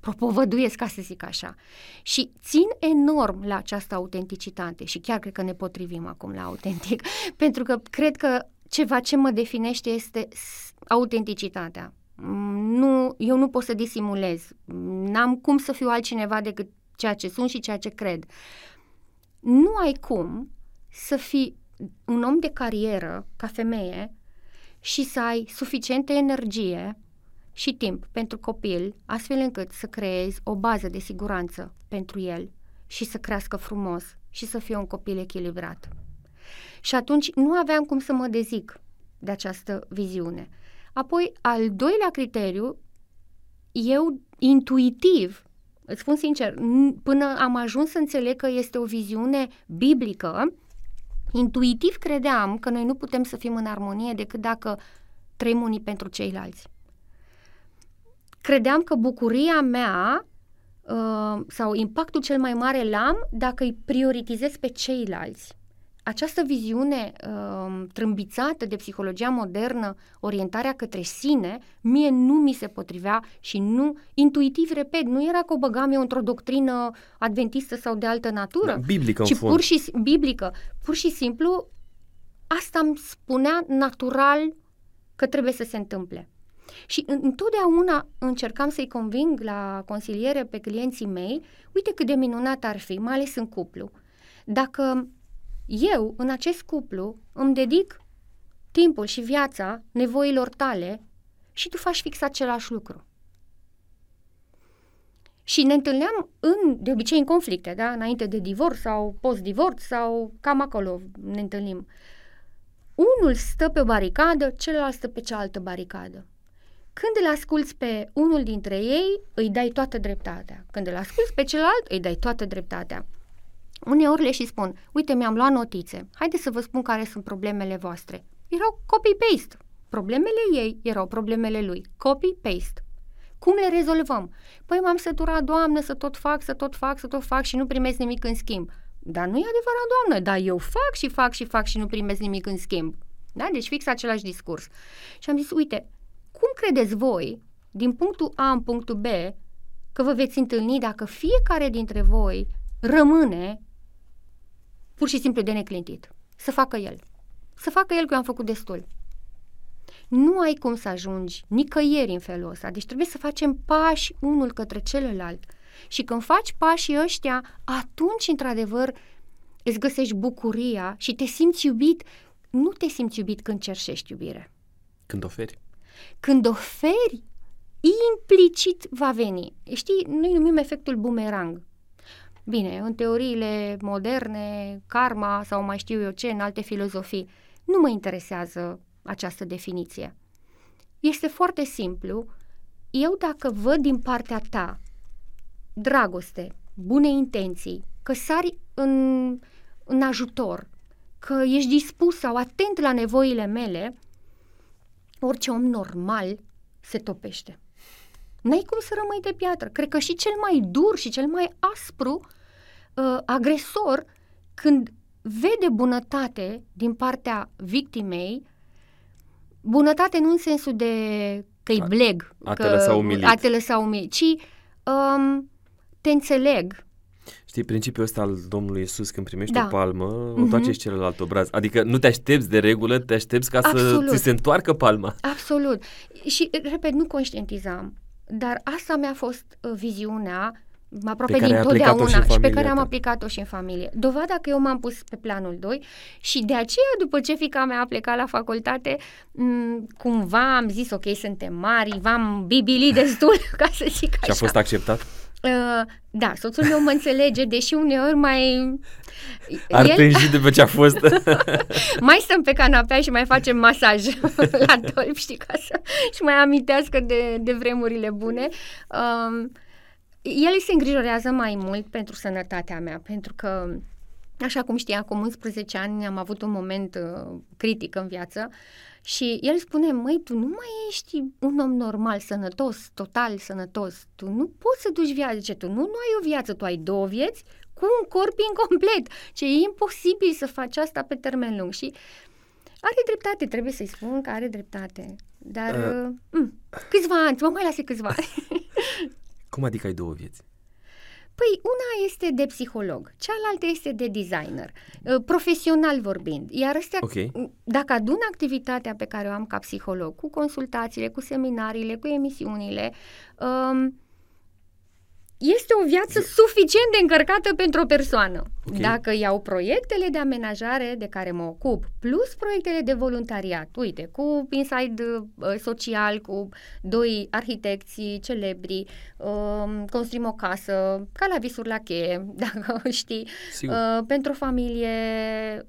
propovăduiesc, ca să zic așa. Și țin enorm la această autenticitate și chiar cred că ne potrivim acum la autentic, pentru că cred că ceva ce mă definește este autenticitatea. Nu, eu nu pot să disimulez. N-am cum să fiu altcineva decât ceea ce sunt și ceea ce cred. Nu ai cum să fii un om de carieră ca femeie și să ai suficientă energie și timp pentru copil, astfel încât să creezi o bază de siguranță pentru el și să crească frumos și să fie un copil echilibrat. Și atunci nu aveam cum să mă dezic de această viziune. Apoi, al doilea criteriu, eu intuitiv, îți spun sincer, până am ajuns să înțeleg că este o viziune biblică, intuitiv credeam că noi nu putem să fim în armonie decât dacă trăim unii pentru ceilalți. Credeam că bucuria mea uh, sau impactul cel mai mare l-am dacă îi prioritizez pe ceilalți această viziune uh, trâmbițată de psihologia modernă, orientarea către sine, mie nu mi se potrivea și nu, intuitiv, repet, nu era că o băgam eu într-o doctrină adventistă sau de altă natură, da, biblică, ci pur și biblică. Pur și simplu, asta îmi spunea natural că trebuie să se întâmple. Și întotdeauna încercam să-i conving la consiliere pe clienții mei, uite cât de minunat ar fi, mai ales în cuplu. Dacă eu, în acest cuplu, îmi dedic timpul și viața nevoilor tale și tu faci fix același lucru. Și ne întâlneam în, de obicei în conflicte, da? înainte de divorț sau post-divorț sau cam acolo ne întâlnim. Unul stă pe o baricadă, celălalt stă pe cealaltă baricadă. Când îl asculți pe unul dintre ei, îi dai toată dreptatea. Când îl asculți pe celălalt, îi dai toată dreptatea. Uneori le și spun, uite, mi-am luat notițe, haideți să vă spun care sunt problemele voastre. Erau copy-paste. Problemele ei erau problemele lui. Copy-paste. Cum le rezolvăm? Păi m-am săturat, doamnă, să tot fac, să tot fac, să tot fac și nu primesc nimic în schimb. Dar nu e adevărat, doamnă, dar eu fac și fac și fac și nu primesc nimic în schimb. Da? Deci fix același discurs. Și am zis, uite, cum credeți voi, din punctul A în punctul B, că vă veți întâlni dacă fiecare dintre voi rămâne pur și simplu de neclintit. Să facă el. Să facă el că eu am făcut destul. Nu ai cum să ajungi nicăieri în felul ăsta. Deci trebuie să facem pași unul către celălalt. Și când faci pașii ăștia, atunci, într-adevăr, îți găsești bucuria și te simți iubit. Nu te simți iubit când cerșești iubire. Când oferi. Când oferi, implicit va veni. Știi, noi numim efectul bumerang. Bine, în teoriile moderne, karma sau mai știu eu ce, în alte filozofii, nu mă interesează această definiție. Este foarte simplu. Eu dacă văd din partea ta dragoste, bune intenții, că sari în, în ajutor, că ești dispus sau atent la nevoile mele, orice om normal se topește. N-ai cum să rămâi de piatră. Cred că și cel mai dur și cel mai aspru uh, agresor, când vede bunătate din partea victimei, bunătate nu în sensul de că-i bleg, a, că, te lăsa umilit. a te lăsa umilit, ci um, te înțeleg. Știi, principiul ăsta al Domnului Isus când primești Da. o palmă, o Mhm. întoarce și celălalt obraz. Adică nu te aștepți de regulă, te aștepți ca Absolut. să ți se întoarcă palma. Absolut. Și, repet, nu conștientizam, dar asta mi-a fost uh, viziunea aproape Pe care din ai aplicat-o totdeauna și în și pe familia care am ta. aplicat-o și în familie. Dovada că eu m-am pus pe planul 2 și de aceea după ce fica mea a plecat la facultate, m- cumva am zis ok, suntem mari, v-am bibilit destul, ca să zic așa. Și a fost acceptat? Uh, da, soțul meu mă înțelege, deși uneori mai... Ar el, tânji după ce a fost. mai stăm pe canapea și mai facem masaj la dolp, știi, ca să și mai amintească de, de vremurile bune. Um, el se îngrijorează mai mult pentru sănătatea mea, pentru că, așa cum știi, acum 11 ani am avut un moment uh, critic în viață și el spune, măi, tu nu mai ești un om normal, sănătos, total sănătos, tu nu poți să duci viața, zice, tu nu, nu ai o viață, tu ai două vieți cu un corp incomplet, ce e imposibil să faci asta pe termen lung și are dreptate, trebuie să-i spun că are dreptate, dar Uh. uh, m- câțiva ani, mă mai lase câțiva ani. Cum adică ai două vieți? Păi una este de psiholog, cealaltă este de designer, uh, profesional vorbind. Iar astea, Ok. dacă adun activitatea pe care o am ca psiholog, cu consultațiile, cu seminariile, cu emisiunile, um, este o viață suficient de încărcată pentru o persoană. Ok. Dacă iau proiectele de amenajare de care mă ocup, plus proiectele de voluntariat, uite, cu Inside uh, Social, cu doi arhitecți celebri, uh, construim o casă, ca la visuri la cheie, dacă știi, Sigur. uh, pentru o familie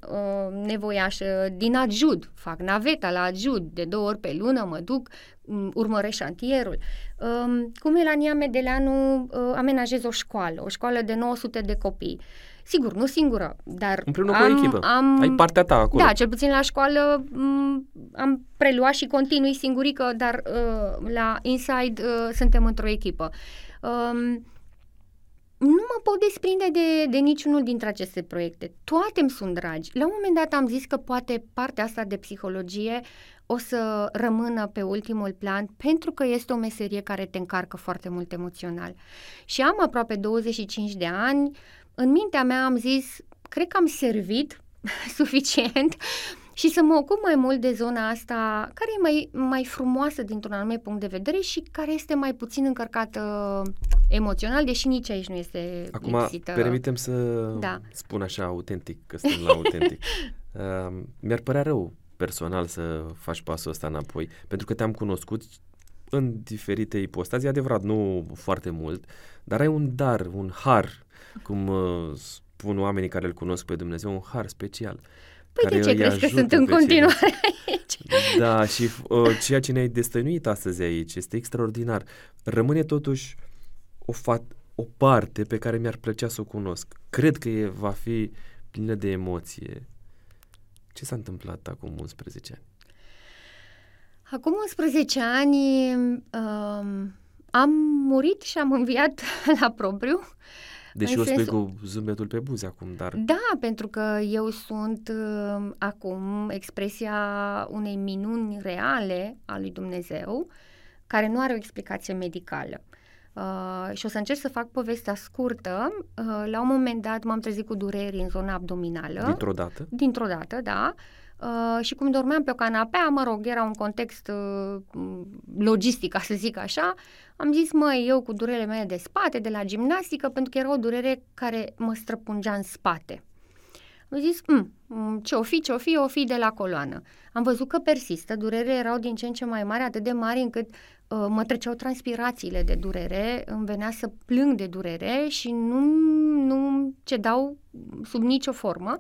uh, nevoiașă din Adjud, fac naveta la Adjud, de două ori pe lună mă duc, um, urmăresc șantierul. Um, cu Melania Medeleanu uh, amenajez o școală, o școală de 900 de copii. Sigur, nu singură, dar Împreună cu am, o echipă. am, Ai partea ta acolo. Da, cel puțin la școală m, am preluat și continui singurică, dar uh, la Inside uh, suntem într-o echipă. Um, nu mă pot desprinde de, de niciunul dintre aceste proiecte. Toate îmi sunt dragi. La un moment dat am zis că poate partea asta de psihologie o să rămână pe ultimul plan pentru că este o meserie care te încarcă foarte mult emoțional. Și am aproape 25 de ani, în mintea mea am zis, cred că am servit suficient și să mă ocup mai mult de zona asta care e mai, mai frumoasă dintr-un anume punct de vedere și care este mai puțin încărcată emoțional, deși nici aici nu este Acum, lipsită. permitem să Da. spun așa autentic, că suntem la autentic. uh, mi-ar părea rău personal să faci pasul ăsta înapoi, pentru că te-am cunoscut în diferite ipostazi, e adevărat, nu foarte mult, dar ai un dar, un har, cum uh, spun oamenii care îl cunosc pe Dumnezeu, un har special. Păi de care ce îi crezi că ajută sunt în pe ceilalți. continuare aici? Da, și uh, ceea ce ne-ai destăinuit astăzi aici este extraordinar. Rămâne totuși o, fat- o parte pe care mi-ar plăcea să o cunosc. Cred că e, va fi plină de emoție. Ce s-a întâmplat acum 11 ani? Acum 11 ani um, am murit și am înviat la propriu. Deși În o spui sensul- cu zâmbetul pe buze acum, dar Da, pentru că eu sunt uh, acum expresia unei minuni reale a lui Dumnezeu, care nu are o explicație medicală. Uh, și o să încerc să fac povestea scurtă. Uh, la un moment dat m-am trezit cu dureri în zona abdominală. dintr-o dată, Dintr-o dată, da. Uh, și cum dormeam pe o canapea, mă rog, era un context uh, logistic, ca să zic așa, am zis, măi, eu cu durerile mele de spate, de la gimnastică, pentru că era o durere care mă străpungea în spate. Am zis, "Mm, mm, ce o fi, ce o fi, o fi de la coloană. Am văzut că persistă, durerile erau din ce în ce mai mari, atât de mari încât uh, mă treceau transpirațiile de durere, îmi venea să plâng de durere și nu, nu cedau sub nicio formă.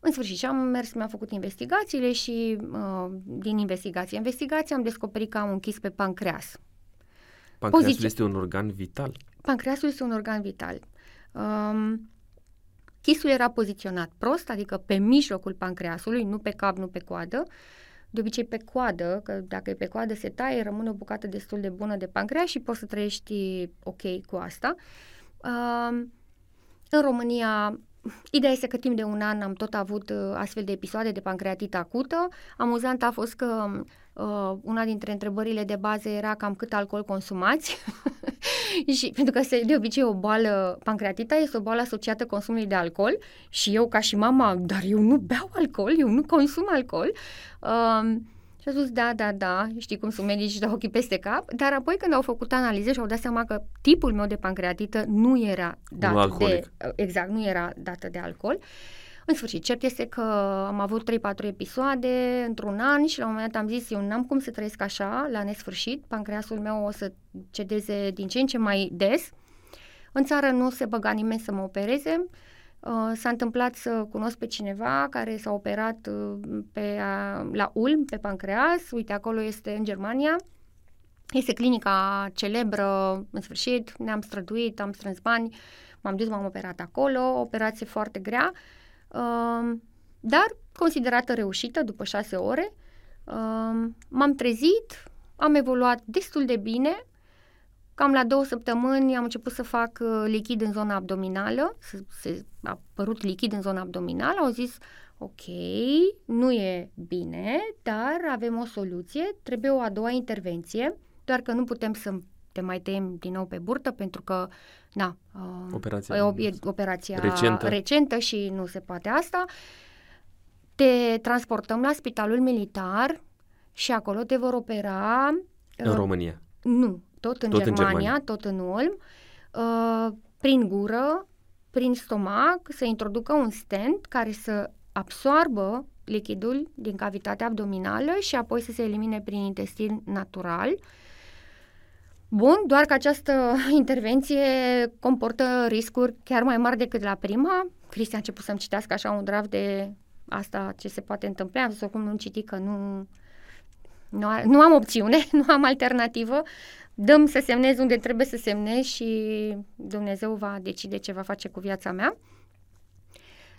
În sfârșit, și am mers, mi-am făcut investigațiile și uh, din investigație investigație am descoperit că am un chis pe pancreas. Pancreasul Poziție. este un organ vital. Pancreasul este un organ vital. Um, chisul era poziționat prost, adică pe mijlocul pancreasului, nu pe cap, nu pe coadă. De obicei pe coadă, că dacă e pe coadă se taie, rămâne o bucată destul de bună de pancreas și poți să trăiești ok cu asta. Um, în România, ideea este că timp de un an am tot avut uh, astfel de episoade de pancreatită acută. Amuzant a fost că uh, una dintre întrebările de bază era cam cât alcool consumați. și pentru că se, de obicei o boală, pancreatita este o boală asociată consumului de alcool și eu ca și mama, dar eu nu beau alcool, eu nu consum alcool. Um, și a spus, da, da, da, știi cum sunt medici și dau ochii peste cap, dar apoi când au făcut analize și au dat seama că tipul meu de pancreatită nu era dat de, alcoolic. exact, nu era dată de alcool. În sfârșit, cert este că am avut 3-4 episoade într-un an și la un moment dat am zis, eu n-am cum să trăiesc așa, la nesfârșit, pancreasul meu o să cedeze din ce în ce mai des. În țară nu se băga nimeni să mă opereze. Uh, s-a întâmplat să cunosc pe cineva care s-a operat uh, pe, a, la Ulm, pe pancreas. Uite, acolo este în Germania. Este clinica celebră, în sfârșit, ne-am străduit, am strâns bani, m-am dus, m-am operat acolo, o operație foarte grea, uh, dar considerată reușită după șase ore. Uh, m-am trezit, am evoluat destul de bine, Cam la două săptămâni am început să fac uh, lichid în zona abdominală, să, se, a apărut lichid în zona abdominală, au zis, ok, nu e bine, dar avem o soluție, trebuie o a doua intervenție, doar că nu putem să te mai tăiem din nou pe burtă pentru că, na, uh, Operația e, o- e operația recentă. recentă și nu se poate asta. Te transportăm la spitalul militar și acolo te vor opera În uh, România. nu, tot în, Tot în Germania, Germania. tot în Ulm. uh, prin gură, prin stomac, să introducă un stent care să absoarbă lichidul din cavitatea abdominală și apoi să se elimine prin intestin natural. Bun, doar că această intervenție comportă riscuri chiar mai mari decât la prima. Cristi a început să-mi citească așa un draft de asta ce se poate întâmpla, am zis cum nu citi că nu, nu, nu am opțiune, nu am alternativă, dăm să semnez unde trebuie să semnez și Dumnezeu va decide ce va face cu viața mea.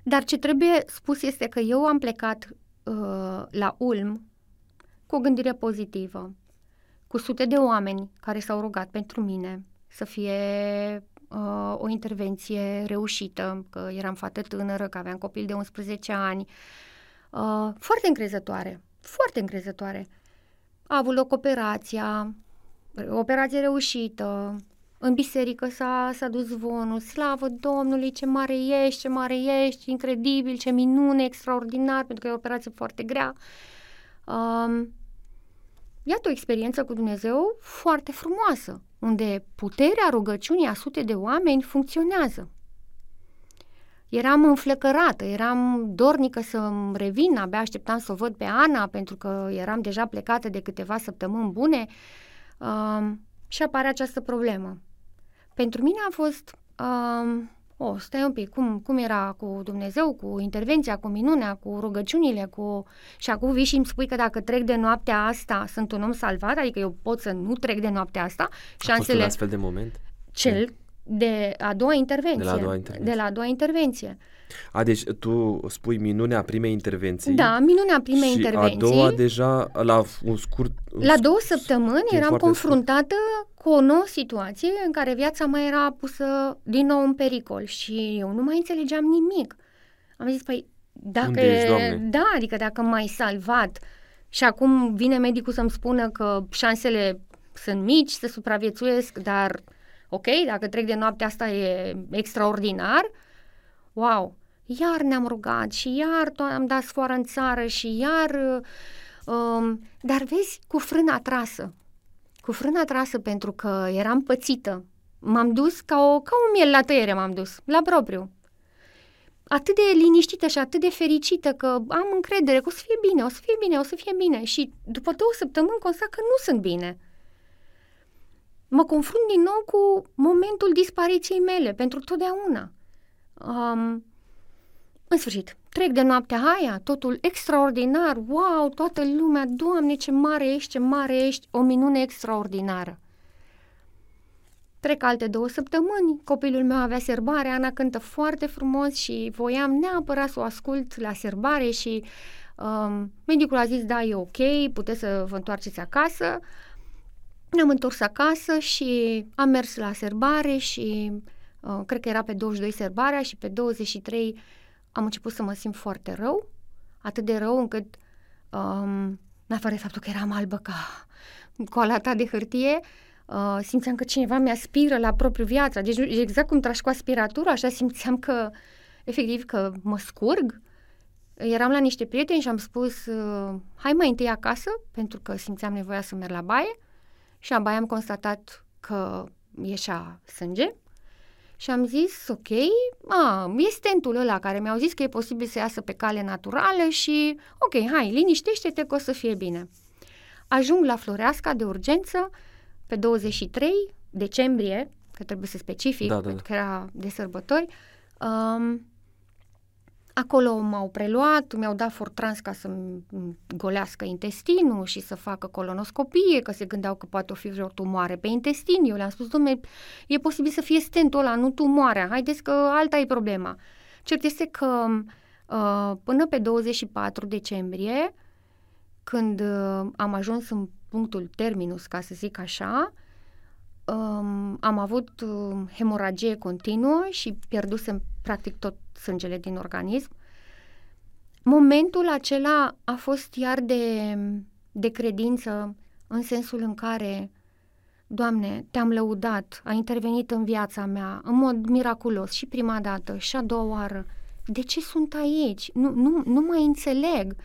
Dar ce trebuie spus este că eu am plecat uh, la Ulm cu o gândire pozitivă, cu sute de oameni care s-au rugat pentru mine să fie uh, o intervenție reușită, că eram fată tânără, că aveam copil de 11 ani, uh, foarte încrezătoare, foarte încrezătoare. A avut loc operația, operație reușită, în biserică s-a, s-a dus zvonul, slavă Domnului, ce mare ești, ce mare ești, incredibil, ce minune, extraordinar, pentru că e o operație foarte grea. Um, iată o experiență cu Dumnezeu foarte frumoasă, unde puterea rugăciunii a sute de oameni funcționează. Eram înflăcărată, eram dornică să-mi revin, abia așteptam să o văd pe Ana, pentru că eram deja plecată de câteva săptămâni bune um, și apare această problemă. Pentru mine a fost, um, o, oh, stai un pic, cum, cum era cu Dumnezeu, cu intervenția, cu minunea, cu rugăciunile, cu... Și acum vii și îmi spui că dacă trec de noaptea asta, sunt un om salvat, adică eu pot să nu trec de noaptea asta. Șansele... A fost un astfel de moment? Cel de a doua intervenție. De la a doua intervenție. De la a doua intervenție. A, deci tu spui minunea primei intervenții. Da, minunea primei și intervenții. a doua deja la un scurt... Un la două săptămâni eram confruntată scurt. cu o nouă situație în care viața mea era pusă din nou în pericol și eu nu mai înțelegeam nimic. Am zis, păi, dacă... Unde ești, Da, adică dacă m-ai salvat și acum vine medicul să-mi spună că șansele sunt mici să supraviețuiesc, dar ok, dacă trec de noaptea asta e extraordinar, wow, iar ne-am rugat și iar am dat sfoară în țară și iar... Um, dar vezi, cu frâna trasă. Cu frâna trasă pentru că eram pățită. M-am dus ca, o, ca un miel la tăiere m-am dus, la propriu. Atât de liniștită și atât de fericită că am încredere că o să fie bine, o să fie bine, o să fie bine. Și după două săptămâni constat că nu sunt bine. Mă confrunt din nou cu momentul dispariției mele pentru totdeauna. Um, în sfârșit, trec de noaptea aia, totul extraordinar, wow, toată lumea, Doamne, ce mare ești, ce mare ești, o minune extraordinară. Trec alte două săptămâni, copilul meu avea serbare, Ana cântă foarte frumos și voiam neapărat să o ascult la serbare și um, medicul a zis, da, e ok, puteți să vă întoarceți acasă. Ne-am întors acasă și am mers la serbare și uh, cred că era pe 22 serbarea și pe 23 am început să mă simt foarte rău, atât de rău încât, um, în afară de faptul că eram albă ca coala ta de hârtie, uh, simțeam că cineva mi-aspiră la propriu viața. Deci exact cum tragi cu aspiratura, așa simțeam că, efectiv, că mă scurg. Eram la niște prieteni și am spus, uh, hai mai întâi acasă, pentru că simțeam nevoia să merg la baie. Și în baie am constatat că ieșea sânge și am zis, ok, a, e stentul ăla care mi-au zis că e posibil să iasă pe cale naturală și, ok, hai, liniștește-te că o să fie bine. Ajung la Floreasca de urgență pe 23 decembrie, că trebuie să specific, da, da, pentru că era de sărbători, um, Acolo m-au preluat, mi-au dat fortrans ca să-mi golească intestinul și să facă colonoscopie, că se gândeau că poate o fi vreo tumoare pe intestin. Eu le-am spus, domnule, e posibil să fie stentul ăla, nu tumoarea, haideți că alta e problema. Cert este că uh, până pe 24 decembrie, când uh, am ajuns în punctul terminus, ca să zic așa, um, am avut uh, hemoragie continuă și pierdusem practic tot sângele din organism. Momentul acela a fost iar de, de credință în sensul în care, Doamne, te-am lăudat, a intervenit în viața mea în mod miraculos și prima dată și a doua oară. De ce sunt aici? Nu, nu, nu mai înțeleg.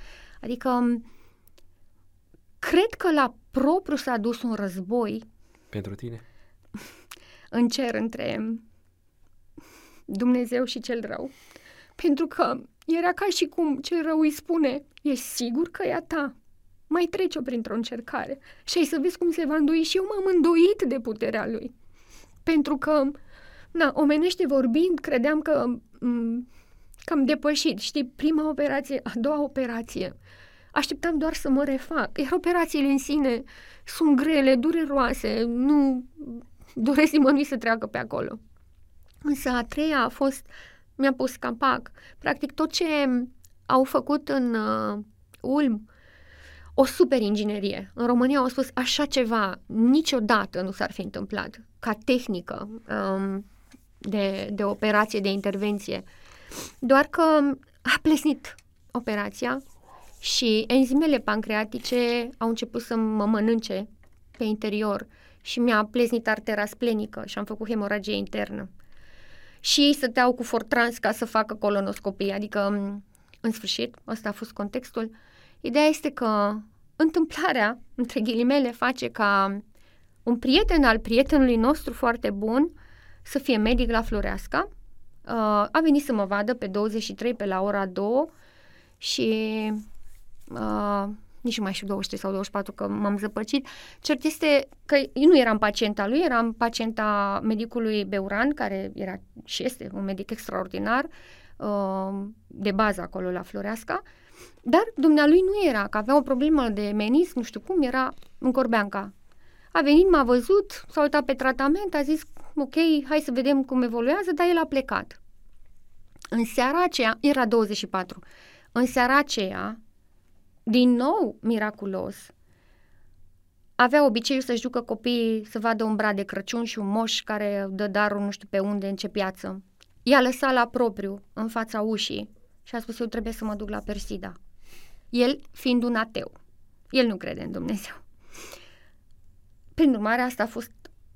Adică, cred că la propriu s-a dus un război. Pentru tine? în cer între Dumnezeu și cel rău. Pentru că era ca și cum cel rău îi spune, ești sigur că e a ta? Mai trece-o printr-o încercare și ai să vezi cum se va îndoi și eu m-am îndoit de puterea lui. Pentru că, na, omenește vorbind, credeam că, m- că am depășit, știi, prima operație, a doua operație. Așteptam doar să mă refac. Iar operațiile în sine sunt grele, dureroase, nu doresc nimănui să treacă pe acolo. Însă a treia a fost, mi-a pus capac. Practic tot ce au făcut în uh, Ulm, o super inginerie. În România au spus așa ceva niciodată nu s-ar fi întâmplat ca tehnică um, de, de operație, de intervenție. Doar că a plesnit operația și enzimele pancreatice au început să mă mănânce pe interior și mi-a pleznit artera splenică și am făcut hemoragie internă. Și ei stăteau cu fortrans ca să facă colonoscopie, adică, în sfârșit, ăsta a fost contextul. Ideea este că întâmplarea, între ghilimele, face ca un prieten al prietenului nostru foarte bun să fie medic la Floreasca. Uh, a venit să mă vadă pe 23 pe la ora 2 și uh, nici nu mai știu 23 sau 24 că m-am zăpăcit. Cert este că eu nu eram pacienta lui, eram pacienta medicului Beuran, care era și este un medic extraordinar, uh, de bază acolo la Floreasca, dar dumnealui nu era, că avea o problemă de menis, nu știu cum, era în Corbeanca. A venit, m-a văzut, s-a uitat pe tratament, a zis, ok, hai să vedem cum evoluează, dar el a plecat. În seara aceea, era 24, în seara aceea, din nou miraculos, avea obiceiul să-și ducă copiii să vadă un brad de Crăciun și un moș care dă darul nu știu pe unde, în ce piață. I-a lăsat la propriu, în fața ușii și a spus, eu trebuie să mă duc la Persida. El fiind un ateu. El nu crede în Dumnezeu. Prin urmare, asta a fost,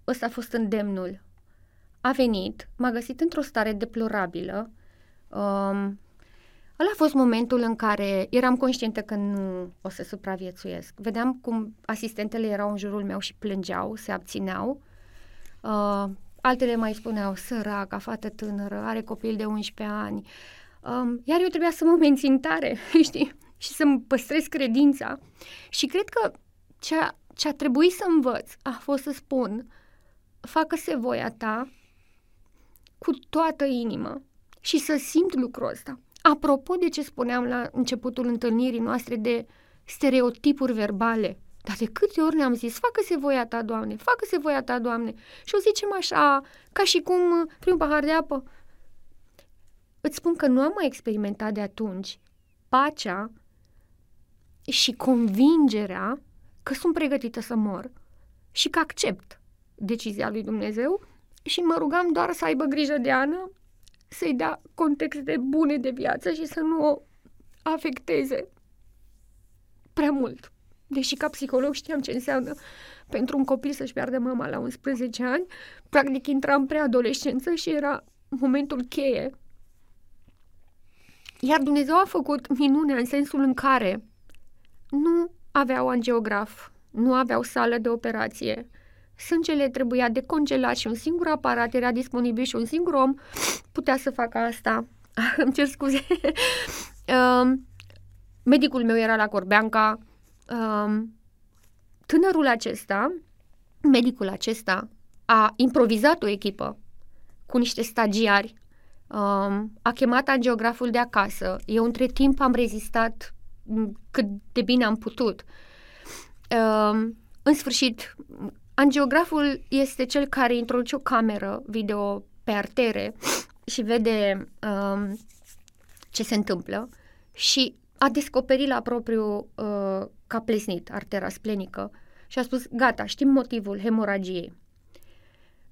ăsta a fost îndemnul. A venit, m-a găsit într-o stare deplorabilă, um, Ăla a fost momentul în care eram conștientă că nu o să supraviețuiesc. Vedeam cum asistentele erau în jurul meu și plângeau, se abțineau. Uh, altele mai spuneau, săraca, fată tânără, are copil de 11 ani. Um, iar eu trebuia să mă mențin tare, știi? Și să-mi păstrez credința. Și cred că ce a, ce a trebuit să învăț a fost să spun, facă-se voia ta cu toată inima și să simt lucrul ăsta. Apropo de ce spuneam la începutul întâlnirii noastre de stereotipuri verbale, dar de câte ori ne-am zis, facă-se voia ta, Doamne, facă-se voia ta, Doamne, și o zicem așa, ca și cum prin un pahar de apă. Îți spun că nu am mai experimentat de atunci pacea și convingerea că sunt pregătită să mor și că accept decizia lui Dumnezeu și mă rugam doar să aibă grijă de Ana să-i dea contexte bune de viață și să nu o afecteze prea mult. Deși ca psiholog știam ce înseamnă pentru un copil să-și piardă mama la 11 ani, practic intra în preadolescență și era momentul cheie. Iar Dumnezeu a făcut minunea în sensul în care nu aveau angiograf, nu aveau sală de operație, sângele trebuia decongelat și un singur aparat era disponibil și un singur om putea să facă asta. Îmi cer scuze. um, medicul meu era la Corbeanca. Um, tânărul acesta, medicul acesta, a improvizat o echipă cu niște stagiari, um, a chemat angiograful de acasă. Eu între timp am rezistat cât de bine am putut. Um, în sfârșit, Angiograful este cel care introduce o cameră video pe artere și vede um, ce se întâmplă și a descoperit la propriu uh, că a plesnit artera splenică și a spus, gata, știm motivul hemoragiei.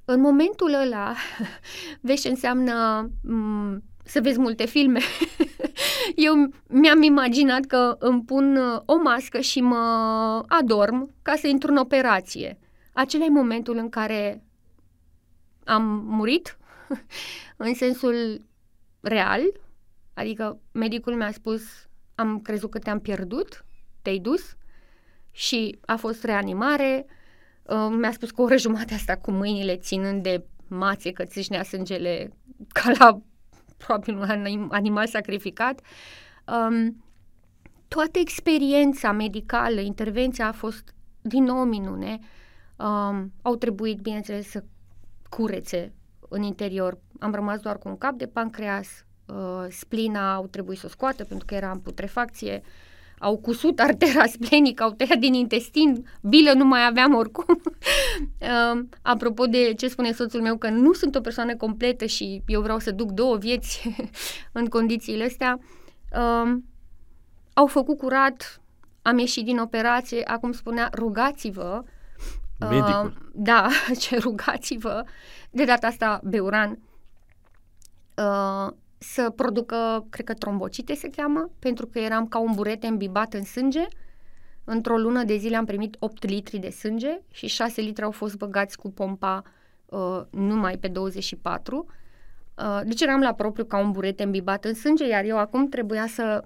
În momentul ăla, vezi ce înseamnă m- să vezi multe filme. Eu mi-am imaginat că îmi pun uh, o mască și mă adorm ca să intru în operație acela e momentul în care am murit, în sensul real, adică medicul mi-a spus, am crezut că te-am pierdut, te-ai dus și a fost reanimare, uh, mi-a spus că o oră jumate asta cu mâinile ținând de mație că țâșnea sângele ca la probabil un animal sacrificat. Um, toată experiența medicală, intervenția a fost din nou o minune. Um, au trebuit, bineînțeles, să curețe în interior. Am rămas doar cu un cap de pancreas, uh, splina au trebuit să o scoată pentru că era în putrefacție, au cusut artera splenică, au tăiat din intestin, bilă nu mai aveam oricum. uh, apropo de ce spune soțul meu, că nu sunt o persoană completă și eu vreau să duc două vieți în condițiile astea, uh, au făcut curat, am ieșit din operație, acum spunea, rugați-vă, Medicul. Uh, da, ce rugați-vă, de data asta Beuran, uh, să producă, cred că trombocite se cheamă, pentru că eram ca un burete îmbibat în sânge. Într-o lună de zile am primit 8 litri de sânge și 6 litri au fost băgați cu pompa uh, numai pe 24. Uh, deci eram la propriu ca un burete îmbibat în sânge, iar eu acum trebuia să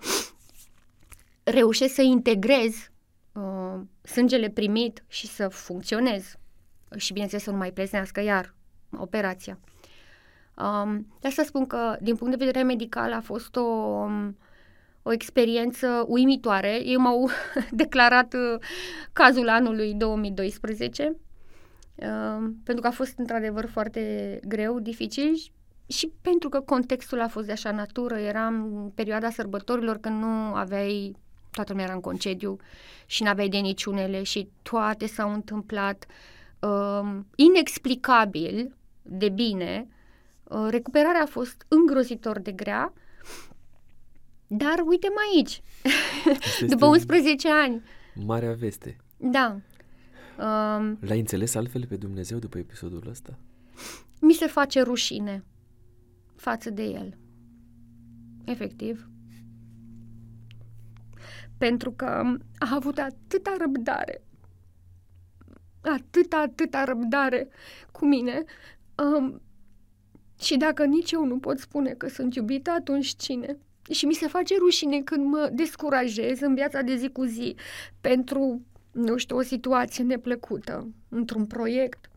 reușesc să integrez uh, sângele primit și să funcționez și bineînțeles să nu mai pleznească iar operația. Um, de asta spun că, din punct de vedere medical, a fost o, um, o experiență uimitoare. Ei m-au declarat uh, cazul anului 2012, uh, pentru că a fost într-adevăr foarte greu, dificil și pentru că contextul a fost de așa natură. Eram în perioada sărbătorilor când nu aveai, toată lumea era în concediu și nu aveai de niciunele și toate s-au întâmplat uh, inexplicabil de bine, Uh, recuperarea a fost îngrozitor de grea, dar uite-mă aici, după 11 ani. Marea veste. Da. Um, L-ai înțeles altfel pe Dumnezeu după episodul ăsta? Mi se face rușine față de el. Efectiv. Pentru că a avut atâta răbdare, atâta, atâta răbdare cu mine, um, și dacă nici eu nu pot spune că sunt iubită, atunci cine? Și mi se face rușine când mă descurajez în viața de zi cu zi pentru, nu știu, o situație neplăcută într-un proiect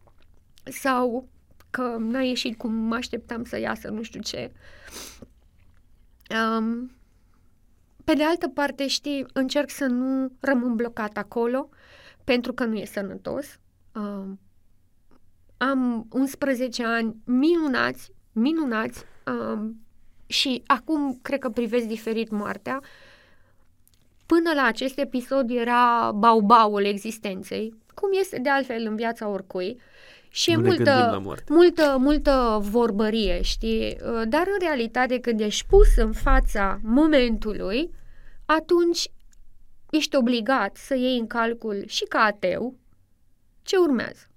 sau că n-a ieșit cum mă așteptam să iasă, nu știu ce. Um, pe de altă parte, știi, încerc să nu rămân blocat acolo pentru că nu e sănătos. Um, am 11 ani minunați, minunați um, și acum cred că privesc diferit moartea. Până la acest episod era baubaul existenței, cum este de altfel în viața oricui. Și nu e multă, multă, multă vorbărie, știi? Uh, dar în realitate când ești pus în fața momentului, atunci ești obligat să iei în calcul și ca ateu ce urmează.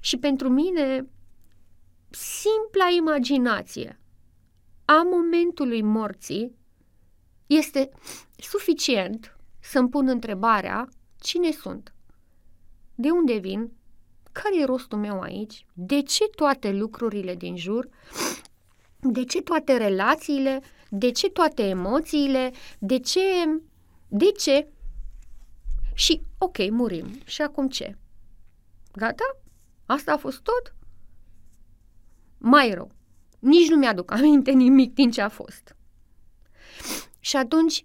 Și pentru mine, simpla imaginație a momentului morții este suficient să-mi pun întrebarea cine sunt, de unde vin, care e rostul meu aici, de ce toate lucrurile din jur, de ce toate relațiile, de ce toate emoțiile, de ce, de ce. Și ok, murim. Și acum ce? Gata? Asta a fost tot? Mai rău. Nici nu mi-aduc aminte nimic din ce a fost. Și atunci,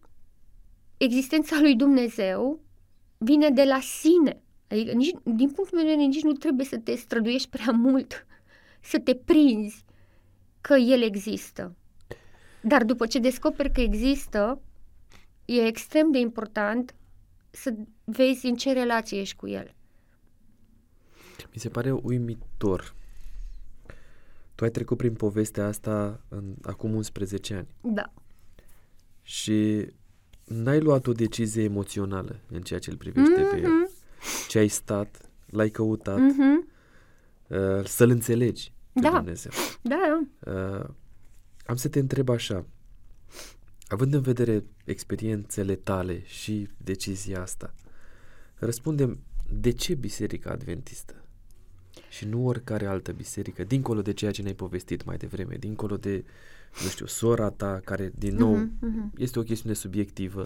existența lui Dumnezeu vine de la sine. Adică, nici, din punctul meu de vedere, nici nu trebuie să te străduiești prea mult, să te prinzi că El există. Dar după ce descoperi că există, e extrem de important să vezi în ce relație ești cu El. Mi se pare uimitor. Tu ai trecut prin povestea asta în, acum 11 ani. Da. Și n-ai luat o decizie emoțională în ceea ce îl privește mm-hmm. pe el. Mhm. Ce ai stat, l-ai căutat, mm-hmm. uh, să-l înțelegi pe da. Dumnezeu. Da. Uh, am să te întreb așa. Având în vedere experiențele tale și decizia asta, răspundem de ce Biserica Adventistă? și nu oricare altă biserică, dincolo de ceea ce ne-ai povestit mai devreme, dincolo de, nu știu, sora ta, care, din nou, uh-huh, uh-huh. este o chestiune subiectivă,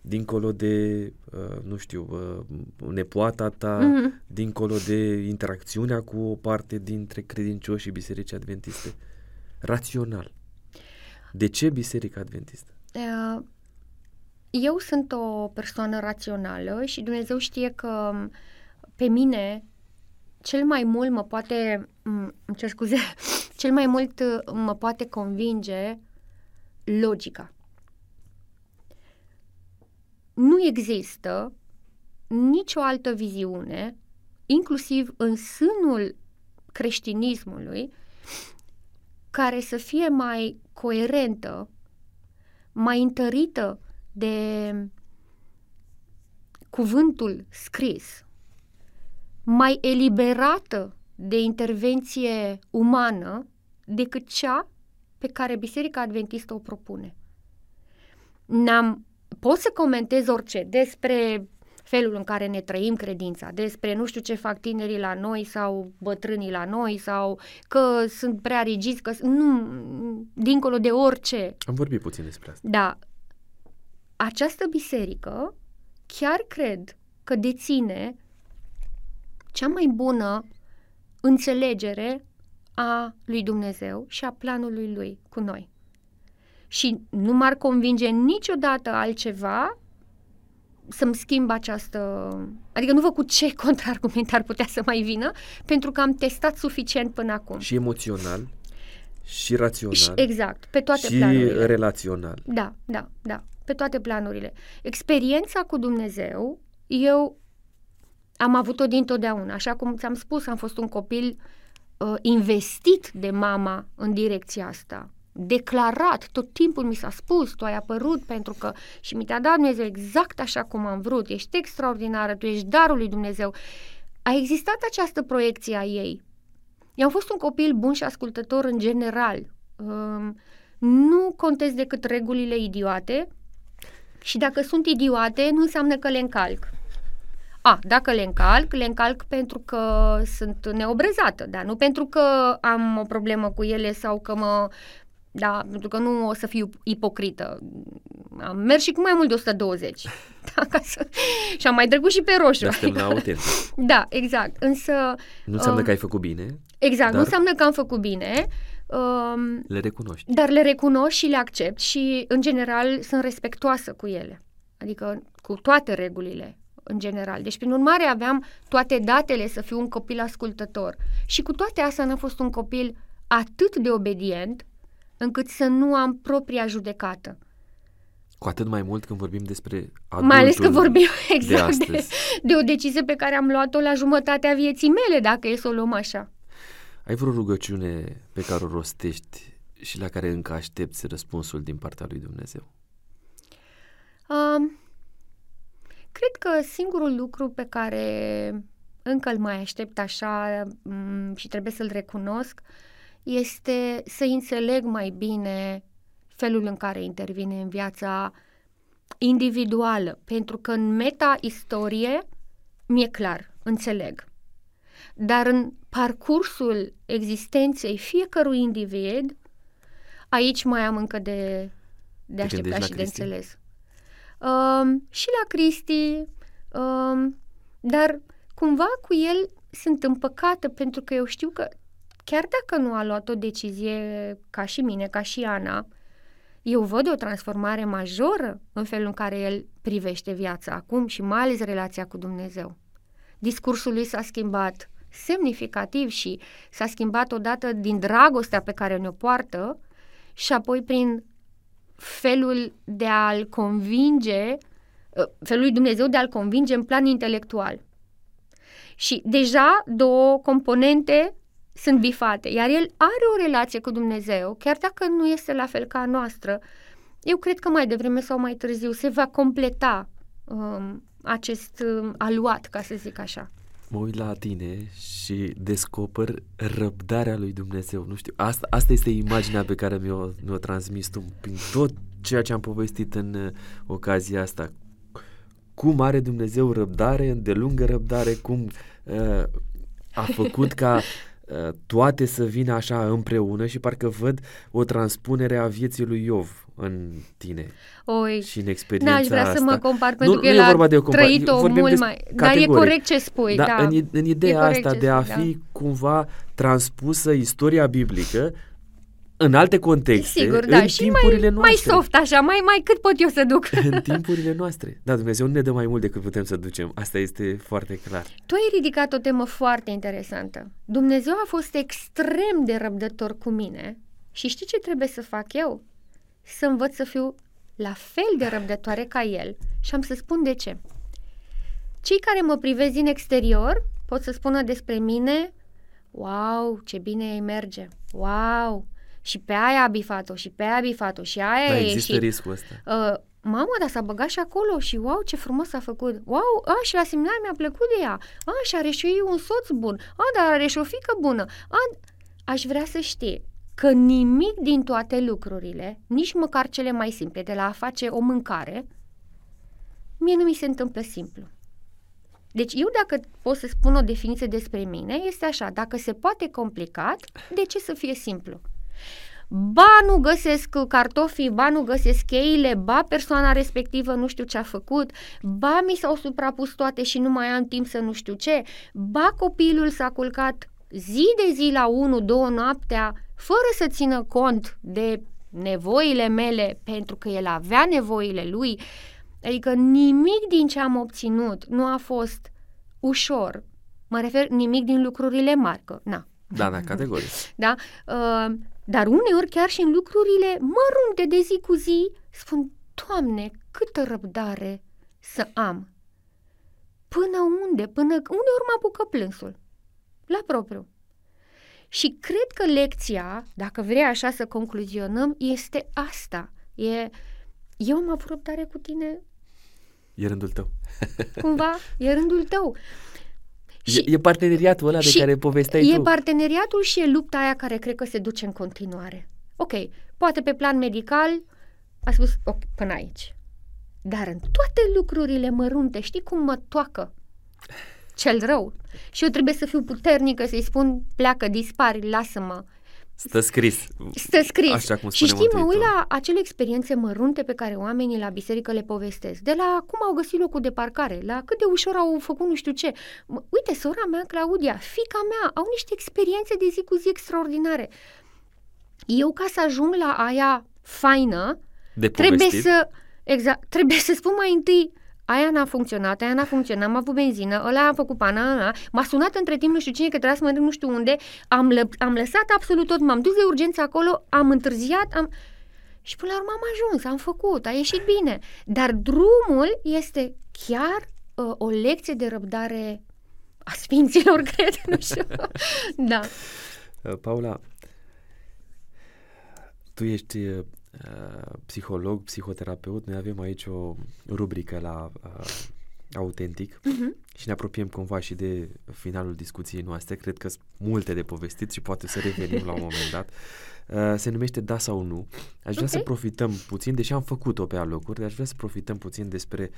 dincolo de, uh, nu știu, uh, nepoata ta, mm-hmm. dincolo de interacțiunea cu o parte dintre credincioși și bisericii adventiste? Rațional. De ce biserica adventistă? Uh, eu sunt o persoană rațională și Dumnezeu știe că pe mine cel mai mult mă poate, îmi cer scuze, cel mai mult mă poate convinge logica. Nu există nicio altă viziune, inclusiv în sânul creștinismului, care să fie mai coerentă, mai întărită de cuvântul scris, mai eliberată de intervenție umană decât cea pe care Biserica Adventistă o propune. N-am, pot să comentez orice despre felul în care ne trăim credința, despre nu știu ce fac tinerii la noi sau bătrânii la noi sau că sunt prea rigizi, că nu, dincolo de orice. Am vorbit puțin despre asta. Da. Această biserică chiar cred că deține cea mai bună înțelegere a lui Dumnezeu și a planului lui cu noi. Și nu m-ar convinge niciodată altceva să-mi schimb această... Adică nu văd cu ce contraargument ar putea să mai vină, pentru că am testat suficient până acum. Și emoțional, și rațional. Și, exact, pe toate și planurile. relațional. Da, da, da, pe toate planurile. Experiența cu Dumnezeu, eu am avut-o dintotdeauna. Așa cum ți-am spus, am fost un copil uh, investit de mama în direcția asta declarat, tot timpul mi s-a spus, tu ai apărut pentru că și mi te-a dat Dumnezeu exact așa cum am vrut, ești extraordinară, tu ești darul lui Dumnezeu. A existat această proiecție a ei. Eu am fost un copil bun și ascultător în general. Um, nu contez decât regulile idiote și dacă sunt idiote, nu înseamnă că le încalc. A, dacă le încalc, le încalc pentru că sunt neobrezată, dar nu pentru că am o problemă cu ele sau că mă da, pentru că nu o să fiu ipocrită. Am mers și cu mai mult de 120. Da, ca să... și am mai trecut și pe roșu. Dar suntem la autentic. da, exact. Însă... Nu înseamnă uh, că ai făcut bine. Exact, dar... nu înseamnă că am făcut bine. Uh, le recunoști. Dar le recunosc și le accept și, în general, sunt respectoasă cu ele. Adică cu toate regulile, în general. Deci, prin urmare, aveam toate datele să fiu un copil ascultător. Și cu toate astea am fost un copil atât de obedient, încât să nu am propria judecată. Cu atât mai mult când vorbim despre adultul Mai ales că vorbim exact de, de, de o decizie pe care am luat-o la jumătatea vieții mele, dacă e să o luăm așa. Ai vreo rugăciune pe care o rostești și la care încă aștepți răspunsul din partea lui Dumnezeu? Um, cred că singurul lucru pe care încă îl mai aștept așa um, și trebuie să-l recunosc uh, este să înțeleg mai bine felul în care intervine în viața individuală, pentru că în meta-istorie mi-e clar, înțeleg. Dar în parcursul existenței fiecărui individ, aici mai am încă de, de așteptat și de înțeles. Um, și la Cristi, um, dar cumva cu el sunt împăcată pentru că eu știu că chiar dacă nu a luat o decizie ca și mine, ca și Ana, eu văd o transformare majoră în felul în care el privește viața acum și mai ales relația cu Dumnezeu. Discursul lui s-a schimbat semnificativ și s-a schimbat odată din dragostea pe care ne-o poartă și apoi prin felul de a-l convinge, ă, felul lui Dumnezeu de a-l convinge în plan intelectual. Și deja două componente sunt bifate, iar el are o relație cu Dumnezeu, chiar dacă nu este la fel ca a noastră, eu cred că mai devreme sau mai târziu se va completa um, acest um, aluat, ca să zic așa. Mă uit la tine și descoper răbdarea lui Dumnezeu. Nu știu, asta, asta este imaginea pe care mi-o, mi-o transmis tu prin tot ceea ce am povestit în uh, ocazia asta. Cum are Dumnezeu răbdare, îndelungă răbdare, cum uh, a făcut ca uh, toate să vină așa împreună și parcă văd o transpunere a vieții lui Iov în tine Oi, și în experiența n-aș vrea asta. să mă compar pentru nu, că nu el e a vorba de o compar- trăit-o vorbim mult de mai... Dar e categoric. corect ce spui, da, da. În, în ideea corect asta ce de a spui, fi da. cumva transpusă istoria biblică în alte contexte, Sigur, în da, și mai, timpurile mai noastre. soft așa, mai, mai cât pot eu să duc. în timpurile noastre. Da, Dumnezeu nu ne dă mai mult decât putem să ducem. Asta este foarte clar. Tu ai ridicat o temă foarte interesantă. Dumnezeu a fost extrem de răbdător cu mine și știi ce trebuie să fac eu? Să învăț să fiu la fel de răbdătoare ca El și am să spun de ce. Cei care mă privesc din exterior pot să spună despre mine Wow, ce bine îi merge! Wow! Și pe aia a bifat-o, și pe aia a bifat-o, și aia Da, a există ieșit. riscul ăsta. Uh, mamă, dar s-a băgat și acolo și wow, ce frumos a făcut. Wow, a, și la seminar mi-a plăcut de ea. A, și are și un soț bun. A, dar are și o fică bună. A, aș vrea să știe că nimic din toate lucrurile, nici măcar cele mai simple, de la a face o mâncare, mie nu mi se întâmplă simplu. Deci eu dacă pot să spun o definiție despre mine, este așa, dacă se poate complicat, de ce să fie simplu? Ba nu găsesc cartofii, ba nu găsesc cheile, ba persoana respectivă nu știu ce a făcut, ba mi s-au suprapus toate și nu mai am timp să nu știu ce, ba copilul s-a culcat zi de zi la 1-2 noaptea, fără să țină cont de nevoile mele, pentru că el avea nevoile lui. Adică nimic din ce am obținut nu a fost ușor. Mă refer nimic din lucrurile mari, că na, Da, da, categoric. da? Uh, dar uneori chiar și în lucrurile mărunte de zi cu zi spun, Doamne, câtă răbdare să am. Până unde? Până uneori mă apucă plânsul. La propriu. Și cred că lecția, dacă vrei așa să concluzionăm, este asta. E, eu am avut răbdare cu tine, E rândul tău. cumva, e rândul tău. E, e parteneriatul ăla de și care povesteai e tu. parteneriatul și e lupta aia care cred că se duce în continuare. Ok, poate pe plan medical a spus ok, până aici. Dar în toate lucrurile mărunte, știi cum mă toacă cel rău? Și eu trebuie să fiu puternică, să-i spun pleacă, dispari, lasă-mă. Stă scris. Stă scris. Așa cum și spune știi, mă uit Mântuitorul. la acele experiențe mărunte pe care oamenii la biserică le povestesc. De la cum au găsit locul de parcare, la cât de ușor au făcut nu știu ce. Mă, uite, sora mea, Claudia, fica mea, au niște experiențe de zi cu zi extraordinare. Eu, ca să ajung la aia faină, De trebuie povestit. să, exact, trebuie să spun mai întâi aia n-a funcționat, aia n-a funcționat, am avut benzină, ăla a făcut pana, ăla, m-a sunat între timp nu știu cine că trebuia să mă duc nu știu unde, am, lă, am lăsat absolut tot, m-am dus de urgență acolo, am întârziat, am... Și până la urmă am ajuns, am făcut, a ieșit bine. Dar drumul este chiar uh, o lecție de răbdare a sfinților, cred, nu știu. da. Uh, Paula, tu ești uh, psiholog, psihoterapeut. Noi avem aici o rubrică la uh, Autentic Uh-huh. și ne apropiem cumva și de finalul discuției noastre. Cred că sunt multe de povestit și poate să revenim la un moment dat. Uh, se numește Da sau Nu. Aș vrea Ok. să profităm puțin, deși am făcut-o pe alocuri, dar aș vrea să profităm puțin despre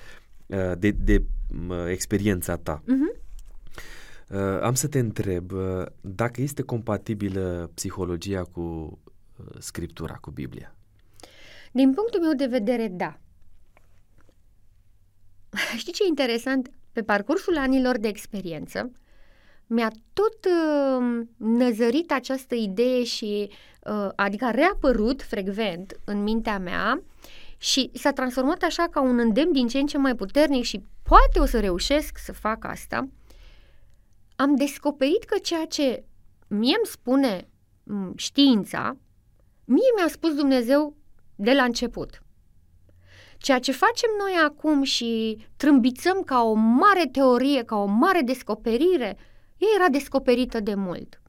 uh, de, de uh, experiența ta. Uh-huh. Uh, am să te întreb uh, dacă este compatibilă psihologia cu uh, scriptura, cu Biblia. Din punctul meu de vedere, da. Știi ce e interesant? Pe parcursul anilor de experiență, mi-a tot uh, năzărit această idee și, uh, adică a reapărut frecvent în mintea mea și s-a transformat așa ca un îndemn din ce în ce mai puternic și poate o să reușesc să fac asta. Am descoperit că ceea ce mie îmi spune m, știința, mie mi-a spus Dumnezeu de la început. Ceea ce facem noi acum și trâmbițăm ca o mare teorie, ca o mare descoperire, ea era descoperită de mult.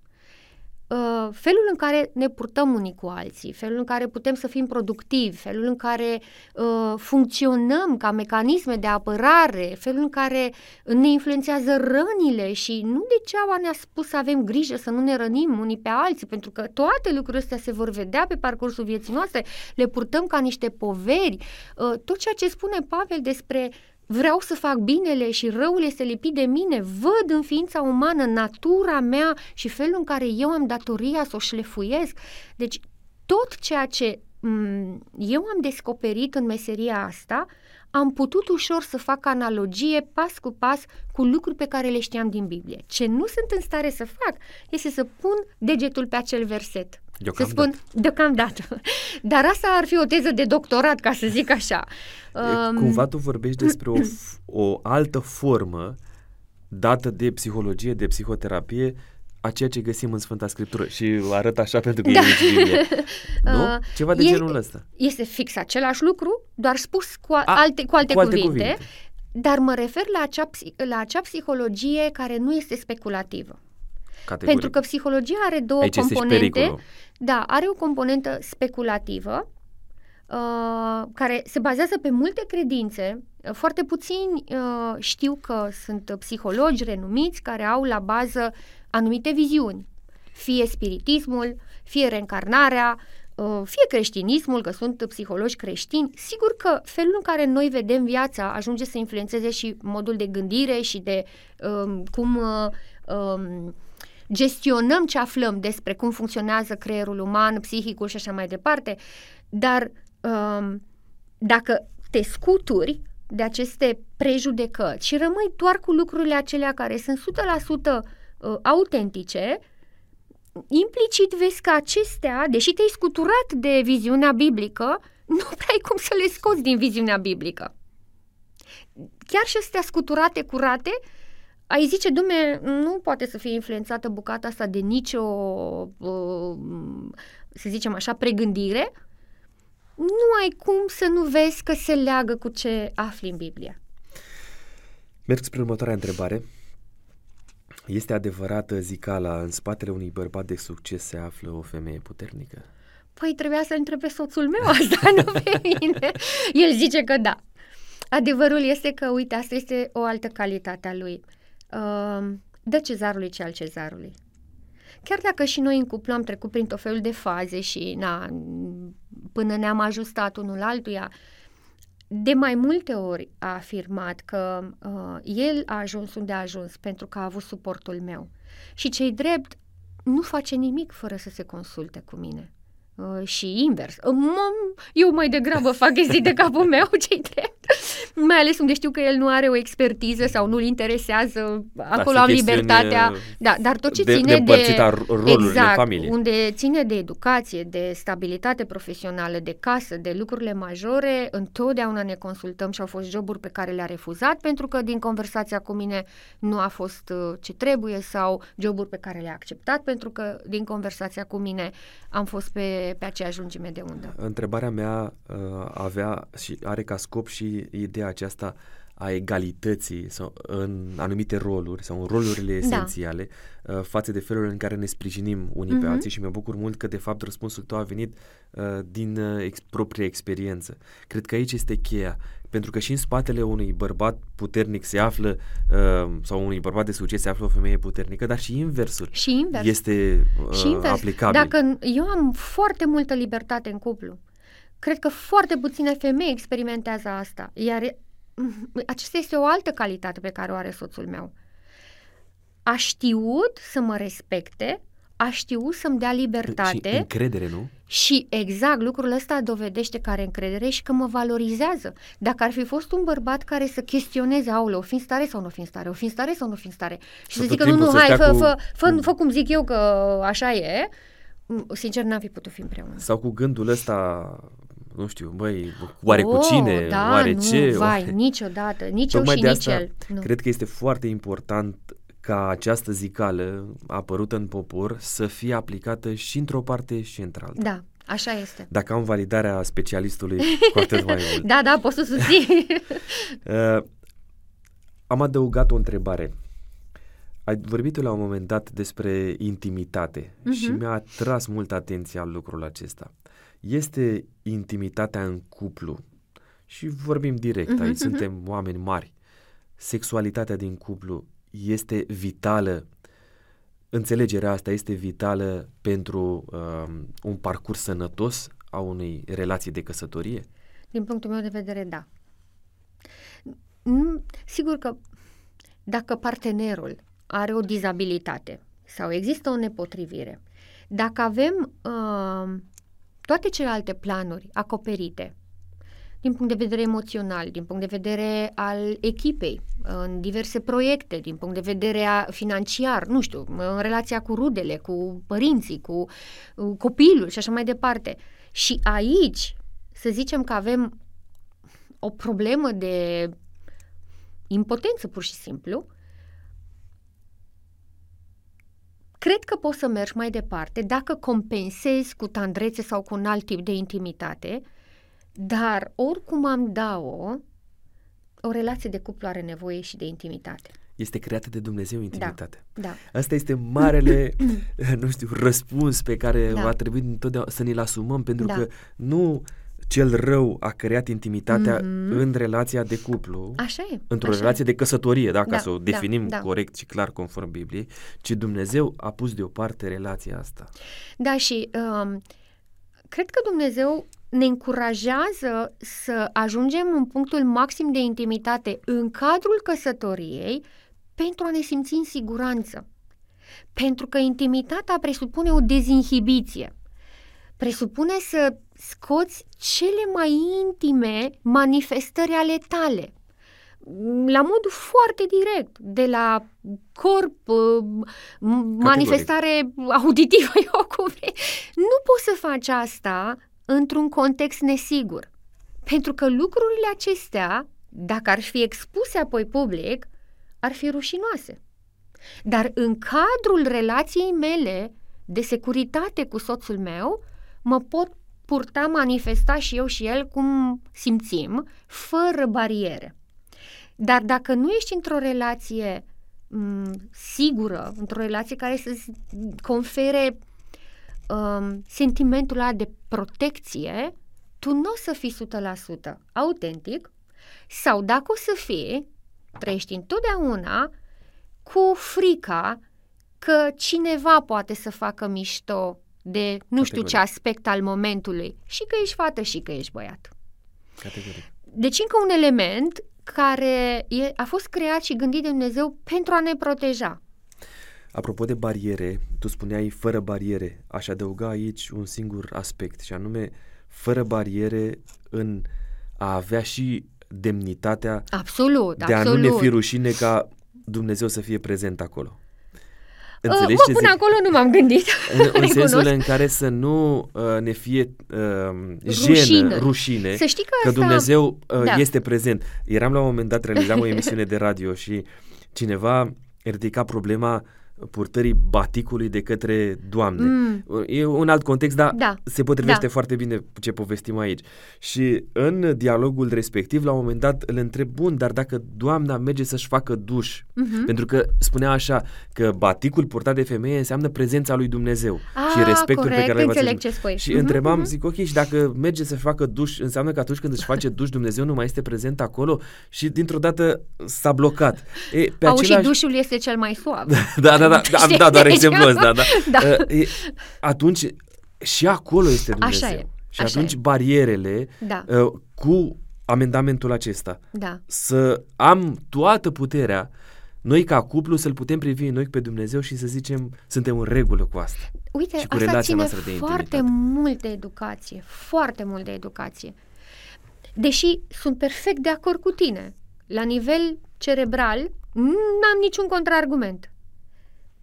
Uh, felul în care ne purtăm unii cu alții, felul în care putem să fim productivi, felul în care uh, funcționăm ca mecanisme de apărare, felul în care ne influențează rănile și nu degeaba ne-a spus să avem grijă să nu ne rănim unii pe alții, pentru că toate lucrurile astea se vor vedea pe parcursul vieții noastre, le purtăm ca niște poveri. Uh, tot ceea ce spune Pavel despre vreau să fac binele și răul este lipit de mine, văd în ființa umană natura mea și felul în care eu am datoria să o șlefuiesc. Deci tot ceea ce m- eu am descoperit în meseria asta, am putut ușor să fac analogie pas cu pas cu lucruri pe care le știam din Biblie. Ce nu sunt în stare să fac este să pun degetul pe acel verset. Deocamdată. Să spun, deocamdată. Dar asta ar fi o teză de doctorat, ca să zic așa. Um, Cumva tu vorbești despre o, o altă formă dată de psihologie, de psihoterapie, a ceea ce găsim în Sfânta Scriptură și arăt așa pentru că da. e Biblie. Nu? Uh, Ceva de e, genul ăsta. Este fix același lucru, doar spus cu, a, alte, cu alte, cu alte cuvinte, cuvinte, dar mă refer la acea, la acea psihologie care nu este speculativă. Categoric. Pentru că psihologia are două Aici componente. Da, are o componentă speculativă uh, care se bazează pe multe credințe. Foarte puțini uh, știu că sunt psihologi renumiți care au la bază anumite viziuni. Fie spiritismul, fie reîncarnarea, uh, fie creștinismul, că sunt psihologi creștini, sigur că felul în care noi vedem viața ajunge să influențeze și modul de gândire și de um, cum uh, um, gestionăm ce aflăm despre cum funcționează creierul uman, psihicul și așa mai departe, dar um, dacă te scuturi de aceste prejudecăți și rămâi doar cu lucrurile acelea care sunt 100% uh, autentice, implicit vezi că acestea, deși te-ai scuturat de viziunea biblică, nu prea ai cum să le scoți din viziunea biblică. Chiar și astea scuturate, curate, ai zice, dume, nu poate să fie influențată bucata asta de nicio, uh, să zicem așa, pregândire, nu ai cum să nu vezi că se leagă cu ce afli în Biblie. Merg spre următoarea întrebare. Este adevărată zicala, în spatele unui bărbat de succes se află o femeie puternică? Păi trebuia să întrebe soțul meu asta, nu pe mine. El zice că da. Adevărul este că, uite, asta este o altă calitate a lui. Uh, dă cezarului ce al cezarului. Chiar dacă și noi în cuplu am trecut prin tot felul de faze și na, până ne-am ajustat unul altuia, de mai multe ori a afirmat că uh, el a ajuns unde a ajuns pentru că a avut suportul meu. Și cei drept nu face nimic fără să se consulte cu mine. Uh, și invers. Uh, eu mai degrabă fac chestii de capul meu, cei drept. Mai ales unde știu că el nu are o expertiză sau nu-l interesează, da, acolo am libertatea. Da, dar tot ce de, ține de... de exact, familie. unde ține de educație, de stabilitate profesională, de casă, de lucrurile majore, întotdeauna ne consultăm și au fost joburi pe care le-a refuzat pentru că din conversația cu mine nu a fost uh, ce trebuie sau joburi pe care le-a acceptat pentru că din conversația cu mine am fost pe, pe aceeași lungime de undă. Întrebarea mea uh, avea și are ca scop și ideea aceasta a egalității sau în anumite roluri sau în rolurile da. esențiale da. uh, față de felul în care ne sprijinim unii mm-hmm. pe mhm. alții și mă bucur mult că de fapt răspunsul tău a venit uh, din uh, ex- propria experiență. Cred că aici este cheia, pentru că și în spatele unui bărbat puternic se află uh, sau unui bărbat de succes se află o femeie puternică, dar și inversul și invers. este uh, și invers. aplicabil. Dacă eu am foarte multă libertate în cuplu, Cred că foarte puține femei experimentează asta, iar acesta este o altă calitate pe care o are soțul meu. A știut să mă respecte, a știut să-mi dea libertate. Și încredere, nu? Și exact, lucrul ăsta dovedește că are încredere și că mă valorizează. Dacă ar fi fost un bărbat care să chestioneze, aule, o fi în stare sau nu fi în stare, o fi în stare sau nu fi în stare, și să zică, nu, nu, hai, fă, cu... fă, fă, fă cum zic eu că așa e, sincer, n-am fi putut fi împreună. Sau cu gândul ăsta nu știu, băi, oare oh, cu cine, da, oare nu, ce? vai, oare... niciodată, nici eu și de nici el. Nu. Cred că este foarte important ca această zicală apărută în popor să fie aplicată și într-o parte și într-alta. Da, Așa este. Dacă am validarea specialistului, cu atât mai mult. da, da, poți să susții. uh, am adăugat o întrebare. Ai vorbit la un moment dat despre intimitate uh-huh. și mi-a atras mult atenția lucrul acesta este intimitatea în cuplu. Și vorbim direct, uh-huh, aici uh-huh. suntem oameni mari. Sexualitatea din cuplu este vitală. Înțelegerea asta este vitală pentru uh, un parcurs sănătos a unei relații de căsătorie? Din punctul meu de vedere, da. Nu, sigur că dacă partenerul are o dizabilitate sau există o nepotrivire, dacă avem uh, toate celelalte planuri acoperite, din punct de vedere emoțional, din punct de vedere al echipei, în diverse proiecte, din punct de vedere financiar, nu știu, în relația cu rudele, cu părinții, cu uh, copilul și așa mai departe. Și aici, să zicem că avem o problemă de impotență pur și simplu, cred că poți să mergi mai departe dacă compensezi cu tandrețe sau cu un alt tip de intimitate, dar oricum am da-o, o relație de cuplu are nevoie și de intimitate. Este creată de Dumnezeu intimitate. Da, da. Asta este marele, nu știu, răspuns pe care da. va trebui întotdeauna să ne-l asumăm, pentru da. că nu cel rău a creat intimitatea mm-hmm. în relația de cuplu, așa e, într-o așa relație e. de căsătorie, da, ca Da, să o da, definim da. corect și clar conform Bibliei, ci Dumnezeu a pus deoparte relația asta. Da, și um, cred că Dumnezeu ne încurajează să ajungem în punctul maxim de intimitate în cadrul căsătoriei pentru a ne simți în siguranță. Pentru că intimitatea presupune o dezinhibiție. Presupune să scoți cele mai intime manifestări ale tale. La modul foarte direct, de la corp, uh, manifestare auditivă, eu cum vrei. Nu poți să faci asta într-un context nesigur. Pentru că lucrurile acestea, dacă ar fi expuse apoi public, ar fi rușinoase. Dar în cadrul relației mele de securitate cu soțul meu, mă pot purta, manifesta și eu și el cum simțim, fără bariere. Dar dacă nu ești într-o relație m- sigură, într-o relație care să-ți confere um, sentimentul ăla de protecție, tu nu o să fii 100% autentic sau dacă o să fii, trăiești întotdeauna cu frica că cineva poate să facă mișto de nu știu ce aspect al momentului și că ești fată și că ești băiat. Categoric. Deci încă un element care e, a fost creat și gândit de Dumnezeu pentru a ne proteja. Apropo de bariere, tu spuneai fără bariere. Aș adăuga aici un singur aspect și anume fără bariere în a avea și demnitatea Absolut, de absolut. a nu ne fi rușine ca Dumnezeu să fie prezent acolo. Înțelegi uh, bă, până zic? acolo nu m-am gândit. În, în sensul în care să nu uh, ne fie uh, jenă, rușine. rușine să știi că, că asta... Dumnezeu uh, da. este prezent. Eram la un moment dat, realizam o emisiune de radio și cineva ridica problema purtării baticului de către doamne. Mm. E un alt context, dar da. se potrivește da. foarte bine ce povestim aici. Și în dialogul respectiv, la un moment dat, îl întreb, bun, dar dacă doamna merge să-și facă duș, mm-hmm. pentru că spunea așa, că baticul purtat de femeie înseamnă prezența lui Dumnezeu A, și respectul corect, pe care înțeleg l-ai ce spui. Și mm-hmm. întrebam, zic, ok, și dacă merge să-și facă duș, înseamnă că atunci când își face duș, Dumnezeu nu mai este prezent acolo? Și dintr-o dată s-a blocat. E, pe Au, același... și dușul este cel mai suav. da, da, da, da, am dat doar exemplul ăsta, da. da. E, atunci, și acolo este Dumnezeu. Așa e. Și Așa atunci e. barierele Da. uh, cu amendamentul acesta, Da. să am toată puterea, noi ca cuplu să-L putem privi în ochi pe Dumnezeu și să zicem, suntem în regulă cu asta. Uite, și cu asta relația ține noastră de foarte intimitate. mult de educație, foarte mult de educație. Deși sunt perfect de acord cu tine, la nivel cerebral, n-am niciun contraargument.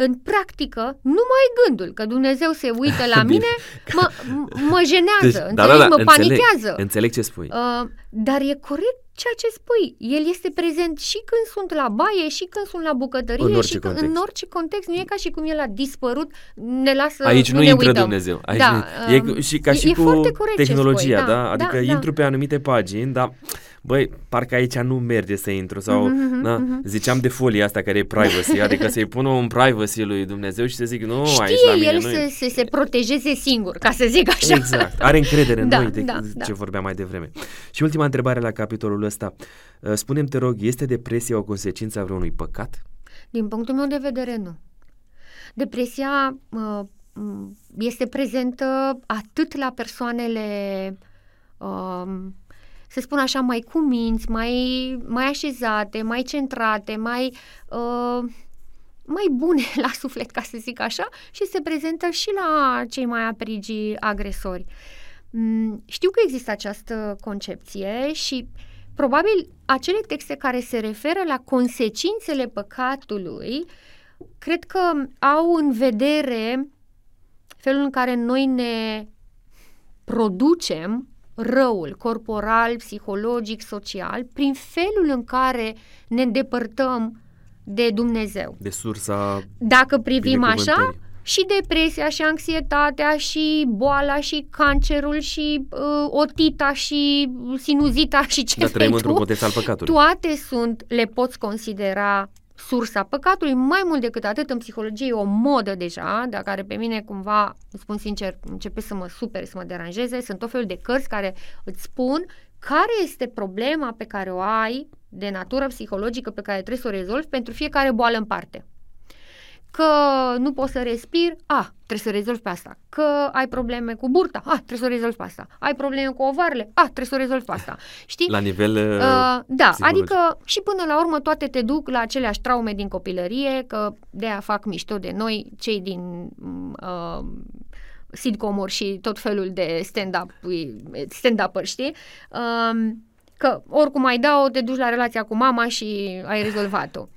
În practică, numai gândul că Dumnezeu se uită la Bine. mine mă, mă jenează, Deci, înțelegi? mă înțeleg, panichează. Înțeleg ce spui. Uh, dar e corect ceea ce spui. El este prezent și când sunt la baie, și când sunt la bucătărie, În orice și când, context. în orice context. Nu e ca și cum el a dispărut, ne lasă, Aici nu, ne intră uităm. Dumnezeu. Aici Da, nu, e, um, și ca e- și e cu foarte corect ce tehnologia, spui, da? da, Adică da, da. intru pe anumite pagini, dar băi, parcă aici nu merge să intru sau, Mhm, da, mhm. ziceam de folia asta care e privacy, adică să-i pun un privacy lui Dumnezeu și să zic, nu, aici la Știe mine el nu să, să se protejeze singur, ca să zic așa. Exact, are încredere în Da, noi de da, ce da. vorbeam mai devreme. Și ultima întrebare la capitolul ăsta. Uh, Spune-mi, te rog, este depresia o consecință a vreunui păcat? Din punctul meu de vedere, nu. Depresia uh, m, este prezentă atât la persoanele uh, să spun așa, mai cuminți, mai, mai așezate, mai centrate, mai, uh, mai bune la suflet, ca să zic așa, și se prezentă și la cei mai aprigi agresori. Mm, știu că există această concepție și probabil acele texte care se referă la consecințele păcatului, cred că au în vedere felul în care noi ne producem răul corporal, psihologic, social, prin felul în care ne îndepărtăm de Dumnezeu. De sursa Dacă privim așa, și depresia, și anxietatea, și boala, și cancerul, și uh, otita, și sinuzita, și ce Dar trăim într-un context al păcatului. Toate sunt, le poți considera sursa păcatului, mai mult decât atât în psihologie e o modă deja, dar care pe mine cumva, spun sincer, începe să mă supere, să mă deranjeze, sunt tot felul de cărți care îți spun care este problema pe care o ai de natură psihologică pe care trebuie să o rezolvi pentru fiecare boală în parte că nu poți să respiri, a, trebuie să rezolvi pe asta. Că ai probleme cu burta, a, trebuie să o rezolvi pe asta. Ai probleme cu ovarele, a, trebuie să o rezolvi pe asta. Știi? La nivel uh, uh Da, adică și până la urmă toate te duc la aceleași traume din copilărie, că de a fac mișto de noi, cei din uh, sitcom și tot felul de stand-up, stand-up știi? Uh, că oricum ai dau, te duci la relația cu mama și ai rezolvat-o.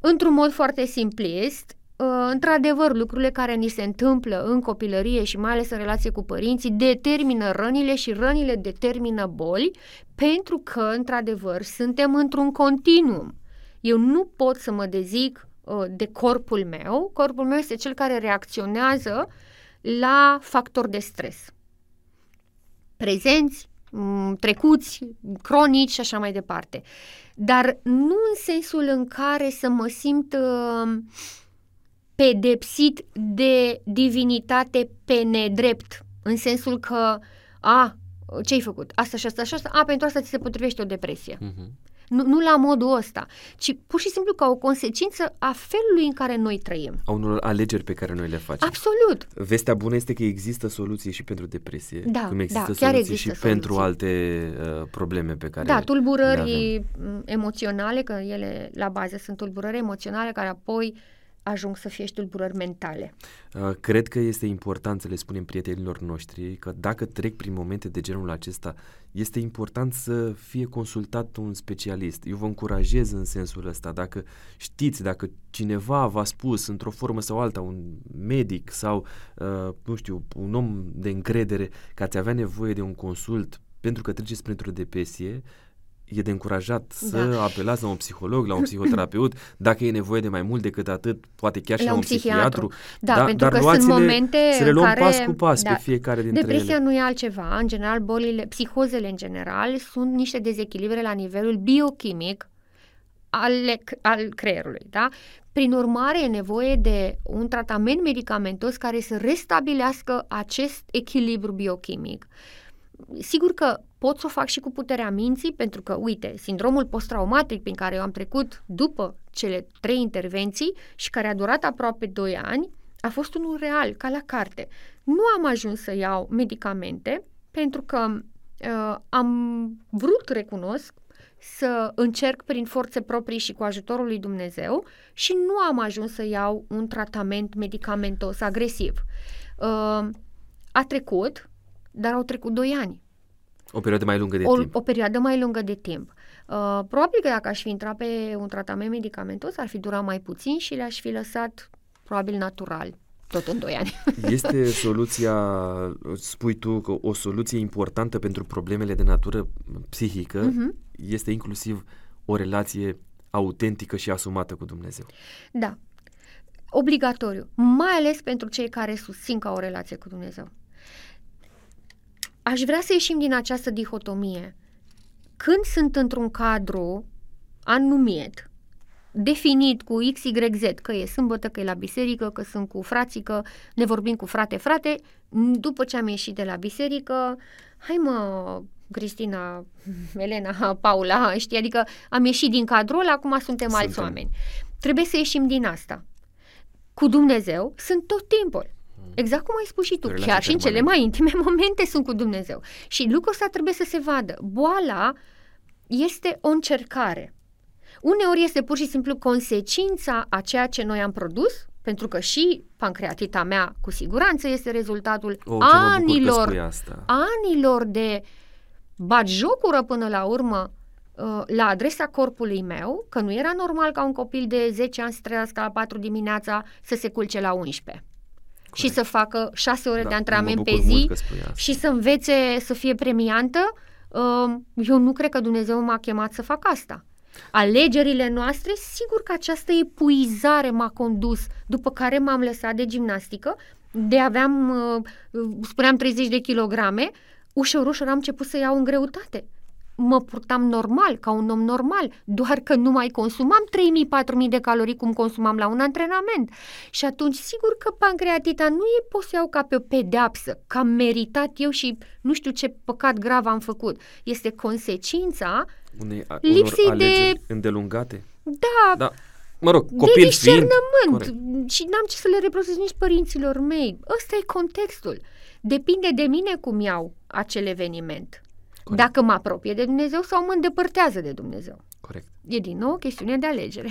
Într-un mod foarte simplist, Uh, într-adevăr, lucrurile care ni se întâmplă în copilărie și mai ales în relație cu părinții determină rănile și rănile determină boli pentru că, într-adevăr, suntem într-un continuum. Eu nu pot să mă dezic uh, de corpul meu. Corpul meu este cel care reacționează la factori de stres. Prezenți, mm, trecuți, cronici și așa mai departe. Dar nu în sensul în care să mă simt uh, pedepsit de divinitate pe nedrept, în sensul că, a, ce ai făcut? Asta și asta și asta, a, pentru asta ți se potrivește o depresie. Uh-huh. Nu, nu la modul ăsta, ci pur și simplu ca o consecință a felului în care noi trăim. A unor alegeri pe care noi le facem. Absolut. Vestea bună este că există soluții și pentru depresie, da, cum există da, soluții există și soluții. pentru alte uh, probleme pe care Da, tulburări emoționale, că ele la bază sunt tulburări emoționale care apoi uh, ajung să fie și tulburări mentale. Uh, cred că este important să le spunem prietenilor noștri că dacă trec prin momente de genul acesta, este important să fie consultat un specialist. Eu vă încurajez în sensul ăsta. Dacă știți, dacă cineva v-a spus într-o formă sau alta, un medic sau, uh, nu știu, un om de încredere că ați avea nevoie de un consult pentru că treceți printr-o depresie, e de încurajat să da. apelați la un psiholog, la un psihoterapeut, dacă e nevoie de mai mult decât atât, poate chiar și la, la un psihiatru. psihiatru. Da, da, pentru dar că sunt momente să le luăm care, pas cu pas da, pe fiecare dintre depresia ele. nu e altceva. În general, bolile, psihozele în general sunt niște dezechilibre la nivelul biochimic al, al creierului, da? Prin urmare, e nevoie de un tratament medicamentos care să restabilească acest echilibru biochimic. Sigur că pot să o fac și cu puterea minții, pentru că, uite, sindromul post-traumatic prin care eu am trecut după cele trei intervenții și care a durat aproape 2 ani, a fost unul real, ca la carte. Nu am ajuns să iau medicamente pentru că uh, am vrut, recunosc, să încerc prin forțe proprii și cu ajutorul lui Dumnezeu și nu am ajuns să iau un tratament medicamentos agresiv. Uh, a trecut, dar au trecut 2 ani. O perioadă mai lungă de o, timp. O perioadă mai lungă de timp. Uh, probabil că dacă aș fi intrat pe un tratament medicamentos, ar fi durat mai puțin și le-aș fi lăsat probabil natural tot în 2 ani. Este soluția, spui tu, că o soluție importantă pentru problemele de natură psihică uh-huh. este inclusiv o relație autentică și asumată cu Dumnezeu. Da. Obligatoriu. Mai ales pentru cei care susțin ca o relație cu Dumnezeu. Aș vrea să ieșim din această dihotomie. Când sunt într-un cadru anumit, definit cu X, Y, Z, că e sâmbătă, că e la biserică, că sunt cu frații, că ne vorbim cu frate, frate, după ce am ieșit de la biserică, hai mă, Cristina, Elena, Paula, știi, adică am ieșit din cadrul ăla, acum suntem, suntem alți oameni. Trebuie să ieșim din asta. Cu Dumnezeu sunt tot timpul. Exact cum ai spus și tu, O chiar relație și în cele permanentă. mai intime momente sunt cu Dumnezeu. Și lucrul ăsta trebuie să se vadă. Boala este o încercare. Uneori este pur și simplu consecința a ceea ce noi am produs, pentru că și pancreatita mea cu siguranță este rezultatul O, ce mă bucur că anilor, spui asta. anilor de batjocură până la urmă uh, la adresa corpului meu, că nu era normal ca un copil de 10 ani să trăiască la 4 dimineața să se culce la 11 și să facă 6 ore Da, de antrenament mă pe bucur mult zi că spui asta. și să învețe să fie premiantă, uh, eu nu cred că Dumnezeu m-a chemat să fac asta. Alegerile noastre, sigur că această epuizare m-a condus, după care m-am lăsat de gimnastică, de aveam, uh, spuneam 30 de kilograme, ușor, ușor am început să iau în greutate. Mă purtam normal, ca un om normal, doar că nu mai consumam 3.000-4.000 de calorii cum consumam la un antrenament. Și atunci, sigur că pancreatita nu e pot să iau ca pe o pedeapsă, că am meritat eu și nu știu ce păcat grav am făcut. Este consecința, Unei, a, lipsei unor de- alegeri îndelungate. da, Da. Mă rog, de copil fiind... discernământ Corect. și n-am ce să le reprosesc nici părinților mei. Ăsta e contextul. Depinde de mine cum iau acel eveniment. Corect. Dacă mă apropie de Dumnezeu sau mă îndepărtează de Dumnezeu. Corect. E din nou o chestiune de alegere.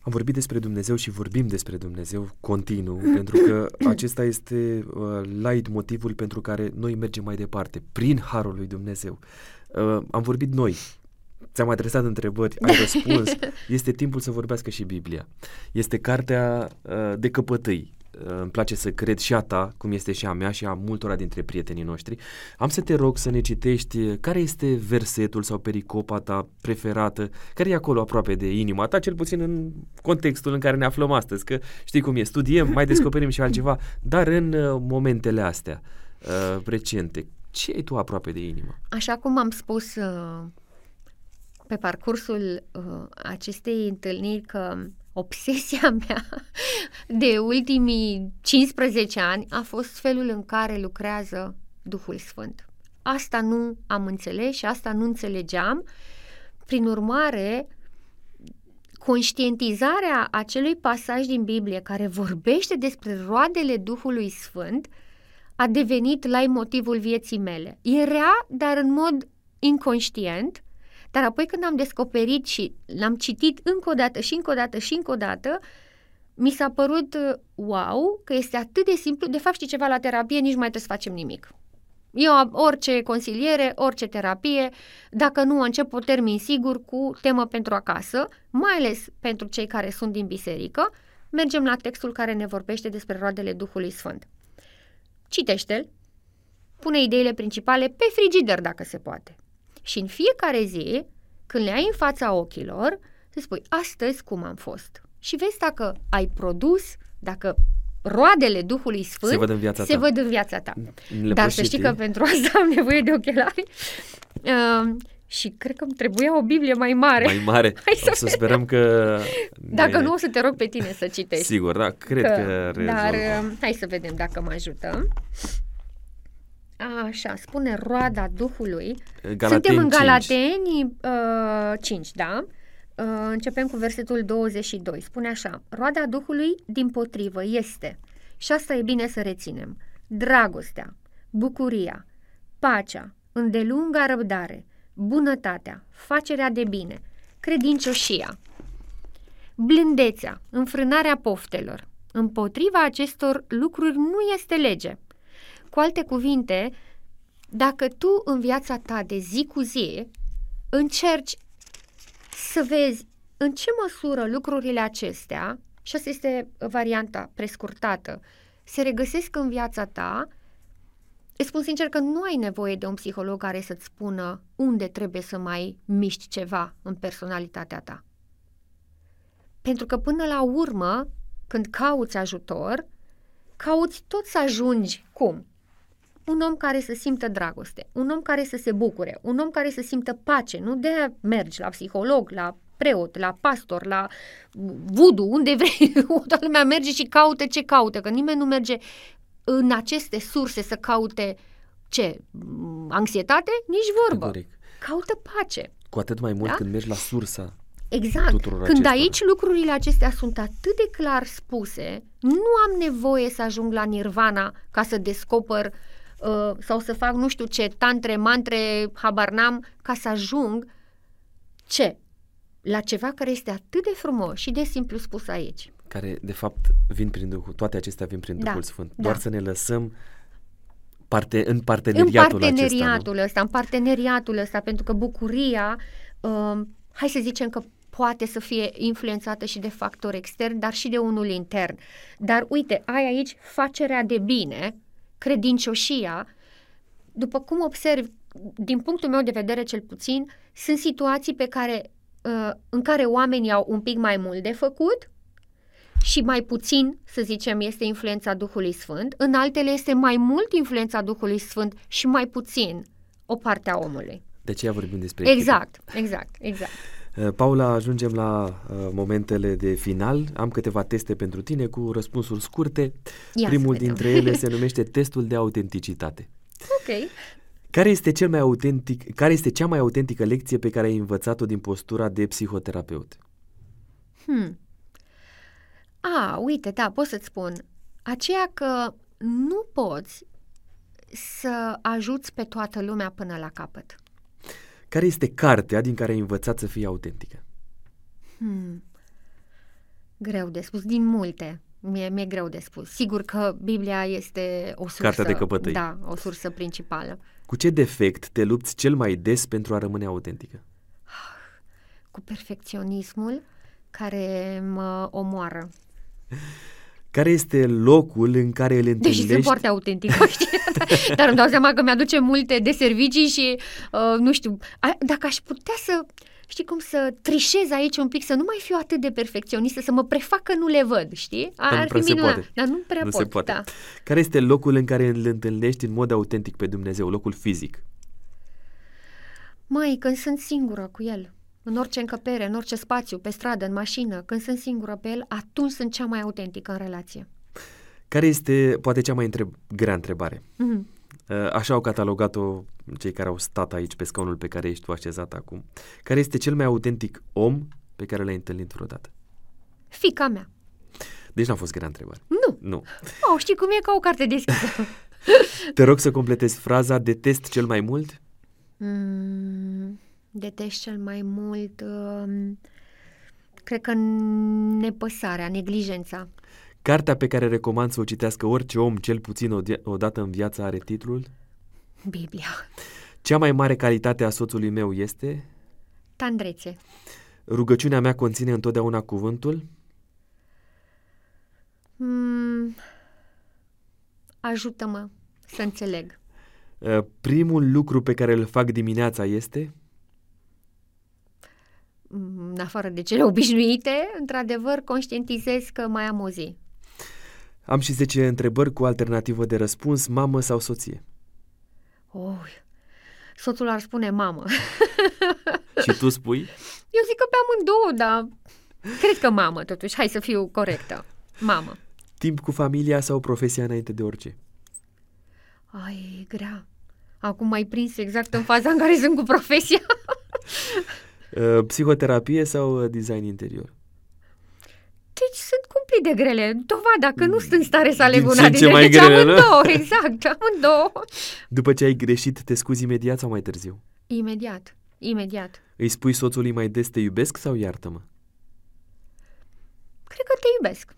Am vorbit despre Dumnezeu și vorbim despre Dumnezeu continuu, pentru că acesta este uh, light motivul pentru care noi mergem mai departe, prin Harul lui Dumnezeu. Uh, am vorbit noi, ți-am adresat întrebări, ai răspuns, este timpul să vorbească și Biblia. Este cartea uh, de căpătâi. Uh, îmi place să cred și a ta, cum este și a mea și a multora dintre prietenii noștri. Am să te rog să ne citești uh, care este versetul sau pericopa ta preferată, care e acolo aproape de inima ta, cel puțin în contextul în care ne aflăm astăzi, că știi cum e, studiem, mai descoperim și altceva, dar în uh, momentele astea uh, recente, ce ai tu aproape de inimă? Așa cum am spus uh, pe parcursul uh, acestei întâlniri că obsesia mea de ultimii 15 ani a fost felul în care lucrează Duhul Sfânt. Asta nu am înțeles și asta nu înțelegeam. Prin urmare, conștientizarea acelui pasaj din Biblie care vorbește despre roadele Duhului Sfânt a devenit la motivul vieții mele. Era, dar în mod inconștient, dar apoi când am descoperit și l-am citit încă o dată și încă o dată și încă o dată, mi s-a părut uh, wow, că este atât de simplu, de fapt știi ceva la terapie, nici nu mai trebuie să facem nimic. Eu am orice consiliere, orice terapie, dacă nu încep o termin sigur cu temă pentru acasă, mai ales pentru cei care sunt din biserică, mergem la textul care ne vorbește despre roadele Duhului Sfânt. Citește-l, pune ideile principale pe frigider dacă se poate. Și în fiecare zi, când le ai în fața ochilor, să spui, astăzi cum am fost. Și vezi dacă ai produs, dacă roadele Duhului Sfânt Se văd în viața se ta. văd în viața ta. Le Dar poți să știi citi? că pentru asta am nevoie de ochelari. Uh, și cred că îmi trebuia o Biblie mai mare. Mai mare. Hai să o să sperăm că... Dacă ne- nu, o să te rog pe tine să citești. Sigur, da, cred că, că Dar rezolvăm. uh, hai să vedem dacă mă ajută. Așa, spune roada Duhului. Galateni Suntem în 5. Galateni uh, 5, da? Uh, începem cu versetul 22. Spune așa, roada Duhului din potrivă este, și asta e bine să reținem, dragostea, bucuria, pacea, îndelunga răbdare, bunătatea, facerea de bine, credincioșia, blândețea, înfrânarea poftelor. Împotriva acestor lucruri nu este lege. Cu alte cuvinte, dacă tu în viața ta de zi cu zi încerci să vezi în ce măsură lucrurile acestea, și asta este varianta prescurtată, se regăsesc în viața ta, îți spun sincer că nu ai nevoie de un psiholog care să-ți spună unde trebuie să mai miști ceva în personalitatea ta. Pentru că până la urmă, când cauți ajutor, cauți tot să ajungi cum? Un om care să simtă dragoste, un om care să se bucure, un om care să simtă pace, nu de a mergi la psiholog, la preot, la pastor, la vudu, unde vrei, toată lumea merge și caută ce caută, că nimeni nu merge în aceste surse să caute ce? Anxietate? Nici vorbă. Categoric. Caută pace. Cu atât mai mult Da? când mergi la sursa Exact. tuturor Când acestora. aici lucrurile acestea sunt atât de clar spuse, nu am nevoie să ajung la nirvana ca să descoper uh, sau să fac nu știu ce, tantre, mantre, habar n-am, ca să ajung ce? La ceva care este atât de frumos și de simplu spus aici. care de fapt vin prin Duhul, toate acestea vin prin Da, Duhul Sfânt. da. Doar să ne lăsăm parte, în În parteneriatul, parteneriatul acesta. ăsta, în parteneriatul ăsta, pentru că bucuria, uh, hai să zicem că poate să fie influențată și de factori externi, dar și de unul intern. Dar uite, ai aici facerea de bine, credincioșia, după cum observ, din punctul meu de vedere cel puțin, sunt situații pe care, uh, în care oamenii au un pic mai mult de făcut și mai puțin, să zicem, este influența Duhului Sfânt, în altele este mai mult influența Duhului Sfânt și mai puțin o parte a omului. De aceea vorbim despre echipă. Exact, exact, exact. Uh, Paula, ajungem la uh, momentele de final. Am câteva teste pentru tine cu răspunsuri scurte. Ia să Primul vedem. dintre ele se numește testul de autenticitate. Ok. Care este, cel mai autentic, care este cea mai autentică lecție pe care ai învățat-o din postura de psihoterapeut? Hmm. A, uite, da, pot să-ți spun. Aceea că nu poți să ajuți pe toată lumea până la capăt. Care este cartea din care ai învățat să fii autentică? Hmm. Greu de spus, din multe. Mie, mi-e greu de spus. Sigur că Biblia este o sursă. Cartea de căpătâi. Da, o sursă principală. Cu ce defect te lupți cel mai des pentru a rămâne autentică? Cu perfecționismul care mă omoară. Care este locul în care îl Deși întâlnești? sunt foarte autentică, știi? Dar îmi dau seama că mi-aduce multe de servicii și, uh, nu știu, a, dacă aș putea să, știi cum, să trișez aici un pic, să nu mai fiu atât de perfecționistă, să mă prefac că nu le văd, știi? Dar nu Ar prea fi se minunat. poate. Dar nu prea nu pot, se poate. da. Care este locul în care îl întâlnești în mod autentic pe Dumnezeu, locul fizic? Măi, când sunt singură cu el, în orice încăpere, în orice spațiu, pe stradă, în mașină, când sunt singură pe el, atunci sunt cea mai autentică în relație. Care este, poate, cea mai întreb, grea întrebare? Mhm. Uh, Așa au catalogat-o cei care au stat aici pe scaunul pe care ești tu așezat acum. Care este cel mai autentic om pe care l-ai întâlnit vreodată? Fica mea. Deci n-a fost grea întrebare. Nu. Nu. Oh, știi cum e ca o carte deschisă. Te rog să completezi fraza detest cel mai mult? Mm, detest cel mai mult, um, cred că nepăsarea, neglijența. Cartea pe care recomand să o citească orice om, cel puțin o, o dată în viață, are titlul Biblia. Cea mai mare calitate a soțului meu este Tandrețe. Rugăciunea mea conține întotdeauna cuvântul Mm, ajută-mă să înțeleg. Uh, Primul lucru pe care îl fac dimineața este Mm, În afară de cele obișnuite, într-adevăr, conștientizez că mai am o zi. Am și 10 întrebări cu alternativă de răspuns, mamă sau soție. Oh, soțul ar spune mamă. Și tu spui? Eu zic că pe amândouă, dar cred că mamă, totuși. Hai să fiu corectă. Mamă. Timp cu familia sau profesia înainte de orice? Ai, grea. Acum mai prins exact în faza în care sunt cu profesia. Uh, Psihoterapie sau uh, design interior? Deci sunt cumplit de grele. Dovada că nu sunt în stare să aleg Din una ce în ce dintre mai deci grele, nu? amândouă, exact, amândouă. După ce ai greșit, te scuzi imediat sau mai târziu? Imediat, imediat. Îi spui soțului mai des te iubesc sau iartă-mă? Cred că te iubesc.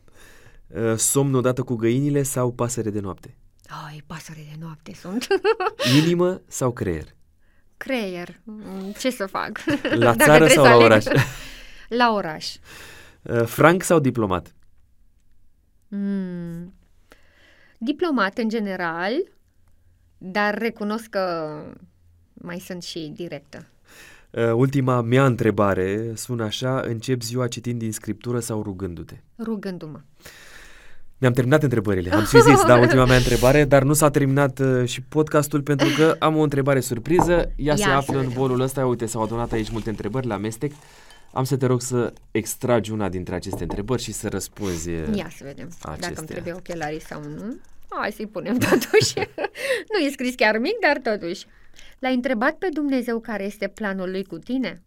Uh, Somn odată cu găinile sau pasăre de noapte? Ai, pasăre de noapte sunt. Inimă sau creier? Creier. Mm, Ce să fac? La Dacă țară trebuie sau să la aleg. oraș? La oraș. Uh, Franc sau diplomat? Mm. Diplomat în general, dar recunosc că mai sunt și directă. Uh, Ultima mea întrebare sună așa, încep ziua citind din scriptură sau rugându-te? Rugându-mă. Mi-am terminat întrebările, am și zis, da, ultima mea întrebare, dar nu s-a terminat uh, și podcastul pentru că am o întrebare surpriză. Ea Ia se să află în vedem. bolul ăsta, uite, s-au adunat aici multe întrebări la amestec. Am să te rog să extragi una dintre aceste întrebări și să răspunzi. uh, Ia să vedem dacă acestea. îmi trebuie ochelarii sau nu. Hai să-i punem totuși. nu e scris chiar mic, dar totuși. L-ai întrebat pe Dumnezeu care este planul lui cu tine?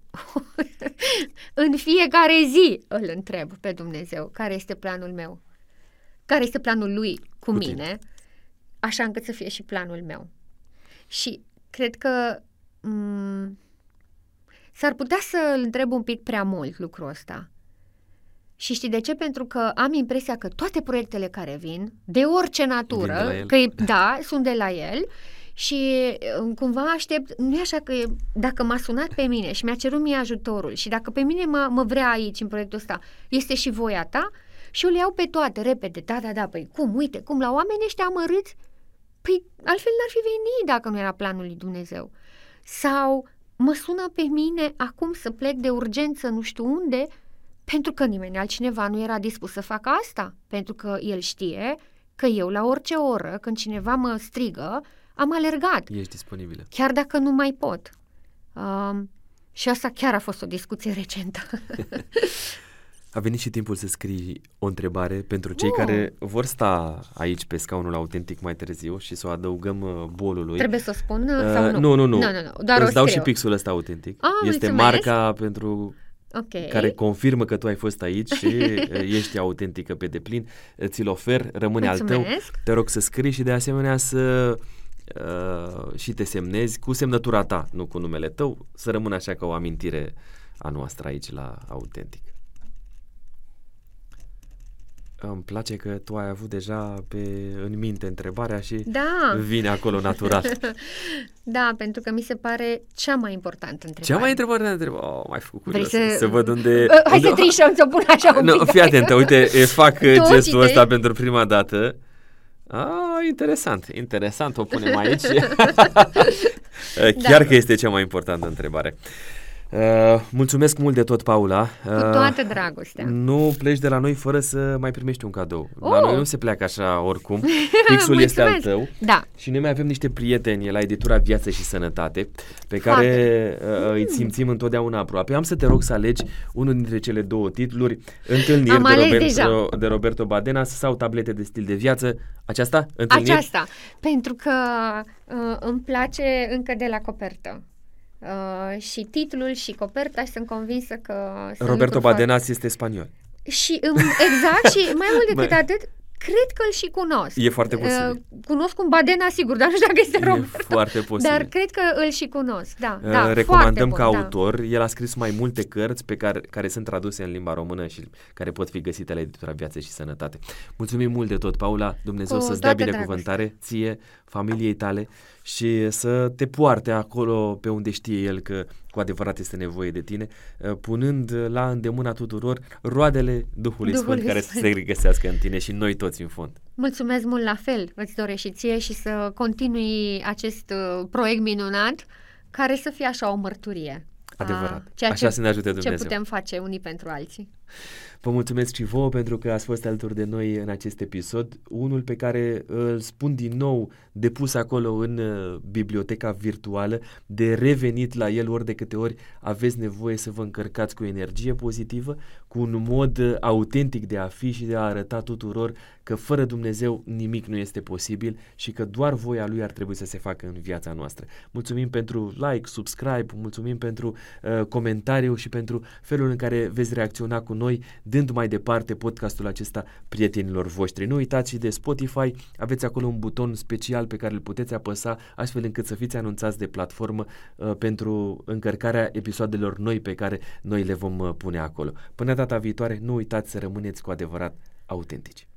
în fiecare zi îl întreb pe Dumnezeu care este planul meu, care este planul lui cu, cu mine, tine. așa încât să fie și planul meu. Și cred că m- s-ar putea să îl întreb un pic prea mult lucrul ăsta. Și știi de ce? Pentru că am impresia că toate proiectele care vin, de orice natură, că da, sunt de la el și um, cumva aștept, nu e așa că dacă m-a sunat pe mine și mi-a cerut mie ajutorul și dacă pe mine mă, mă vrea aici în proiectul ăsta, este și voia ta și eu le iau pe toate repede, da, da, da, păi cum, uite, cum la oameni ăștia amărâți, păi altfel n-ar fi venit dacă nu era planul lui Dumnezeu. Sau mă sună pe mine acum să plec de urgență nu știu unde, pentru că nimeni altcineva nu era dispus să facă asta, pentru că el știe că eu la orice oră, când cineva mă strigă, am alergat. Ești disponibilă. Chiar dacă nu mai pot. Um, și asta chiar a fost o discuție recentă. a venit și timpul să scrii o întrebare pentru cei uh. care vor sta aici pe scaunul autentic mai târziu și să o adăugăm uh, bolului. Trebuie să o spun uh, sau nu? Nu, nu, nu. nu, nu, nu. Doar Îți dau și pixul ăsta autentic. Ah, este mulțumesc. marca pentru okay. care confirmă că tu ai fost aici și ești autentică pe deplin. Ți-l ofer, rămâne Mulțumesc. al tău. Te rog să scrii și de asemenea să uh, și te semnezi cu semnătura ta, nu cu numele tău, să rămână așa ca o amintire a noastră aici la Autentic. Îmi place că tu ai avut deja pe, în minte întrebarea și da. vine acolo natural. da, pentru că mi se pare cea mai importantă întrebare. Cea mai importantă întrebare? Oh, mai făcut Vrei să... să văd unde... Uh, hai unde... să trișăm, să pun așa un no, pic. Fii atentă, uite, fac gestul ăsta pentru prima dată. Ah, interesant, interesant, o punem aici. Chiar da. că este cea mai importantă întrebare. Uh, mulțumesc mult de tot, Paula. Uh, Cu toată dragostea. Nu pleci de la noi fără să mai primești un cadou. Oh. La noi nu se pleacă așa oricum. Pixul este al tău. Da. Și noi mai avem niște prieteni la editura Viață și Sănătate, pe care uh, îi simțim întotdeauna aproape. Am să te rog să alegi unul dintre cele două titluri, Întâlniri Am de, Roberto, deja. de Roberto Badenas sau Tablete de stil de viață. Aceasta? Întâlniri? Aceasta, pentru că uh, îmi place încă de la copertă. Uh, și titlul și coperta și sunt convinsă că... Roberto Badenas foarte... este spaniol. Și um, exact și mai mult decât atât, cred că îl și cunosc. E foarte posibil. Uh, cunosc un Badena, sigur, dar nu știu dacă este e Roberto. foarte posibil. Dar cred că îl și cunosc, da. Uh, da recomandăm bun, ca da. autor. El a scris mai multe cărți pe care, care sunt traduse în limba română și care pot fi găsite la editura Viață și Sănătate. Mulțumim mult de tot, Paula. Dumnezeu Cu să-ți dea binecuvântare dragoste. ție, familiei tale și să te poarte acolo pe unde știe el că cu adevărat este nevoie de tine, punând la îndemâna tuturor roadele Duhului, Duhului Sfânt care Sfânt. să se regăsească în tine și în noi toți în fond. Mulțumesc mult la fel, îți doresc și ție și să continui acest uh, proiect minunat care să fie așa o mărturie. Adevărat. Ceea așa ce, să ne ajute Dumnezeu. Ce putem face unii pentru alții. Vă mulțumesc și vouă pentru că ați fost alături de noi în acest episod, unul pe care îl spun din nou depus acolo în biblioteca virtuală, de revenit la el ori de câte ori aveți nevoie să vă încărcați cu energie pozitivă, cu un mod autentic de a fi și de a arăta tuturor că fără Dumnezeu nimic nu este posibil și că doar voia Lui ar trebui să se facă în viața noastră. Mulțumim pentru like, subscribe, mulțumim pentru uh, comentariu și pentru felul în care veți reacționa cu noi dând mai departe podcastul acesta prietenilor voștri. Nu uitați și de Spotify, aveți acolo un buton special pe care îl puteți apăsa astfel încât să fiți anunțați de platformă uh, pentru încărcarea episoadelor noi pe care noi le vom uh, pune acolo. Până data viitoare, nu uitați să rămâneți cu adevărat autentici.